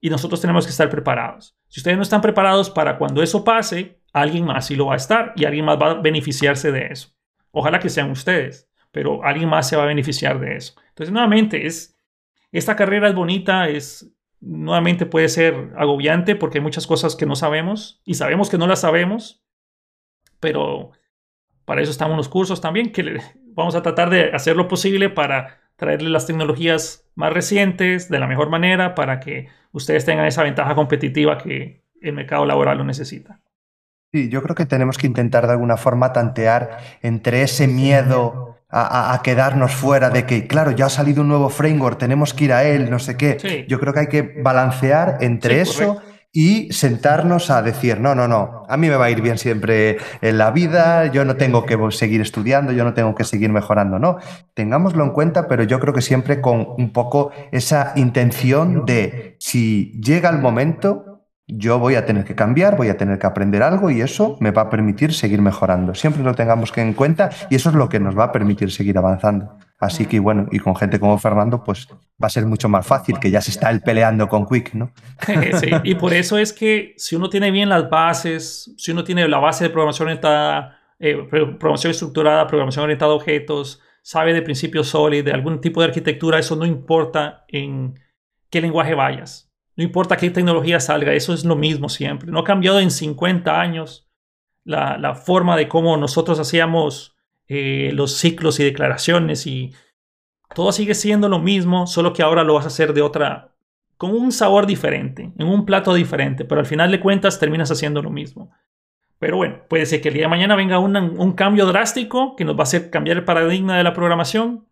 y nosotros tenemos que estar preparados. Si ustedes no están preparados para cuando eso pase, alguien más sí lo va a estar y alguien más va a beneficiarse de eso. Ojalá que sean ustedes, pero alguien más se va a beneficiar de eso. Entonces, nuevamente, es, esta carrera es bonita, es, nuevamente puede ser agobiante porque hay muchas cosas que no sabemos y sabemos que no las sabemos, pero para eso estamos los cursos también, que vamos a tratar de hacer lo posible para traerle las tecnologías más recientes de la mejor manera para que ustedes tengan esa ventaja competitiva que el mercado laboral lo necesita. Sí, yo creo que tenemos que intentar de alguna forma tantear entre ese miedo a, quedarnos fuera de que, claro, ya ha salido un nuevo framework, tenemos que ir a él, no sé qué. Yo creo que hay que balancear entre eso y sentarnos a decir, no, no, no, a mí me va a ir bien siempre en la vida, yo no tengo que seguir estudiando, yo no tengo que seguir mejorando, no. Tengámoslo en cuenta, pero yo creo que siempre con un poco esa intención de si llega el momento, yo voy a tener que cambiar, voy a tener que aprender algo y eso me va a permitir seguir mejorando. Siempre lo tengamos que en cuenta y eso es lo que nos va a permitir seguir avanzando. Así que bueno, y con gente como Fernando, pues va a ser mucho más fácil, que ya se está él peleando con Quick, ¿no? Sí, y por eso es que si uno tiene bien las bases, si uno tiene la base de programación orientada, eh, programación estructurada, programación orientada a objetos, sabe de principios sólidos, de algún tipo de arquitectura, eso no importa en qué lenguaje vayas. No importa qué tecnología salga, eso es lo mismo siempre. No ha cambiado en 50 años la, forma de cómo nosotros hacíamos eh, los ciclos y declaraciones y todo sigue siendo lo mismo, solo que ahora lo vas a hacer de otra, con un sabor diferente, en un plato diferente, pero al final de cuentas terminas haciendo lo mismo. Pero bueno, puede ser que el día de mañana venga un cambio drástico que nos va a hacer cambiar el paradigma de la programación.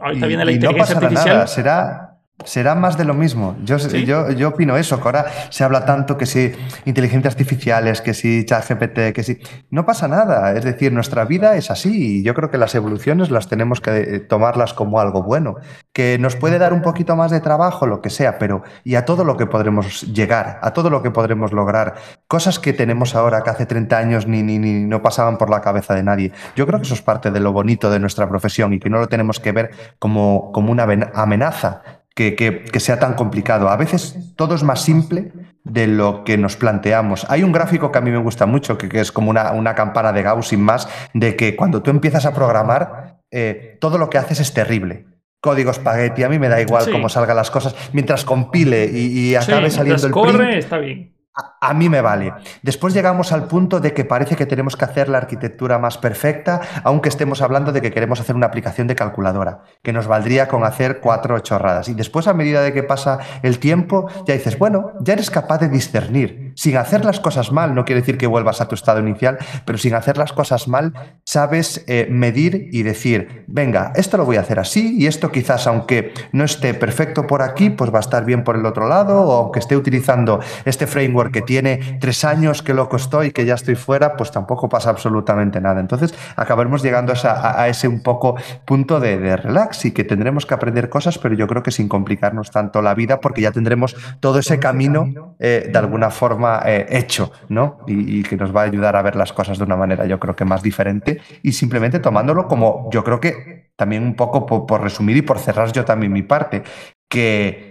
Ahorita viene la inteligencia artificial. Será, Será más de lo mismo. Yo, yo, yo, opino eso, que ahora se habla tanto que si inteligencias artificiales, que si ChatGPT, que si... No pasa nada. Es decir, nuestra vida es así y yo creo que las evoluciones las tenemos que eh, tomarlas como algo bueno. Que nos puede dar un poquito más de trabajo, lo que sea, pero y a todo lo que podremos llegar, a todo lo que podremos lograr. Cosas que tenemos ahora que hace 30 años ni, ni, ni no pasaban por la cabeza de nadie. Yo creo que eso es parte de lo bonito de nuestra profesión y que no lo tenemos que ver como, como una amenaza, que, sea tan complicado. A veces todo es más simple de lo que nos planteamos. Hay un gráfico que a mí me gusta mucho, que, es como una, campana de Gauss sin más, de que cuando tú empiezas a programar, eh, todo lo que haces es terrible. Código espagueti, a mí me da igual cómo salgan las cosas, mientras compile y, acabe saliendo el corre, está bien a, mí me vale. Después llegamos al punto de que parece que tenemos que hacer la arquitectura más perfecta, aunque estemos hablando de que queremos hacer una aplicación de calculadora, que nos valdría con hacer cuatro chorradas. Y después, a medida de que pasa el tiempo, ya dices, bueno, ya eres capaz de discernir. Sin hacer las cosas mal, no quiere decir que vuelvas a tu estado inicial, pero sin hacer las cosas mal, sabes eh, medir y decir, venga, esto lo voy a hacer así y esto quizás, aunque no esté perfecto por aquí, pues va a estar bien por el otro lado, o aunque esté utilizando este framework que tiene tres años que loco estoy, que ya estoy fuera, pues tampoco pasa absolutamente nada. Entonces acabaremos llegando a, ese un poco punto de, relax y que tendremos que aprender cosas, pero yo creo que sin complicarnos tanto la vida, porque ya tendremos todo ese camino eh, de alguna forma eh, hecho, ¿no? Y, que nos va a ayudar a ver las cosas de una manera, yo creo que más diferente y simplemente tomándolo como yo creo que también un poco por resumir y por cerrar yo también mi parte, que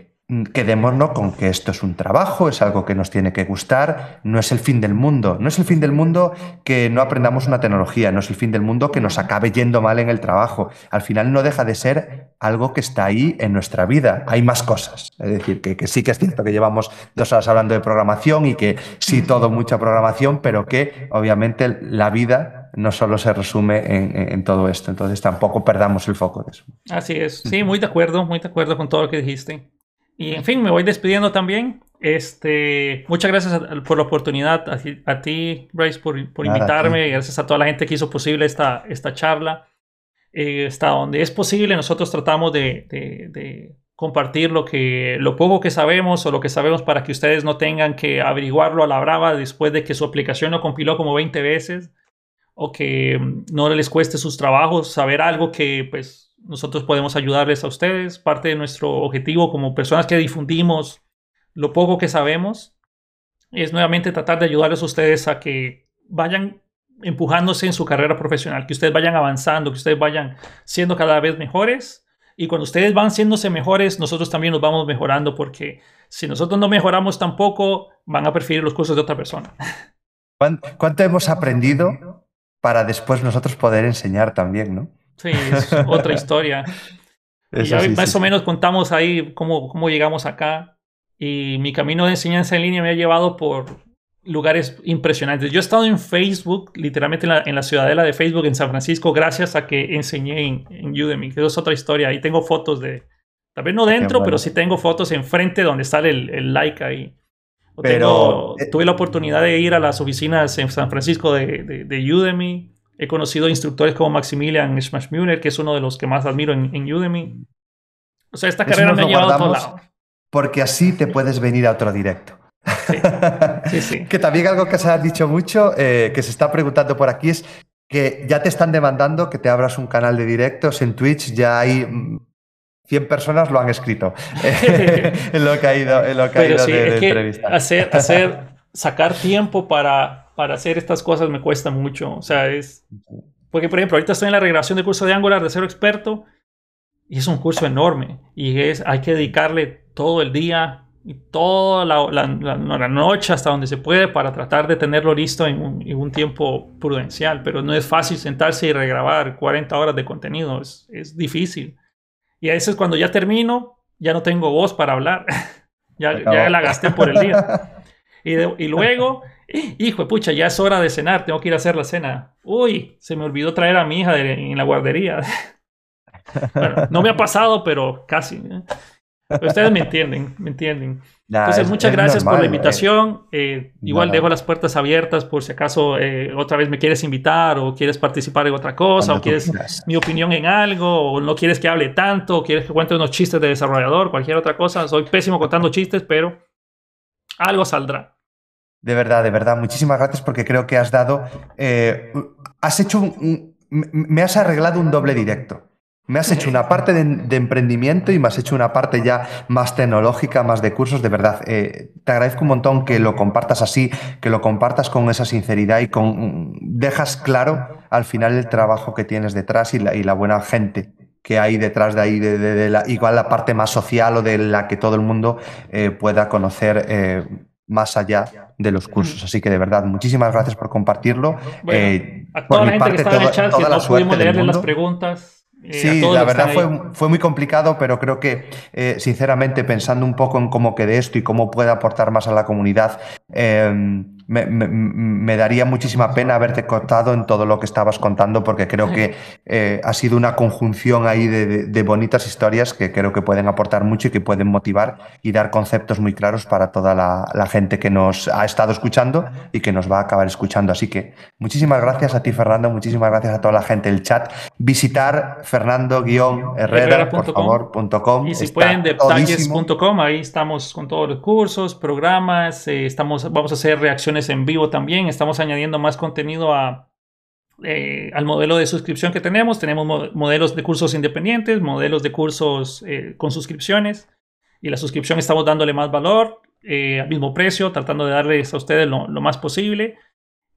quedémonos con que esto es un trabajo, es algo que nos tiene que gustar, no es el fin del mundo, no es el fin del mundo que no aprendamos una tecnología, no es el fin del mundo que nos acabe yendo mal en el trabajo. Al final no deja de ser algo que está ahí en nuestra vida. Hay más cosas. Es decir, que, sí que es cierto que llevamos dos horas hablando de programación y que sí todo mucha programación, pero que obviamente la vida no solo se resume en, en todo esto. Entonces tampoco perdamos el foco de eso. Así es. Sí, muy de acuerdo, muy de acuerdo con todo lo que dijiste. Y en fin, me voy despidiendo también. Este, muchas gracias por la oportunidad, a, ti, Bryce, por, por invitarme. Gracias a toda la gente que hizo posible esta, esta charla. Eh, hasta donde es posible, nosotros tratamos de, de, compartir lo, que, lo poco que sabemos o lo que sabemos para que ustedes no tengan que averiguarlo a la brava después de que su aplicación lo compiló como 20 veces o que mm, no les cueste sus trabajos saber algo que pues nosotros podemos ayudarles a ustedes. Parte de nuestro objetivo como personas que difundimos lo poco que sabemos es nuevamente tratar de ayudarles a ustedes a que vayan empujándose en su carrera profesional, que ustedes vayan avanzando, que ustedes vayan siendo cada vez mejores. Y cuando ustedes van siéndose mejores, nosotros también nos vamos mejorando porque si nosotros no mejoramos tampoco, van a preferir los cursos de otra persona. ¿Cuánto hemos aprendido para después nosotros poder enseñar también, no? Sí, es otra historia. y más o menos contamos ahí cómo, cómo llegamos acá. Y mi camino de enseñanza en línea me ha llevado por lugares impresionantes. Yo he estado en Facebook, literalmente en la, ciudadela de Facebook en San Francisco, gracias a que enseñé en, en Udemy, que es otra historia. Ahí tengo fotos de, tal vez no dentro, pero sí tengo fotos enfrente donde sale el, el like ahí. Pero eh, tuve la oportunidad de ir a las oficinas en San Francisco de, de, de Udemy. He conocido instructores como Maximilian Schmachmüller, que es uno de los que más admiro en, Udemy. O sea, esta carrera me ha llevado a todos lados. Porque así te puedes venir a otro directo. Sí, sí, que también algo que se ha dicho mucho, eh, que se está preguntando por aquí, es que ya te están demandando que te abras un canal de directos en Twitch. Ya hay 100 mm, personas lo han escrito en lo que ha ido, en lo que ha ido de, entrevista. Hacer, hacer, sacar tiempo para para hacer estas cosas me cuesta mucho. O sea, es... Porque, por ejemplo, ahorita estoy en la regrabación del curso de Angular de cero experto y es un curso enorme y es, hay que dedicarle todo el día y toda la, noche hasta donde se puede para tratar de tenerlo listo en un, tiempo prudencial. Pero no es fácil sentarse y regrabar 40 horas de contenido, es, es difícil. Y a veces cuando ya termino, ya no tengo voz para hablar. ya, ya la gasté por el día. Y, y luego, hijo de pucha, ya es hora de cenar, tengo que ir a hacer la cena. Uy, se me olvidó traer a mi hija en la guardería. bueno, no me ha pasado, pero casi. ¿eh? ustedes me entienden, me entienden. Entonces, muchas gracias por la eh. invitación. Eh, igual dejo las puertas abiertas por si acaso eh, otra vez me quieres invitar o quieres participar en otra cosa o quieres mi opinión en algo o no quieres que hable tanto o quieres que cuente unos chistes de desarrollador, cualquier otra cosa. Soy pésimo contando chistes, pero algo saldrá. De verdad, de verdad. Muchísimas gracias porque creo que has dado... has hecho me has arreglado un doble directo. Me has hecho una parte de, emprendimiento y me has hecho una parte ya más tecnológica, más de cursos, de verdad. Eh, te agradezco un montón que lo compartas así, que lo compartas con esa sinceridad y con dejas claro al final el trabajo que tienes detrás y la, buena gente que hay detrás de ahí, de, la, igual la parte más social o de la que todo el mundo eh, pueda conocer eh, más allá de los cursos. Así que de verdad, muchísimas gracias por compartirlo. a toda la gente que está en el chat, que no pudimos leerle las preguntas eh, sí, la verdad fue, fue, muy complicado, pero creo que, eh, sinceramente, pensando un poco en cómo quede esto y cómo puede aportar más a la comunidad, eh, me, daría muchísima pena haberte contado en todo lo que estabas contando, porque creo que eh, ha sido una conjunción ahí de, bonitas historias que creo que pueden aportar mucho y que pueden motivar y dar conceptos muy claros para toda la, gente que nos ha estado escuchando y que nos va a acabar escuchando. Así que muchísimas gracias a ti, Fernando, muchísimas gracias a toda la gente del chat. Visitar fernando-herrera, por favor, Y si pueden, detalles.com, ahí estamos con todos los cursos, programas, eh, estamos, vamos a hacer reacciones en vivo también. Estamos añadiendo más contenido a, eh, al modelo de suscripción que tenemos. Tenemos modelos de cursos independientes, modelos de cursos eh, con suscripciones. Y la suscripción estamos dándole más valor eh, al mismo precio, tratando de darles a ustedes lo, más posible.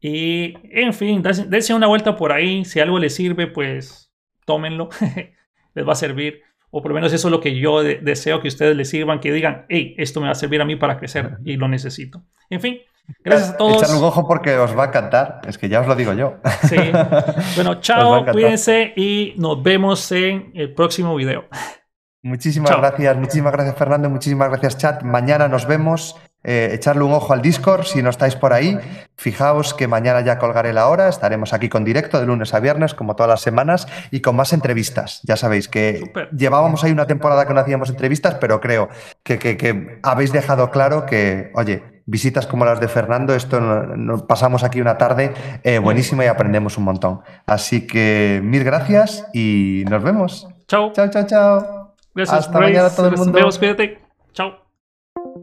Y en fin, dense una vuelta por ahí. Si algo les sirve, pues tómenlo. les va a servir. O por lo menos eso es lo que yo deseo que ustedes les sirvan, que digan, hey, esto me va a servir a mí para crecer y lo necesito. En fin, Gracias a todos. Echadle un ojo porque os va a encantar. Es que ya os lo digo yo. Sí. Bueno, chao, cuídense y nos vemos en el próximo video. Muchísimas gracias, muchísimas gracias Fernando, muchísimas gracias chat. Mañana nos vemos. Eh, echarle un ojo al Discord si no estáis por ahí. Fijaos que mañana ya colgaré la hora. Estaremos aquí con directo de lunes a viernes, como todas las semanas, y con más entrevistas. Ya sabéis que llevábamos ahí una temporada que no hacíamos entrevistas, pero creo que, que habéis dejado claro que, oye, visitas como las de Fernando, esto nos pasamos aquí una tarde eh, buenísima y aprendemos un montón. Así que mil gracias y nos vemos. Chao. Chao, chao, chao. Gracias, Hasta mañana todo el mundo. Nos vemos, cuídate. Chao.